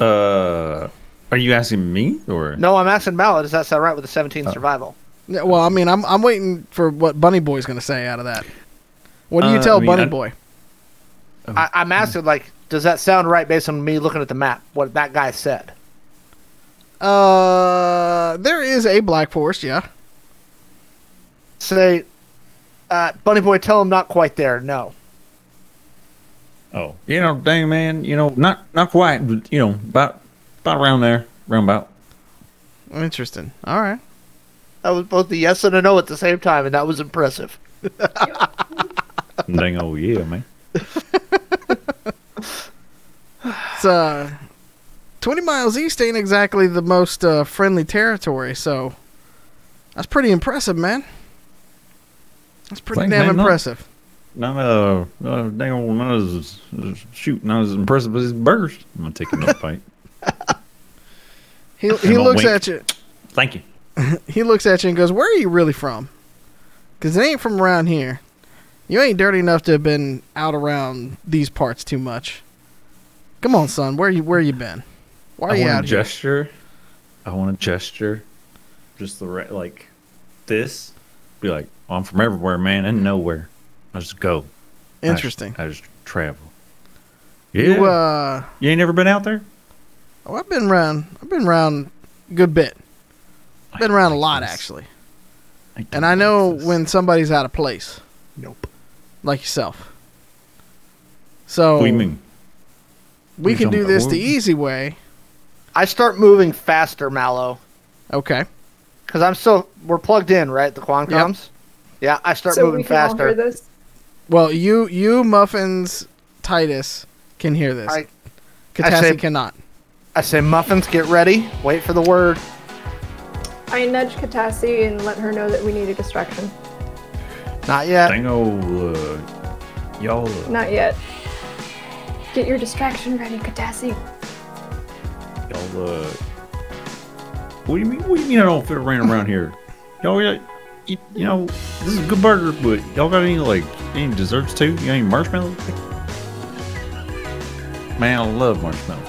Uh, are you asking me or? No, I'm asking Mallow. Does that sound right with the 17 survival? Yeah, well, I mean, I'm I'm waiting for what Bunny Boy's gonna say out of that. What do you Uh, tell I mean, Bunny I- Boy? I, I'm asking like, does that sound right based on me looking at the map? What that guy said. Uh, there is a Black Forest. Yeah. Say, uh, Bunny Boy, tell him not quite there. No. Oh, you know, dang man, you know, not not quite, but you know, about about around there, round about. Interesting. All right. That was both a yes and a no at the same time, and that was impressive. dang, oh yeah, man. It's uh, 20 miles east ain't exactly the most uh, friendly territory, so that's pretty impressive, man. That's pretty Thanks, damn man. No- impressive. Not uh, uh dang old, not as uh, shoot, not as impressive as his burgers. I'm gonna take another bite. He, he looks wink. at you. Thank you. He looks at you and goes, "Where are you really from? Because it ain't from around here. You ain't dirty enough to have been out around these parts too much. Come on, son. Where you where you been? Why are I you want out a here? gesture. I want a gesture. Just the right, like this. Be like, oh, I'm from everywhere, man, and nowhere. I just go. I just- Interesting. I just, travel. Yeah. You You, uh, ain't never been out there? oh, I've been around. I've been around a good bit. Been I around a lot this. actually. don't And I know like this. when somebody's out of place, Nope. like yourself. So What do you mean? we you can do this the easy way. I start moving faster, Mallow, Okay. because I'm still we're plugged in, right? The Quancoms. Yeah, I start so moving we can all hear faster. this. Well, you, you, muffins, Titus can hear this. I- Katassi I say- cannot. I say, muffins, get ready. Wait for the word. I nudge Katassi and let her know that we need a distraction. Not yet. Dang old, uh, y'all. Uh, Not yet. Get your distraction ready, Katassi. y'all. Uh, what do you mean? What do you mean I don't fit around around here? Y'all, yeah, you, you know, this is a good burger, but y'all got any like any desserts too? You got any marshmallows? Man, I love marshmallows.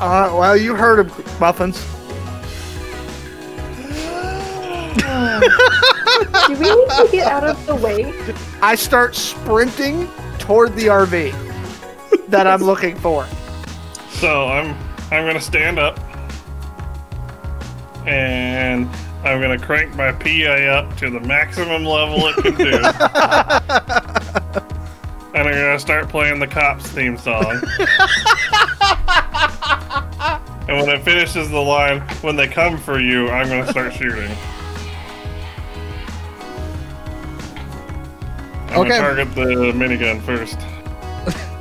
Uh, well, you heard of muffins. Do we need to get out of the way? I start sprinting toward the RV that I'm looking for. So I'm I'm gonna stand up and I'm gonna crank my PA up to the maximum level it can do. and I'm gonna start playing the cops theme song. and when it finishes the line, when they come for you, I'm gonna start shooting. I'm Okay. gonna target the minigun first.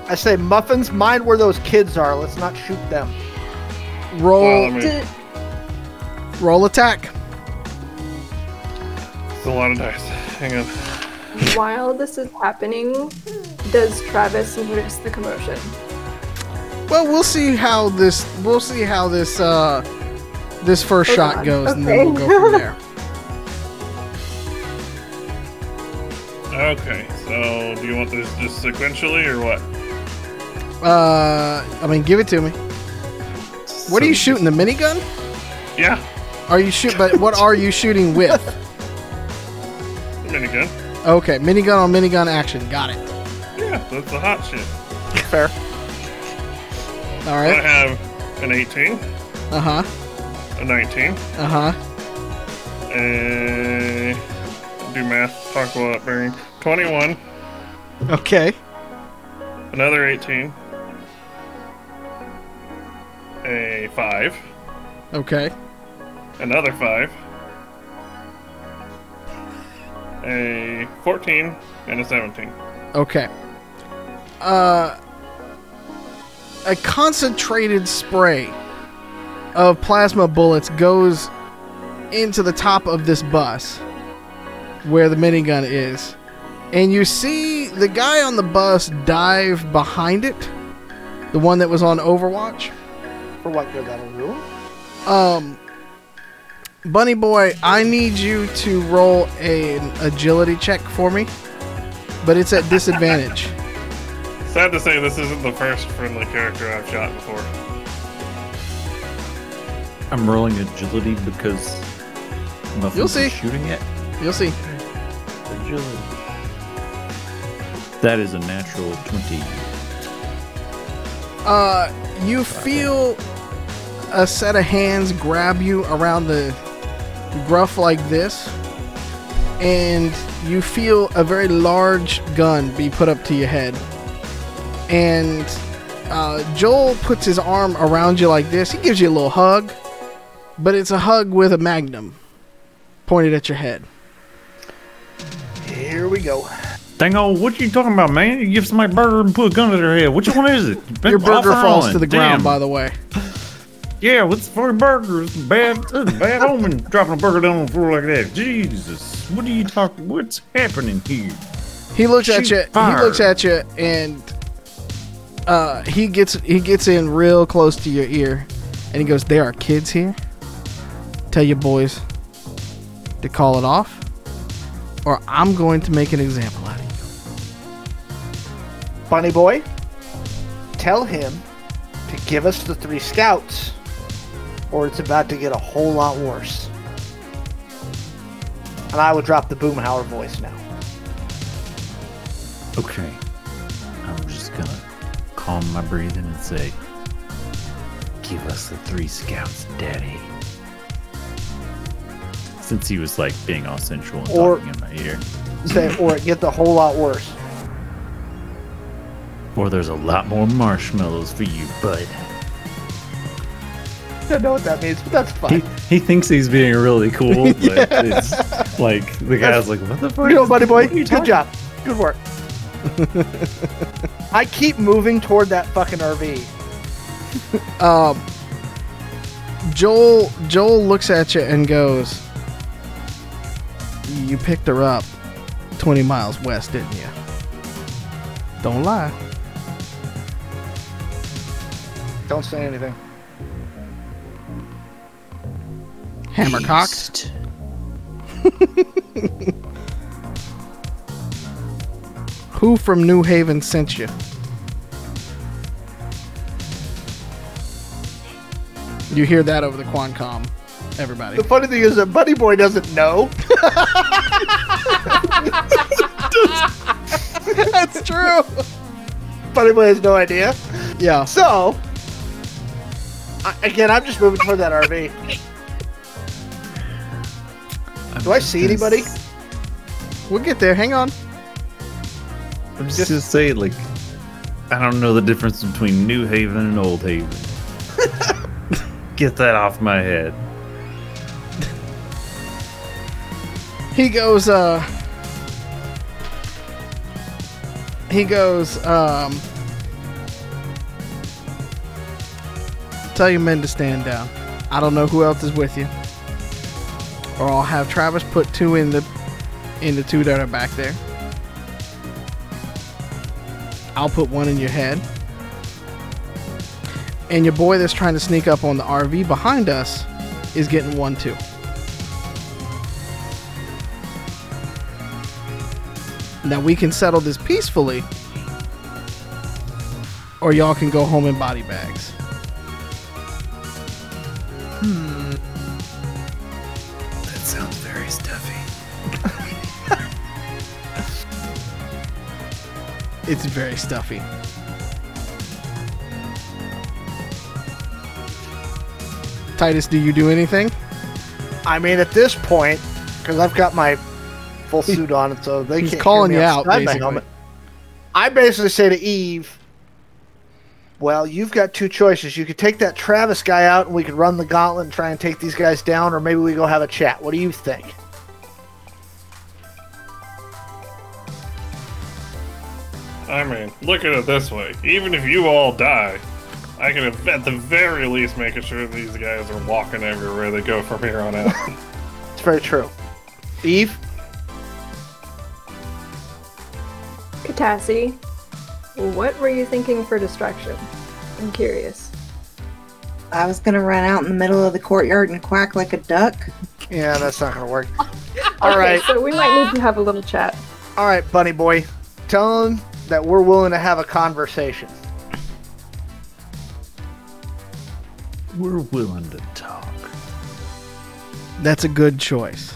I say, muffins, mind where those kids are. Let's not shoot them. Roll, Well, I mean, D- roll attack. it's a lot of dice. Hang on. while this is happening, does Travis notice the commotion? Well, we'll see how this. We'll see how this. Uh, this first Hold shot on. goes, and then we'll go from there. Okay, so do you want this just sequentially or what? Uh, I mean, give it to me. What are you So- shooting? The minigun? Yeah, Are you shoot? But what are you shooting with? minigun. Okay, minigun on minigun action. Got it. Yeah, that's the hot shit. Fair. All I have an 18, Uh huh. a 19, Uh huh. a do math, talk about it burning. 21, Okay. another 18, a 5, Okay. another 5, a 14, and a 17. Okay. Uh, a concentrated spray of plasma bullets goes into the top of this bus where the minigun is. And you see the guy on the bus dive behind it. The one that was on Overwatch. For what good that'll do. Um, Bunny Boy, I need you to roll a, an agility check for me, but it's at disadvantage. Sad to say, this isn't the first friendly character I've shot before. I'm rolling agility because Muffins You'll see. shooting it. You'll see. That is a natural twenty. Uh, you feel a set of hands grab you around the gruff like this, and you feel a very large gun be put up to your head. and uh, Joel puts his arm around you like this. He gives you a little hug, but it's a hug with a magnum pointed at your head. Here we go. Dang on, what you talking about, man? You give somebody a burger and put a gun to their head. Which one is it? Your burger falls to the ground, Damn. by the way. Yeah, what's for a burger? It's bad, it's a bad omen dropping a burger down on the floor like that. Jesus, what are you talking? What's happening here? He looks at you. fire. He looks at you, and uh, he gets he gets in real close to your ear, and he goes, "There are kids here. Tell your boys to call it off, or I'm going to make an example out of you." Bunny boy, tell him to give us the three scouts, or it's about to get a whole lot worse. And I would drop the Boomhauer voice now. Okay. I'm just gonna calm my breathing and say, Give us the three scouts, Daddy. Since he was like being all sensual and Or- talking in my ear. Say, or it gets a whole lot worse. Or there's a lot more marshmallows for you, bud. I don't know what that means, but that's fine. he thinks he's being really cool, but it's like the guy's like, what the fuck? You know, buddy boy, What are you good talking job. Good work. I keep moving toward that fucking RV. Um, Joel Joel looks at you and goes, "You picked her up 20 miles west, didn't you? Don't lie." Don't say anything. Hammercock. Beast. Who from New Haven sent you? You hear that over the Quancom, everybody. The funny thing is that Buddy Boy doesn't know. That's true. Buddy Boy has no idea. Yeah. So, I, again, I'm just moving toward that RV. Do I see anybody? We'll get there. Hang on. I'm just gonna say like, I don't know the difference between New Haven and Old Haven. Get that off my head. He goes, uh. He goes, um. Tell your men to stand down. I don't know who else is with you. Or I'll have Travis put two in the in the two that are back there. I'll put one in your head. And your boy that's trying to sneak up on the RV behind us is getting one too. Now we can settle this peacefully, or y'all can go home in body bags. Hmm. That sounds very stuffy. It's very stuffy. Titus, do you do anything? I mean, at this point, because I've got my full suit on, it so they He's can't calling hear me you out, basically. I basically say to Eve, "Well, you've got two choices. You could take that Travis guy out, and we could run the gauntlet and try and take these guys down, or maybe we go have a chat. What do you think?" I mean, look at it this way. Even if you all die, I can at the very least make sure these guys are walking everywhere they go from here on out. It's very true. Eve, Katassi, what were you thinking for distraction? I'm curious. I was gonna run out in the middle of the courtyard and quack like a duck. yeah, that's not gonna work. All okay, right, so we might need to have a little chat. all right, Bunny Boy, tell him that we're willing to have a conversation. We're willing to talk. That's a good choice.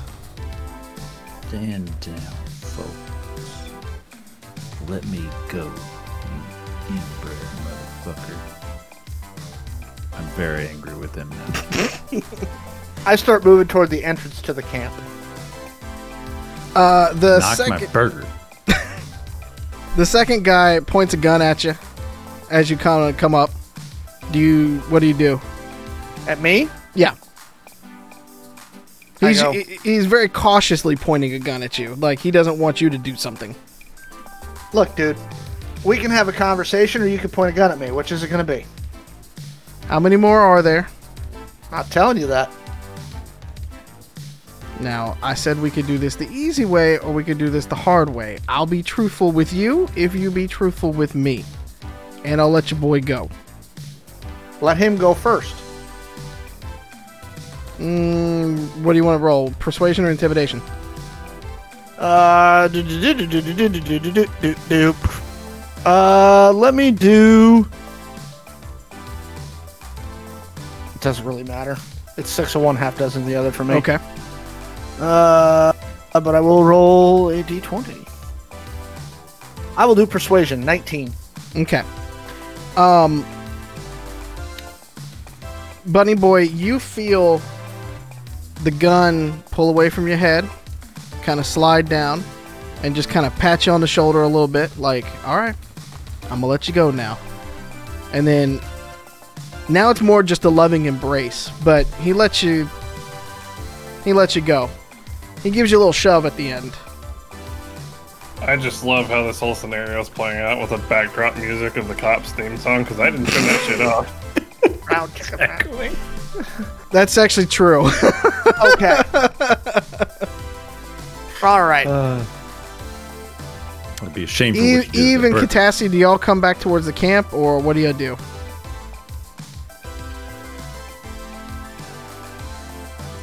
Stand down, folks. Let me go, you inbred motherfucker. I'm very angry with him now. I start moving toward the entrance to the camp. Uh, the Knock my second burger. the second guy points a gun at you, as you kind of come up. Do you? What do you do? At me? Yeah. He's he's very cautiously pointing a gun at you, like he doesn't want you to do something. Look, dude. We can have a conversation, or you can point a gun at me. Which is it going to be? How many more are there? Not telling you that. Now, I said we could do this the easy way or we could do this the hard way. I'll be truthful with you if you be truthful with me. And I'll let your boy go. Let him go first. Mm, what do you want to roll? Persuasion or intimidation? Uh, uh, let me do. It doesn't really matter. It's six of one, half dozen of the other for me. Okay. Uh, but I will roll a d20. I will do persuasion, 19. Okay. Um, Bunny Boy, you feel the gun pull away from your head kind of slide down, and just kind of pat you on the shoulder a little bit, like, all right, I'm gonna let you go now. And then now it's more just a loving embrace, but he lets you he lets you go. He gives you a little shove at the end. I just love how this whole scenario is playing out with the backdrop music of the cops theme song because I didn't turn that shit off. Round. That's actually true. Okay. All right. I'd be ashamed for Eve, what you did Eve and. Katassi, do y'all come back towards the camp, or what do y'all do?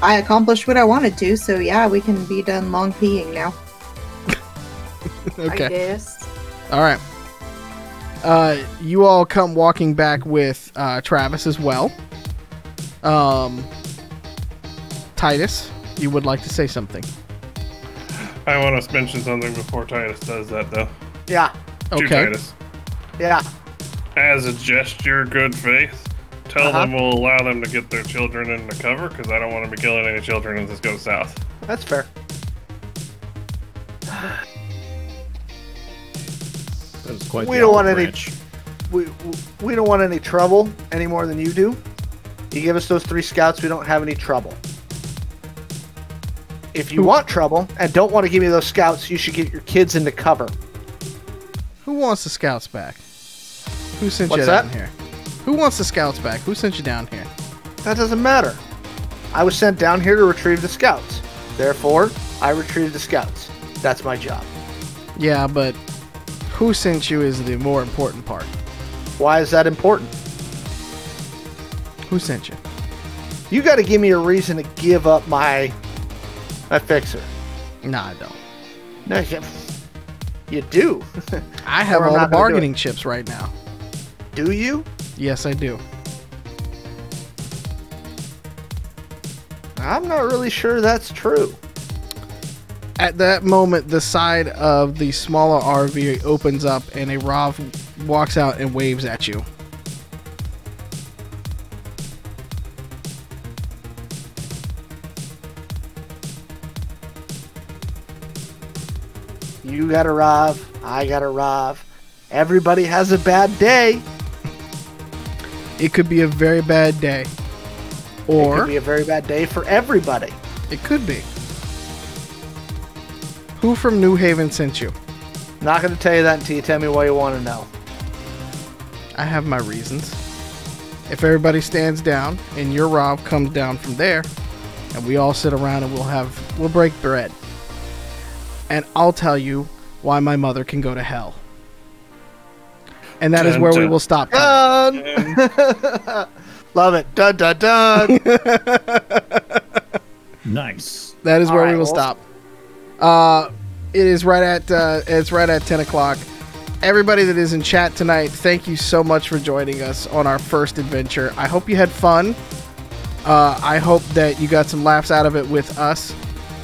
I accomplished what I wanted to, so yeah, we can be done long peeing now. I Okay, guess. all right. Uh, you all come walking back with uh, Travis as well. Um, Titus, you would like to say something? I want to mention something before Titus does that, though. Yeah. To Okay. Titus. Yeah. As a gesture, good faith, tell Uh-huh. them we'll allow them to get their children into cover because I don't want to be killing any children if this goes south. That's fair. That was quite We the don't want olive any- branch. We, we don't want any trouble any more than you do. You give us those three scouts, we don't have any trouble. If you want trouble and don't want to give me those scouts, you should get your kids into cover. Who wants the scouts back? Who sent you What's down that? here? Who wants the scouts back? Who sent you down here? That doesn't matter. I was sent down here to retrieve the scouts. Therefore, I retrieved the scouts. That's my job. Yeah, but who sent you is the more important part. Why is that important? Who sent you? You got to give me a reason to give up my my fixer. No, I don't. No, you, you do. I have all the not gonna do it. bargaining chips right now. do you? Yes, I do. I'm not really sure that's true. At that moment, the side of the smaller RV opens up and a Rov walks out and waves at you. You got a Rov. I got a Rov. Everybody has a bad day. It could be a very bad day. Or. It could be a very bad day for everybody. it could be. Who from New Haven sent you? Not going to tell you that until you tell me what you want to know. I have my reasons. If everybody stands down and your Rov comes down from there, and we all sit around and we'll have we'll break bread. And I'll tell you why my mother can go to hell. And that is Dun, where we will stop. tonight. Love it. Dun dun dun. Nice. That is All where right, we will well- stop. Uh, it is right at uh, it's right at ten o'clock. Everybody that is in chat tonight, thank you so much for joining us on our first adventure. I hope you had fun. Uh, I hope that you got some laughs out of it with us.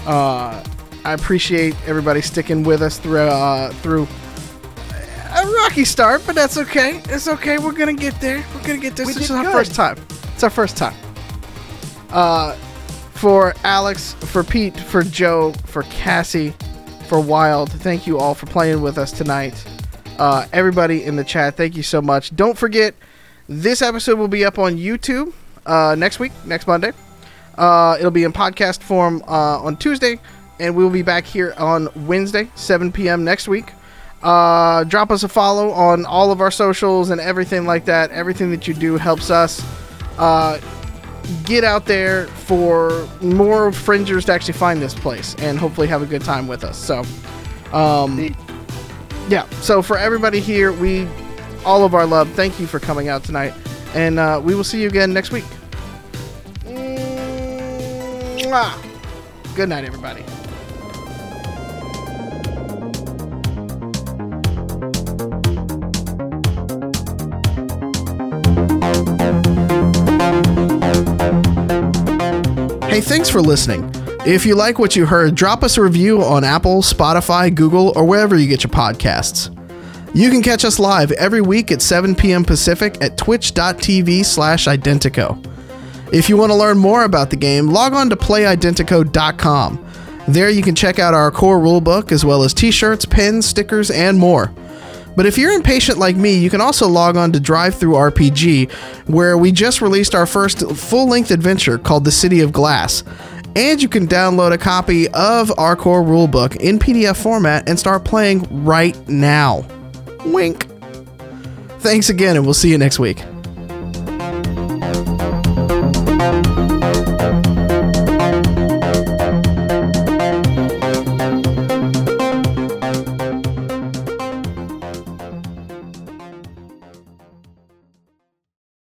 Uh, I appreciate everybody sticking with us through uh, through a rocky start, but that's okay. It's okay. We're gonna get there. We're gonna get there. We This is our good. first time. It's our first time. Uh, for Alex, for Pete, for Joe, for Cassie, for Wild. Thank you all for playing with us tonight. Uh, everybody in the chat, thank you so much. Don't forget, this episode will be up on YouTube uh, next week, next Monday. Uh, it'll be in podcast form uh, on Tuesday, and we'll be back here on Wednesday, 7 p.m. next week. Uh, drop us a follow on all of our socials and everything like that. Everything that you do helps us uh, get out there for more fringers to actually find this place and hopefully have a good time with us. So, um, yeah. So for everybody here, we all of our love. Thank you for coming out tonight, and uh, we will see you again next week. Mwah. Good night, everybody. Hey, thanks for listening. If you like what you heard, drop us a review on Apple, Spotify, Google, or wherever you get your podcasts. You can catch us live every week at 7 p.m. Pacific at twitch.tv slash Identico. If you want to learn more about the game, log on to playidentico.com. There you can check out our core rulebook as well as t-shirts, pins, stickers, and more. But if you're impatient like me, you can also log on to DriveThruRPG, where we just released our first full length adventure called The City of Glass. And you can download a copy of our core rulebook in PDF format and start playing right now. Wink. Thanks again, and we'll see you next week.